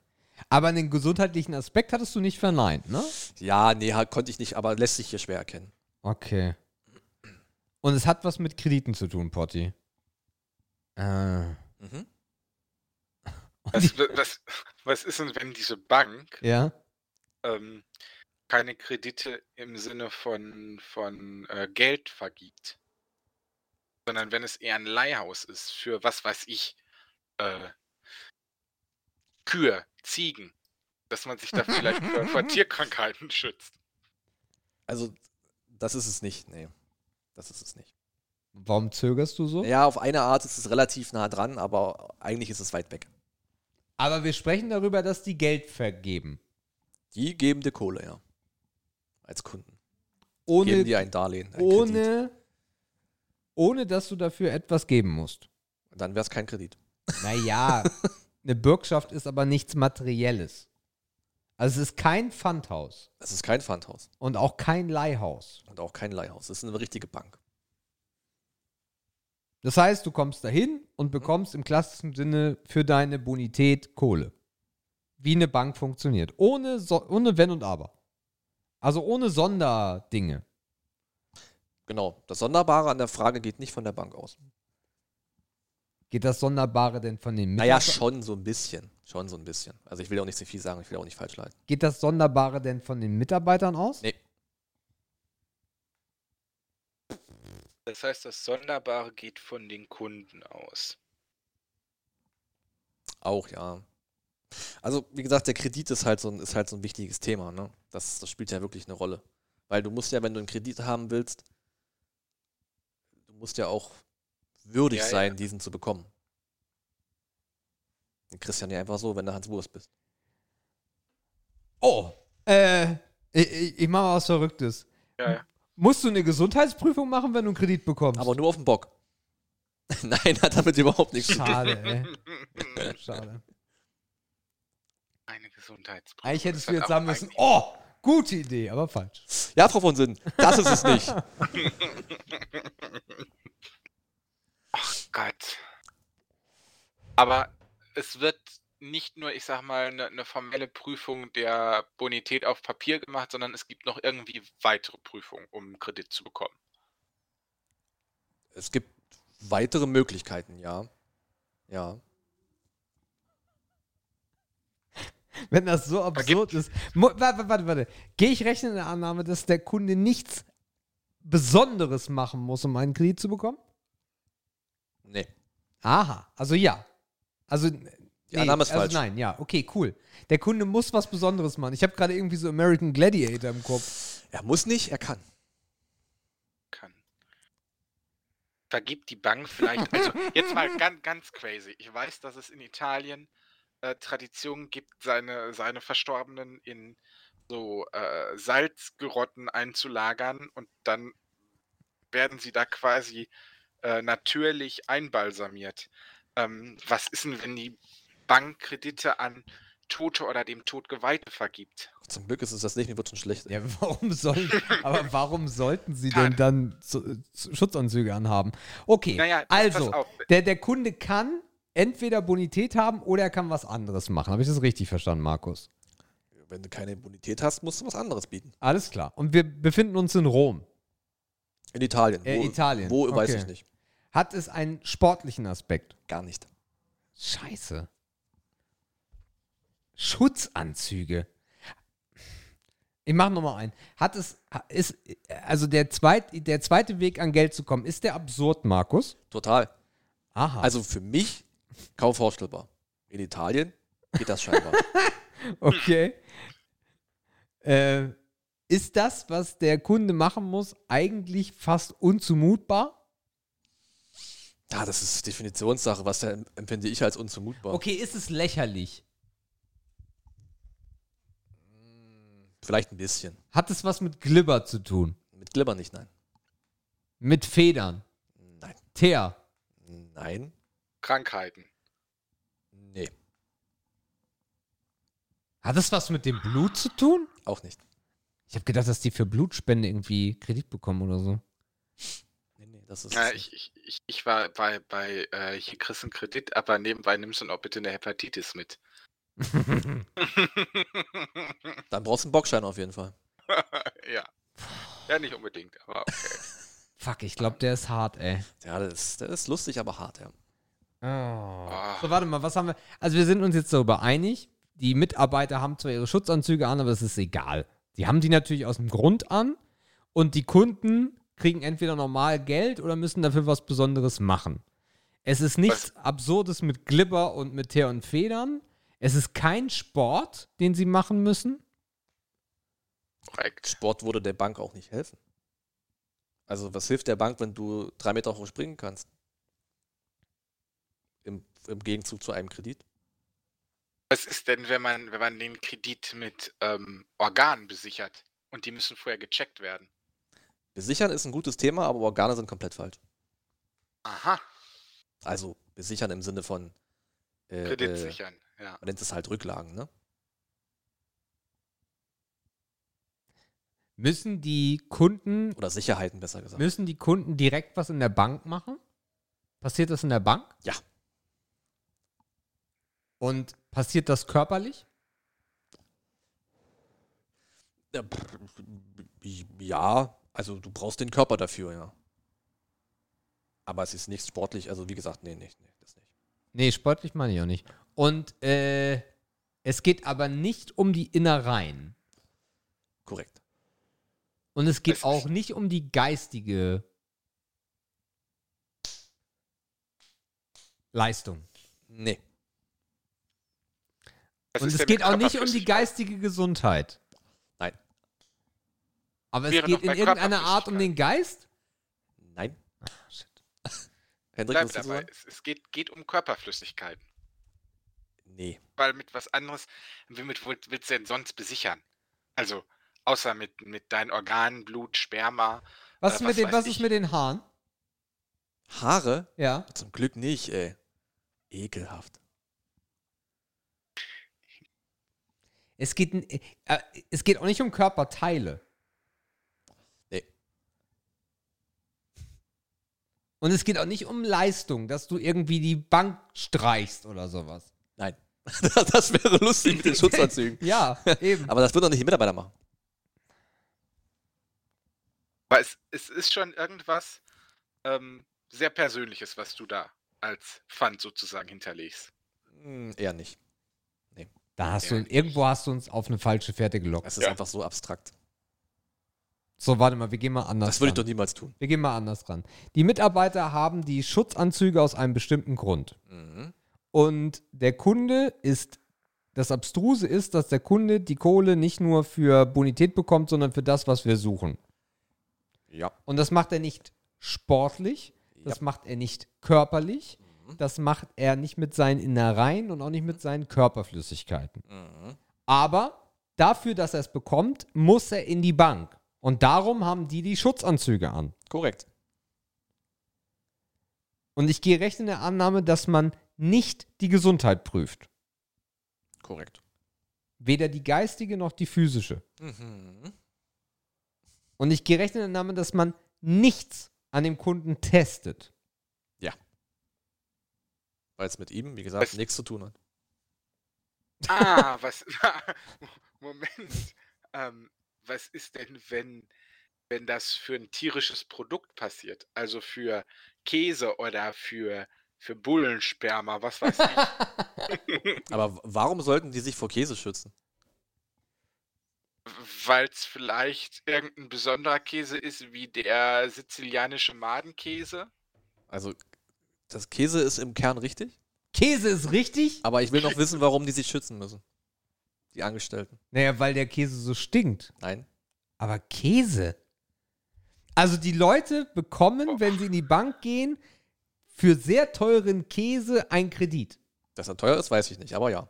Speaker 1: Aber einen gesundheitlichen Aspekt hattest du nicht verneint, ne?
Speaker 2: Ja, nee, konnte ich nicht, aber lässt sich hier schwer erkennen.
Speaker 1: Okay. Und es hat was mit Krediten zu tun, Potti. Äh.
Speaker 2: Mhm.
Speaker 3: Was, was, was ist denn, wenn diese Bank
Speaker 1: Ja.
Speaker 3: ähm, keine Kredite im Sinne von, von äh, Geld vergibt, sondern wenn es eher ein Leihhaus ist für, was weiß ich, äh, Kühe, Ziegen, dass man sich da vielleicht vor, vor Tierkrankheiten schützt.
Speaker 2: Also, das ist es nicht. Nee, das ist es nicht.
Speaker 1: Warum zögerst du so?
Speaker 2: Ja, auf eine Art ist es relativ nah dran, aber eigentlich ist es weit weg.
Speaker 1: Aber wir sprechen darüber, dass die Geld vergeben.
Speaker 2: Die geben dir Kohle, ja. Als Kunden. Geben
Speaker 1: Ohne,
Speaker 2: dir ein Darlehen. Ein Kredit.
Speaker 1: ohne, ohne, dass du dafür etwas geben musst.
Speaker 2: Dann wäre es kein Kredit.
Speaker 1: Naja, eine Bürgschaft ist aber nichts Materielles. Also es ist kein Pfandhaus
Speaker 2: Es ist kein Pfandhaus
Speaker 1: und auch kein Leihhaus.
Speaker 2: und auch kein Leihhaus. Es ist eine richtige Bank.
Speaker 1: Das heißt, du kommst dahin und bekommst im klassischen Sinne für deine Bonität Kohle. Wie eine Bank funktioniert. Ohne, so ohne Wenn und Aber. Also ohne Sonderdinge.
Speaker 2: Genau. Das Sonderbare an der Frage geht nicht von der Bank aus.
Speaker 1: Geht das Sonderbare denn von den
Speaker 2: Naja,
Speaker 1: Mitarbeitern?
Speaker 2: schon so ein bisschen. Schon so ein bisschen. Also ich will auch nicht zu viel sagen, ich will auch nicht falsch leiten.
Speaker 1: Geht das Sonderbare denn von den Mitarbeitern aus?
Speaker 2: Nee.
Speaker 3: Das heißt, das Sonderbare geht von den Kunden aus.
Speaker 2: Auch, ja. Also, wie gesagt, der Kredit ist halt so ein, ist halt so ein wichtiges Thema, ne? Das, das spielt ja wirklich eine Rolle. Weil du musst ja, wenn du einen Kredit haben willst, du musst ja auch würdig
Speaker 3: Ja, ja.
Speaker 2: sein, diesen zu bekommen. Den kriegst du ja nicht einfach so, wenn du Hans Wurst bist.
Speaker 1: Oh, äh, ich, ich, mache mal was Verrücktes.
Speaker 3: Ja, ja.
Speaker 1: Musst du eine Gesundheitsprüfung machen, wenn du einen Kredit bekommst?
Speaker 2: Aber nur auf den Bock. Nein, hat damit überhaupt nichts zu tun.
Speaker 1: Schade, ey. Schade.
Speaker 3: Eine Gesundheitsprüfung.
Speaker 1: Eigentlich hättest du jetzt sagen müssen, oh, gute Idee, aber falsch.
Speaker 2: Ja, Frau von Sinn, das ist es nicht.
Speaker 3: Gott. Aber es wird nicht nur, ich sag mal, eine, eine formelle Prüfung der Bonität auf Papier gemacht, sondern es gibt noch irgendwie weitere Prüfungen, um einen Kredit zu bekommen.
Speaker 2: Es gibt weitere Möglichkeiten, ja. Ja.
Speaker 1: Wenn das so absurd ist. Warte, warte, warte. Gehe ich rechnen in der Annahme, dass der Kunde nichts Besonderes machen muss, um einen Kredit zu bekommen?
Speaker 2: Nee.
Speaker 1: Aha, also ja. Also,
Speaker 2: Die Annahme ist
Speaker 1: also
Speaker 2: falsch.
Speaker 1: nein, ja, okay, cool. Der Kunde muss was Besonderes machen. Ich habe gerade irgendwie so American Gladiator im Kopf.
Speaker 2: Er muss nicht, er kann.
Speaker 3: kann. Vergibt die Bank vielleicht, also jetzt mal ganz, ganz crazy. Ich weiß, dass es in Italien äh, Traditionen gibt, seine, seine Verstorbenen in so äh, Salzgerotten einzulagern und dann werden sie da quasi äh, natürlich einbalsamiert. Ähm, was ist denn, wenn die Bank Kredite an Tote oder dem Tod Geweihte vergibt?
Speaker 2: Zum Glück ist es das nicht, mir wird schon schlecht.
Speaker 1: Ja, warum sollen, aber warum sollten sie denn dann zu, zu Schutzanzüge anhaben? Okay,
Speaker 3: Naja, pass- pass
Speaker 1: also,
Speaker 3: auf.
Speaker 1: der, der Kunde kann entweder Bonität haben oder er kann was anderes machen. Habe ich das richtig verstanden, Markus?
Speaker 2: Wenn du keine Bonität hast, musst du was anderes bieten.
Speaker 1: Alles klar. Und wir befinden uns in Rom.
Speaker 2: In Italien.
Speaker 1: Äh,
Speaker 2: wo,
Speaker 1: Italien,
Speaker 2: Wo, weiß
Speaker 1: okay.
Speaker 2: ich nicht.
Speaker 1: Hat es einen sportlichen Aspekt?
Speaker 2: Gar nicht.
Speaker 1: Scheiße. Schutzanzüge. Ich mache nochmal ein. Hat es, ist, also der, zweit, der zweite Weg an Geld zu kommen, ist der absurd, Markus?
Speaker 2: Total.
Speaker 1: Aha.
Speaker 2: Also für mich kaum vorstellbar. In Italien geht das scheinbar.
Speaker 1: Okay. Äh, ist das, was der Kunde machen muss, eigentlich fast unzumutbar?
Speaker 2: Ja, das ist Definitionssache. Was da empfinde ich als unzumutbar.
Speaker 1: Okay, ist es lächerlich?
Speaker 2: Vielleicht ein bisschen.
Speaker 1: Hat es was mit Glibber zu tun?
Speaker 2: Mit Glibber nicht, nein.
Speaker 1: Mit Federn?
Speaker 2: Nein.
Speaker 1: Teer?
Speaker 2: Nein.
Speaker 3: Krankheiten.
Speaker 2: Nee.
Speaker 1: Hat es was mit dem Blut zu tun?
Speaker 2: Auch nicht.
Speaker 1: Ich habe gedacht, dass die für Blutspende irgendwie Kredit bekommen oder so.
Speaker 2: Das ist.
Speaker 3: Ja, ich, ich, ich, ich war bei, bei äh, hier kriegst einen Kredit, aber nebenbei nimmst du noch bitte eine Hepatitis mit.
Speaker 2: Dann brauchst du einen Bockschein auf jeden Fall.
Speaker 3: ja. Ja, nicht unbedingt, aber okay.
Speaker 1: Fuck, ich glaube, der ist hart, ey.
Speaker 2: Ja, das ist, das ist lustig, aber hart, ja.
Speaker 3: Ah.
Speaker 1: So, warte mal, was haben wir? Also, wir sind uns jetzt darüber einig. Die Mitarbeiter haben zwar ihre Schutzanzüge an, aber es ist egal. Die haben die natürlich aus dem Grund an und die Kunden kriegen entweder normal Geld oder müssen dafür was Besonderes machen. Es ist nichts Absurdes mit Glibber und mit Teer und Federn. Es ist kein Sport, den sie machen müssen.
Speaker 3: Korrekt.
Speaker 2: Sport würde der Bank auch nicht helfen. Also, was hilft der Bank, wenn du drei Meter hoch springen kannst? Im, Im Gegenzug zu einem Kredit?
Speaker 3: Was ist denn, wenn man, wenn man den Kredit mit ähm, Organen besichert und die müssen vorher gecheckt werden?
Speaker 2: Besichern ist ein gutes Thema, aber Organe sind komplett falsch.
Speaker 3: Aha,
Speaker 2: Also, besichern im Sinne von. Äh,
Speaker 3: Kredit
Speaker 2: äh,
Speaker 3: sichern, ja.
Speaker 2: Man nennt es halt Rücklagen, ne?
Speaker 1: Müssen die Kunden,
Speaker 2: Oder Sicherheiten, besser gesagt.
Speaker 1: müssen die Kunden direkt was in der Bank machen? Passiert das in der Bank?
Speaker 2: Ja.
Speaker 1: Und passiert das körperlich?
Speaker 2: Ja, also du brauchst den Körper dafür, ja. Aber es ist nicht sportlich, also wie gesagt, nee, nicht, nee, das nicht.
Speaker 1: Nee, sportlich meine ich auch nicht. Und äh, es geht aber nicht um die Innereien.
Speaker 2: Korrekt.
Speaker 1: Und es geht auch nicht um die geistige Leistung.
Speaker 2: Nee.
Speaker 1: Und es geht auch nicht um die geistige Gesundheit. Aber es geht in irgendeiner Art um den Geist?
Speaker 2: Nein.
Speaker 1: Ah, shit.
Speaker 2: Hendrik,
Speaker 3: Bleib dabei. Es, es geht, geht um Körperflüssigkeiten.
Speaker 2: Nee.
Speaker 3: Weil mit was anderes, womit willst du denn sonst besichern? Also, außer mit, mit deinen Organen, Blut, Sperma.
Speaker 1: Was,
Speaker 3: Äh,
Speaker 1: ist mit
Speaker 3: was
Speaker 1: den, was ist
Speaker 3: ich.
Speaker 1: mit den Haaren?
Speaker 2: Haare?
Speaker 1: Ja.
Speaker 2: Zum Glück nicht, ey. Ekelhaft.
Speaker 1: Es geht, äh, es geht auch nicht um Körperteile. Und es geht auch nicht um Leistung, dass du irgendwie die Bank streichst oder sowas.
Speaker 2: Nein. das wäre lustig mit den Schutzanzügen.
Speaker 1: Ja, eben.
Speaker 2: Aber das würden doch nicht die Mitarbeiter machen.
Speaker 3: Aber es, es ist schon irgendwas ähm, sehr Persönliches, was du da als Pfand sozusagen hinterlegst.
Speaker 2: Hm, eher nicht.
Speaker 1: Da hast du,
Speaker 3: Ja.
Speaker 1: irgendwo hast du uns auf eine falsche Fährte gelockt.
Speaker 2: Es ist
Speaker 3: Ja.
Speaker 2: einfach so abstrakt.
Speaker 1: So, warte mal, wir gehen mal anders
Speaker 2: Das würde ich
Speaker 1: ran.
Speaker 2: doch niemals tun.
Speaker 1: Wir gehen mal anders ran. Die Mitarbeiter haben die Schutzanzüge aus einem bestimmten Grund.
Speaker 2: Mhm.
Speaker 1: Und der Kunde ist, das Abstruse ist, dass der Kunde die Kohle nicht nur für Bonität bekommt, sondern für das, was wir suchen.
Speaker 2: Ja.
Speaker 1: Und das macht er nicht sportlich, das
Speaker 2: Ja.
Speaker 1: macht er nicht körperlich,
Speaker 2: Mhm.
Speaker 1: das macht er nicht mit seinen Innereien und auch nicht mit seinen Körperflüssigkeiten.
Speaker 2: Mhm.
Speaker 1: Aber dafür, dass er es bekommt, muss er in die Bank. Und darum haben die die Schutzanzüge an.
Speaker 2: Korrekt.
Speaker 1: Und ich gehe recht in der Annahme, dass man nicht die Gesundheit prüft.
Speaker 2: Korrekt.
Speaker 1: Weder die geistige noch die physische.
Speaker 2: Mhm.
Speaker 1: Und ich gehe recht in der Annahme, dass man nichts an dem Kunden testet.
Speaker 2: Weil es mit ihm, wie gesagt,
Speaker 3: Es-
Speaker 2: nichts zu tun hat.
Speaker 3: Ah, was. Moment. Ähm, was ist denn, wenn, wenn das für ein tierisches Produkt passiert? Also für Käse oder für, für Bullensperma, was weiß ich.
Speaker 2: Aber warum sollten die sich vor Käse schützen?
Speaker 3: Weil es vielleicht irgendein besonderer Käse ist, wie der sizilianische Madenkäse.
Speaker 2: Also, das Käse ist im Kern richtig,
Speaker 1: Käse ist richtig?
Speaker 2: aber ich will noch wissen, warum die sich schützen müssen. Die Angestellten.
Speaker 1: Naja, weil der Käse so stinkt.
Speaker 2: Nein.
Speaker 1: Aber Käse. Also die Leute bekommen, wenn sie in die Bank gehen, für sehr teuren Käse einen Kredit.
Speaker 2: Dass er teuer ist, weiß ich nicht, aber ja.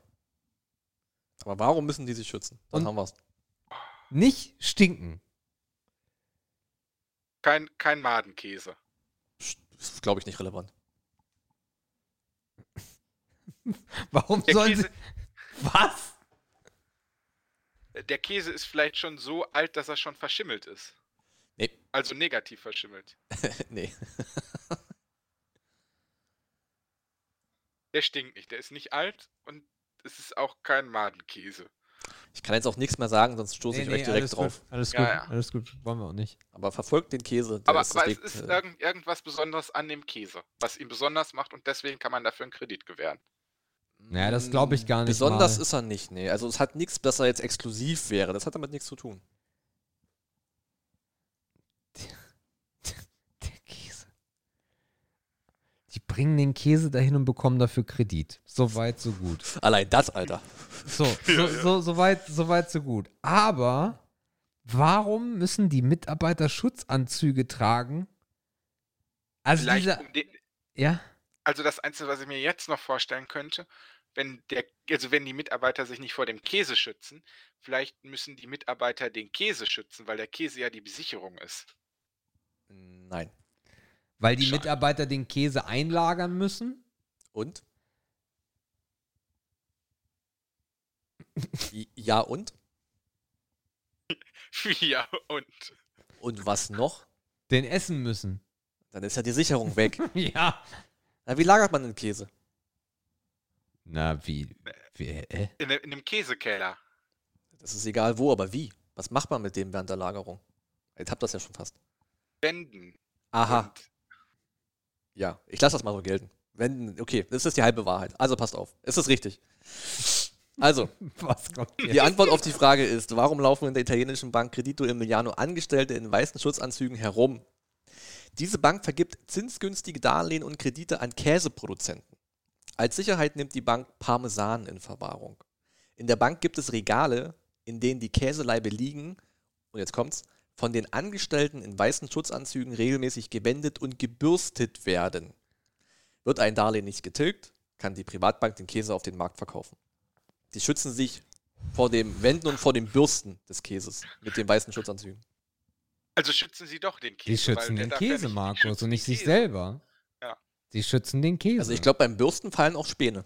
Speaker 2: Aber warum müssen die sich schützen? Dann
Speaker 1: Und-
Speaker 2: haben wir's.
Speaker 1: Nicht stinken.
Speaker 3: Kein, kein Madenkäse.
Speaker 2: Ist, glaube ich, nicht relevant.
Speaker 1: Warum
Speaker 3: Der
Speaker 1: sollen
Speaker 3: Käse,
Speaker 1: sie. Was?
Speaker 3: Der Käse ist vielleicht schon so alt, dass er schon verschimmelt ist.
Speaker 2: Nee.
Speaker 3: Also negativ verschimmelt.
Speaker 2: nee.
Speaker 3: Der stinkt nicht. Der ist nicht alt und es ist auch kein Madenkäse.
Speaker 2: Ich kann jetzt auch nichts mehr sagen, sonst stoße ich euch direkt
Speaker 1: alles
Speaker 2: drauf.
Speaker 1: Gut, alles
Speaker 3: Ja,
Speaker 1: gut,
Speaker 3: ja.
Speaker 1: alles gut. Wollen wir auch nicht.
Speaker 2: Aber verfolgt den Käse.
Speaker 3: Aber,
Speaker 2: ist
Speaker 3: aber es ist
Speaker 2: äh,
Speaker 3: irgend, irgendwas Besonderes an dem Käse, was ihn besonders macht und deswegen kann man dafür einen Kredit gewähren.
Speaker 1: Naja, das glaube ich gar nicht
Speaker 2: Besonders
Speaker 1: mal.
Speaker 2: ist er nicht, nee. Also es hat nichts, dass er jetzt exklusiv wäre. Das hat damit nichts zu tun.
Speaker 1: Der Käse. Die bringen den Käse dahin und bekommen dafür Kredit. So weit, so gut.
Speaker 2: Allein das, Alter.
Speaker 1: So, so, so, so, weit, so weit, so gut. Aber warum müssen die Mitarbeiter Schutzanzüge tragen? Also
Speaker 3: Vielleicht
Speaker 1: dieser,
Speaker 3: um den,
Speaker 1: ja,
Speaker 3: also das Einzige, was ich mir jetzt noch vorstellen könnte, wenn der, also wenn die Mitarbeiter sich nicht vor dem Käse schützen, vielleicht müssen die Mitarbeiter den Käse schützen, weil der Käse ja die Besicherung ist.
Speaker 2: Nein.
Speaker 1: weil die
Speaker 3: Schade.
Speaker 1: Mitarbeiter den Käse einlagern müssen.
Speaker 2: Und? Ja und?
Speaker 3: ja, und
Speaker 2: Und was noch?
Speaker 1: Den essen müssen.
Speaker 2: Dann ist ja die Sicherung weg.
Speaker 1: Ja.
Speaker 2: Na, wie lagert man den Käse?
Speaker 1: Na, wie, wie äh?
Speaker 3: in, in dem Käsekeller.
Speaker 2: Das ist egal wo, aber wie? Was macht man mit dem während der Lagerung? Jetzt habt ihr das ja schon fast.
Speaker 3: Wenden.
Speaker 2: Aha,
Speaker 3: Und
Speaker 2: ja. Ich lasse das mal so gelten. Wenn, okay, das ist die halbe Wahrheit. Also passt auf. Es ist richtig. Also,
Speaker 1: Was kommt
Speaker 2: die? Antwort auf die Frage ist, warum laufen in der italienischen Bank Credito Emiliano Angestellte in weißen Schutzanzügen herum? Diese Bank vergibt zinsgünstige Darlehen und Kredite an Käseproduzenten. Als Sicherheit nimmt die Bank Parmesan in Verwahrung. In der Bank gibt es Regale, in denen die Käseleibe liegen, und jetzt kommt's, von den Angestellten in weißen Schutzanzügen regelmäßig gewendet und gebürstet werden. Wird ein Darlehen nicht getilgt, kann die Privatbank den Käse auf den Markt verkaufen. Die schützen sich vor dem Wenden und vor dem Bürsten des Käses mit den weißen Schutzanzügen.
Speaker 3: Also schützen sie doch den Käse.
Speaker 1: Die schützen
Speaker 3: der
Speaker 1: den
Speaker 3: ja
Speaker 1: Käse,
Speaker 3: nicht- die
Speaker 1: Markus, und nicht sich
Speaker 3: Käse.
Speaker 1: selber.
Speaker 3: Ja.
Speaker 1: Die schützen den Käse.
Speaker 2: Also ich glaube, beim Bürsten fallen auch Späne.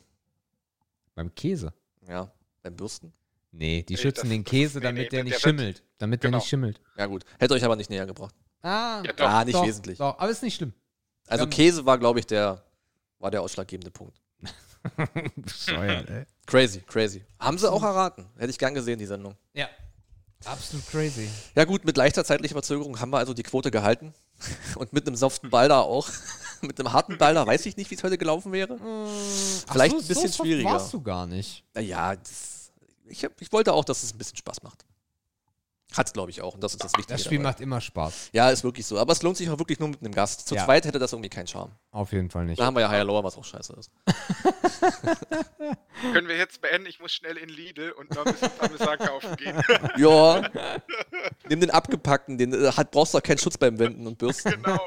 Speaker 1: Beim Käse.
Speaker 2: Ja, beim Bürsten.
Speaker 1: Nee, die
Speaker 3: Nee,
Speaker 1: schützen
Speaker 3: das-
Speaker 1: den Käse,
Speaker 3: ist- nee,
Speaker 1: damit
Speaker 3: nee,
Speaker 1: der
Speaker 3: der
Speaker 1: nicht
Speaker 3: wird-
Speaker 1: schimmelt. Damit der
Speaker 3: Genau.
Speaker 1: nicht schimmelt.
Speaker 2: Ja gut, hätte euch aber nicht näher gebracht.
Speaker 1: Ah,
Speaker 3: Ja, doch.
Speaker 2: ah, nicht
Speaker 1: doch,
Speaker 2: wesentlich.
Speaker 1: Doch, aber ist nicht schlimm.
Speaker 2: Also
Speaker 1: Ähm,
Speaker 2: Käse war, glaube ich, der, war der ausschlaggebende Punkt.
Speaker 1: Bescheuert, ey.
Speaker 2: Crazy, crazy. Haben sie auch erraten. Hätte ich gern gesehen, die Sendung.
Speaker 1: Ja. Absolut crazy.
Speaker 2: Ja gut, mit leichter zeitlicher Verzögerung haben wir also die Quote gehalten. Und mit einem soften Ball da auch. mit einem harten Ball da weiß ich nicht, wie es heute gelaufen wäre. Vielleicht ein bisschen
Speaker 1: so
Speaker 2: schwieriger.
Speaker 1: warst du gar nicht.
Speaker 2: Naja, das, ich, hab, ich wollte auch, dass es ein bisschen Spaß macht. Hat glaube ich auch. Und das ist das Wichtige.
Speaker 1: Das Spiel
Speaker 2: dabei.
Speaker 1: macht immer Spaß.
Speaker 2: Ja, ist wirklich so. Aber es lohnt sich auch wirklich nur mit einem Gast. Zu
Speaker 1: Ja.
Speaker 2: zweit hätte das irgendwie keinen Charme.
Speaker 1: Auf jeden Fall nicht.
Speaker 2: Da haben wir ja Higher Lower, was auch scheiße ist.
Speaker 3: Können wir jetzt beenden? Ich muss schnell in Lidl und noch ein bisschen Parmesan kaufen gehen.
Speaker 2: Ja. Nimm den abgepackten, den äh, hat, brauchst du auch keinen Schutz beim Wenden und Bürsten.
Speaker 3: genau.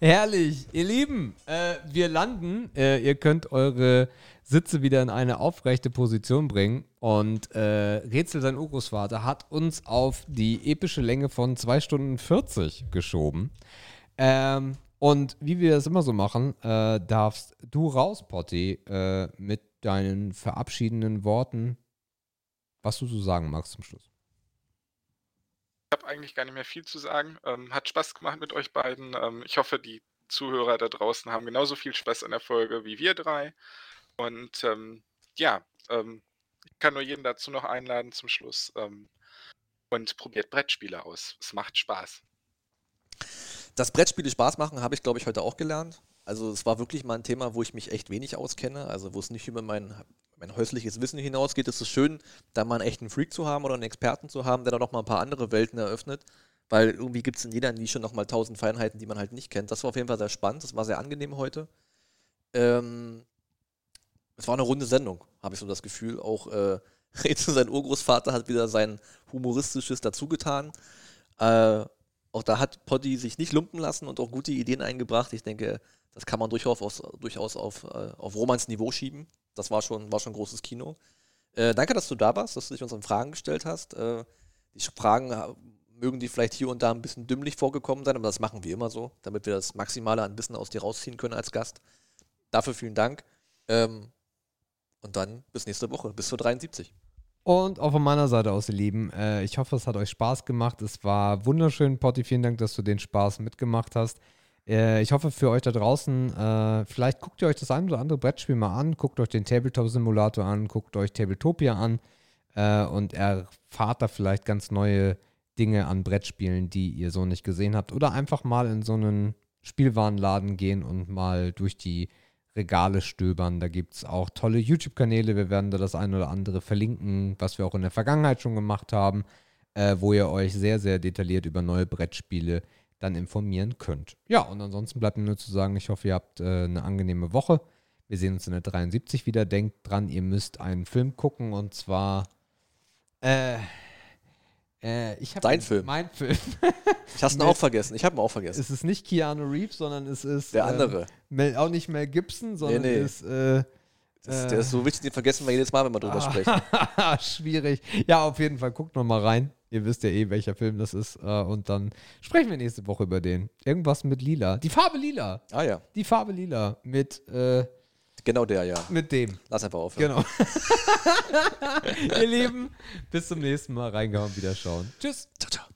Speaker 1: Herrlich, ihr Lieben, äh, wir landen. Äh, ihr könnt eure Sitze wieder in eine aufrechte Position bringen. Und äh, Rätsel sein Urgroßvater hat uns auf die epische Länge von 2 Stunden 40 geschoben. Ähm, und wie wir das immer so machen, äh, darfst du raus, Potti, äh, mit deinen verabschiedenden Worten, was du so sagen magst zum Schluss.
Speaker 3: Ich habe eigentlich gar nicht mehr viel zu sagen. Ähm, hat Spaß gemacht mit euch beiden. Ähm, ich hoffe, die Zuhörer da draußen haben genauso viel Spaß an der Folge wie wir drei. Und ähm, ja, ähm, ich kann nur jeden dazu noch einladen zum Schluss. Ähm, und probiert Brettspiele aus. Es macht Spaß.
Speaker 2: Dass Brettspiele Spaß machen, habe ich, glaube ich, heute auch gelernt. Also es war wirklich mal ein Thema, wo ich mich echt wenig auskenne. Also wo es nicht über mein, mein häusliches Wissen hinausgeht. Es ist schön, da mal einen echten Freak zu haben oder einen Experten zu haben, der da noch mal ein paar andere Welten eröffnet. Weil irgendwie gibt es in jeder Nische noch mal tausend Feinheiten, die man halt nicht kennt. Das war auf jeden Fall sehr spannend. Das war sehr angenehm heute. Ähm, es war eine runde Sendung, habe ich so das Gefühl. Auch äh, Rätsel, sein Urgroßvater hat wieder sein humoristisches dazugetan. Äh, auch da hat Poddy sich nicht lumpen lassen und auch gute Ideen eingebracht. Ich denke, das kann man durchaus, durchaus auf, äh, auf Romans Niveau schieben. Das war schon, war schon großes Kino. Äh, danke, dass du da warst, dass du dich unseren Fragen gestellt hast. Äh, die Fragen äh, mögen die vielleicht hier und da ein bisschen dümmlich vorgekommen sein, aber das machen wir immer so, damit wir das Maximale an Wissen aus dir rausziehen können als Gast. Dafür vielen Dank. Ähm, und dann bis nächste Woche, bis zur 73.
Speaker 1: Und auch von meiner Seite aus, ihr Lieben, äh, ich hoffe, es hat euch Spaß gemacht. Es war wunderschön, Potti. Vielen Dank, dass du den Spaß mitgemacht hast. Äh, ich hoffe für euch da draußen, äh, vielleicht guckt ihr euch das ein oder andere Brettspiel mal an, guckt euch den Tabletop-Simulator an, guckt euch Tabletopia an äh, und erfahrt da vielleicht ganz neue Dinge an Brettspielen, die ihr so nicht gesehen habt. Oder einfach mal in so einen Spielwarenladen gehen und mal durch die Regale stöbern. Da gibt es auch tolle YouTube-Kanäle. Wir werden da das ein oder andere verlinken, was wir auch in der Vergangenheit schon gemacht haben, äh, wo ihr euch sehr, sehr detailliert über neue Brettspiele dann informieren könnt. Ja, und ansonsten bleibt mir nur zu sagen, ich hoffe, ihr habt äh, eine angenehme Woche. Wir sehen uns in der 73 wieder. Denkt dran, ihr müsst einen Film gucken und zwar. Äh, äh, ich
Speaker 2: Dein Film.
Speaker 1: Mein Film.
Speaker 2: Ich hast ihn auch vergessen. Ich habe ihn auch vergessen.
Speaker 1: es ist nicht Keanu Reeves, sondern es ist.
Speaker 2: Der
Speaker 1: ähm,
Speaker 2: andere.
Speaker 1: Mel, auch nicht Mel Gibson, sondern
Speaker 2: nee.
Speaker 1: ist. Äh,
Speaker 2: Das, der ist so wichtig, den vergessen wir jedes Mal, wenn wir drüber sprechen.
Speaker 1: Schwierig. Ja, auf jeden Fall, guckt noch mal rein. Ihr wisst ja eh, welcher Film das ist. Äh, und dann sprechen wir nächste Woche über den. Irgendwas mit Lila. Die Farbe Lila.
Speaker 2: Ah ja,
Speaker 1: Die Farbe Lila. Mit, äh,
Speaker 2: genau der, ja.
Speaker 1: mit dem.
Speaker 2: Lass einfach aufhören.
Speaker 1: Genau. Ihr Lieben, bis zum nächsten Mal. Reingehauen, wieder schauen. Tschüss.
Speaker 2: Ciao, ciao.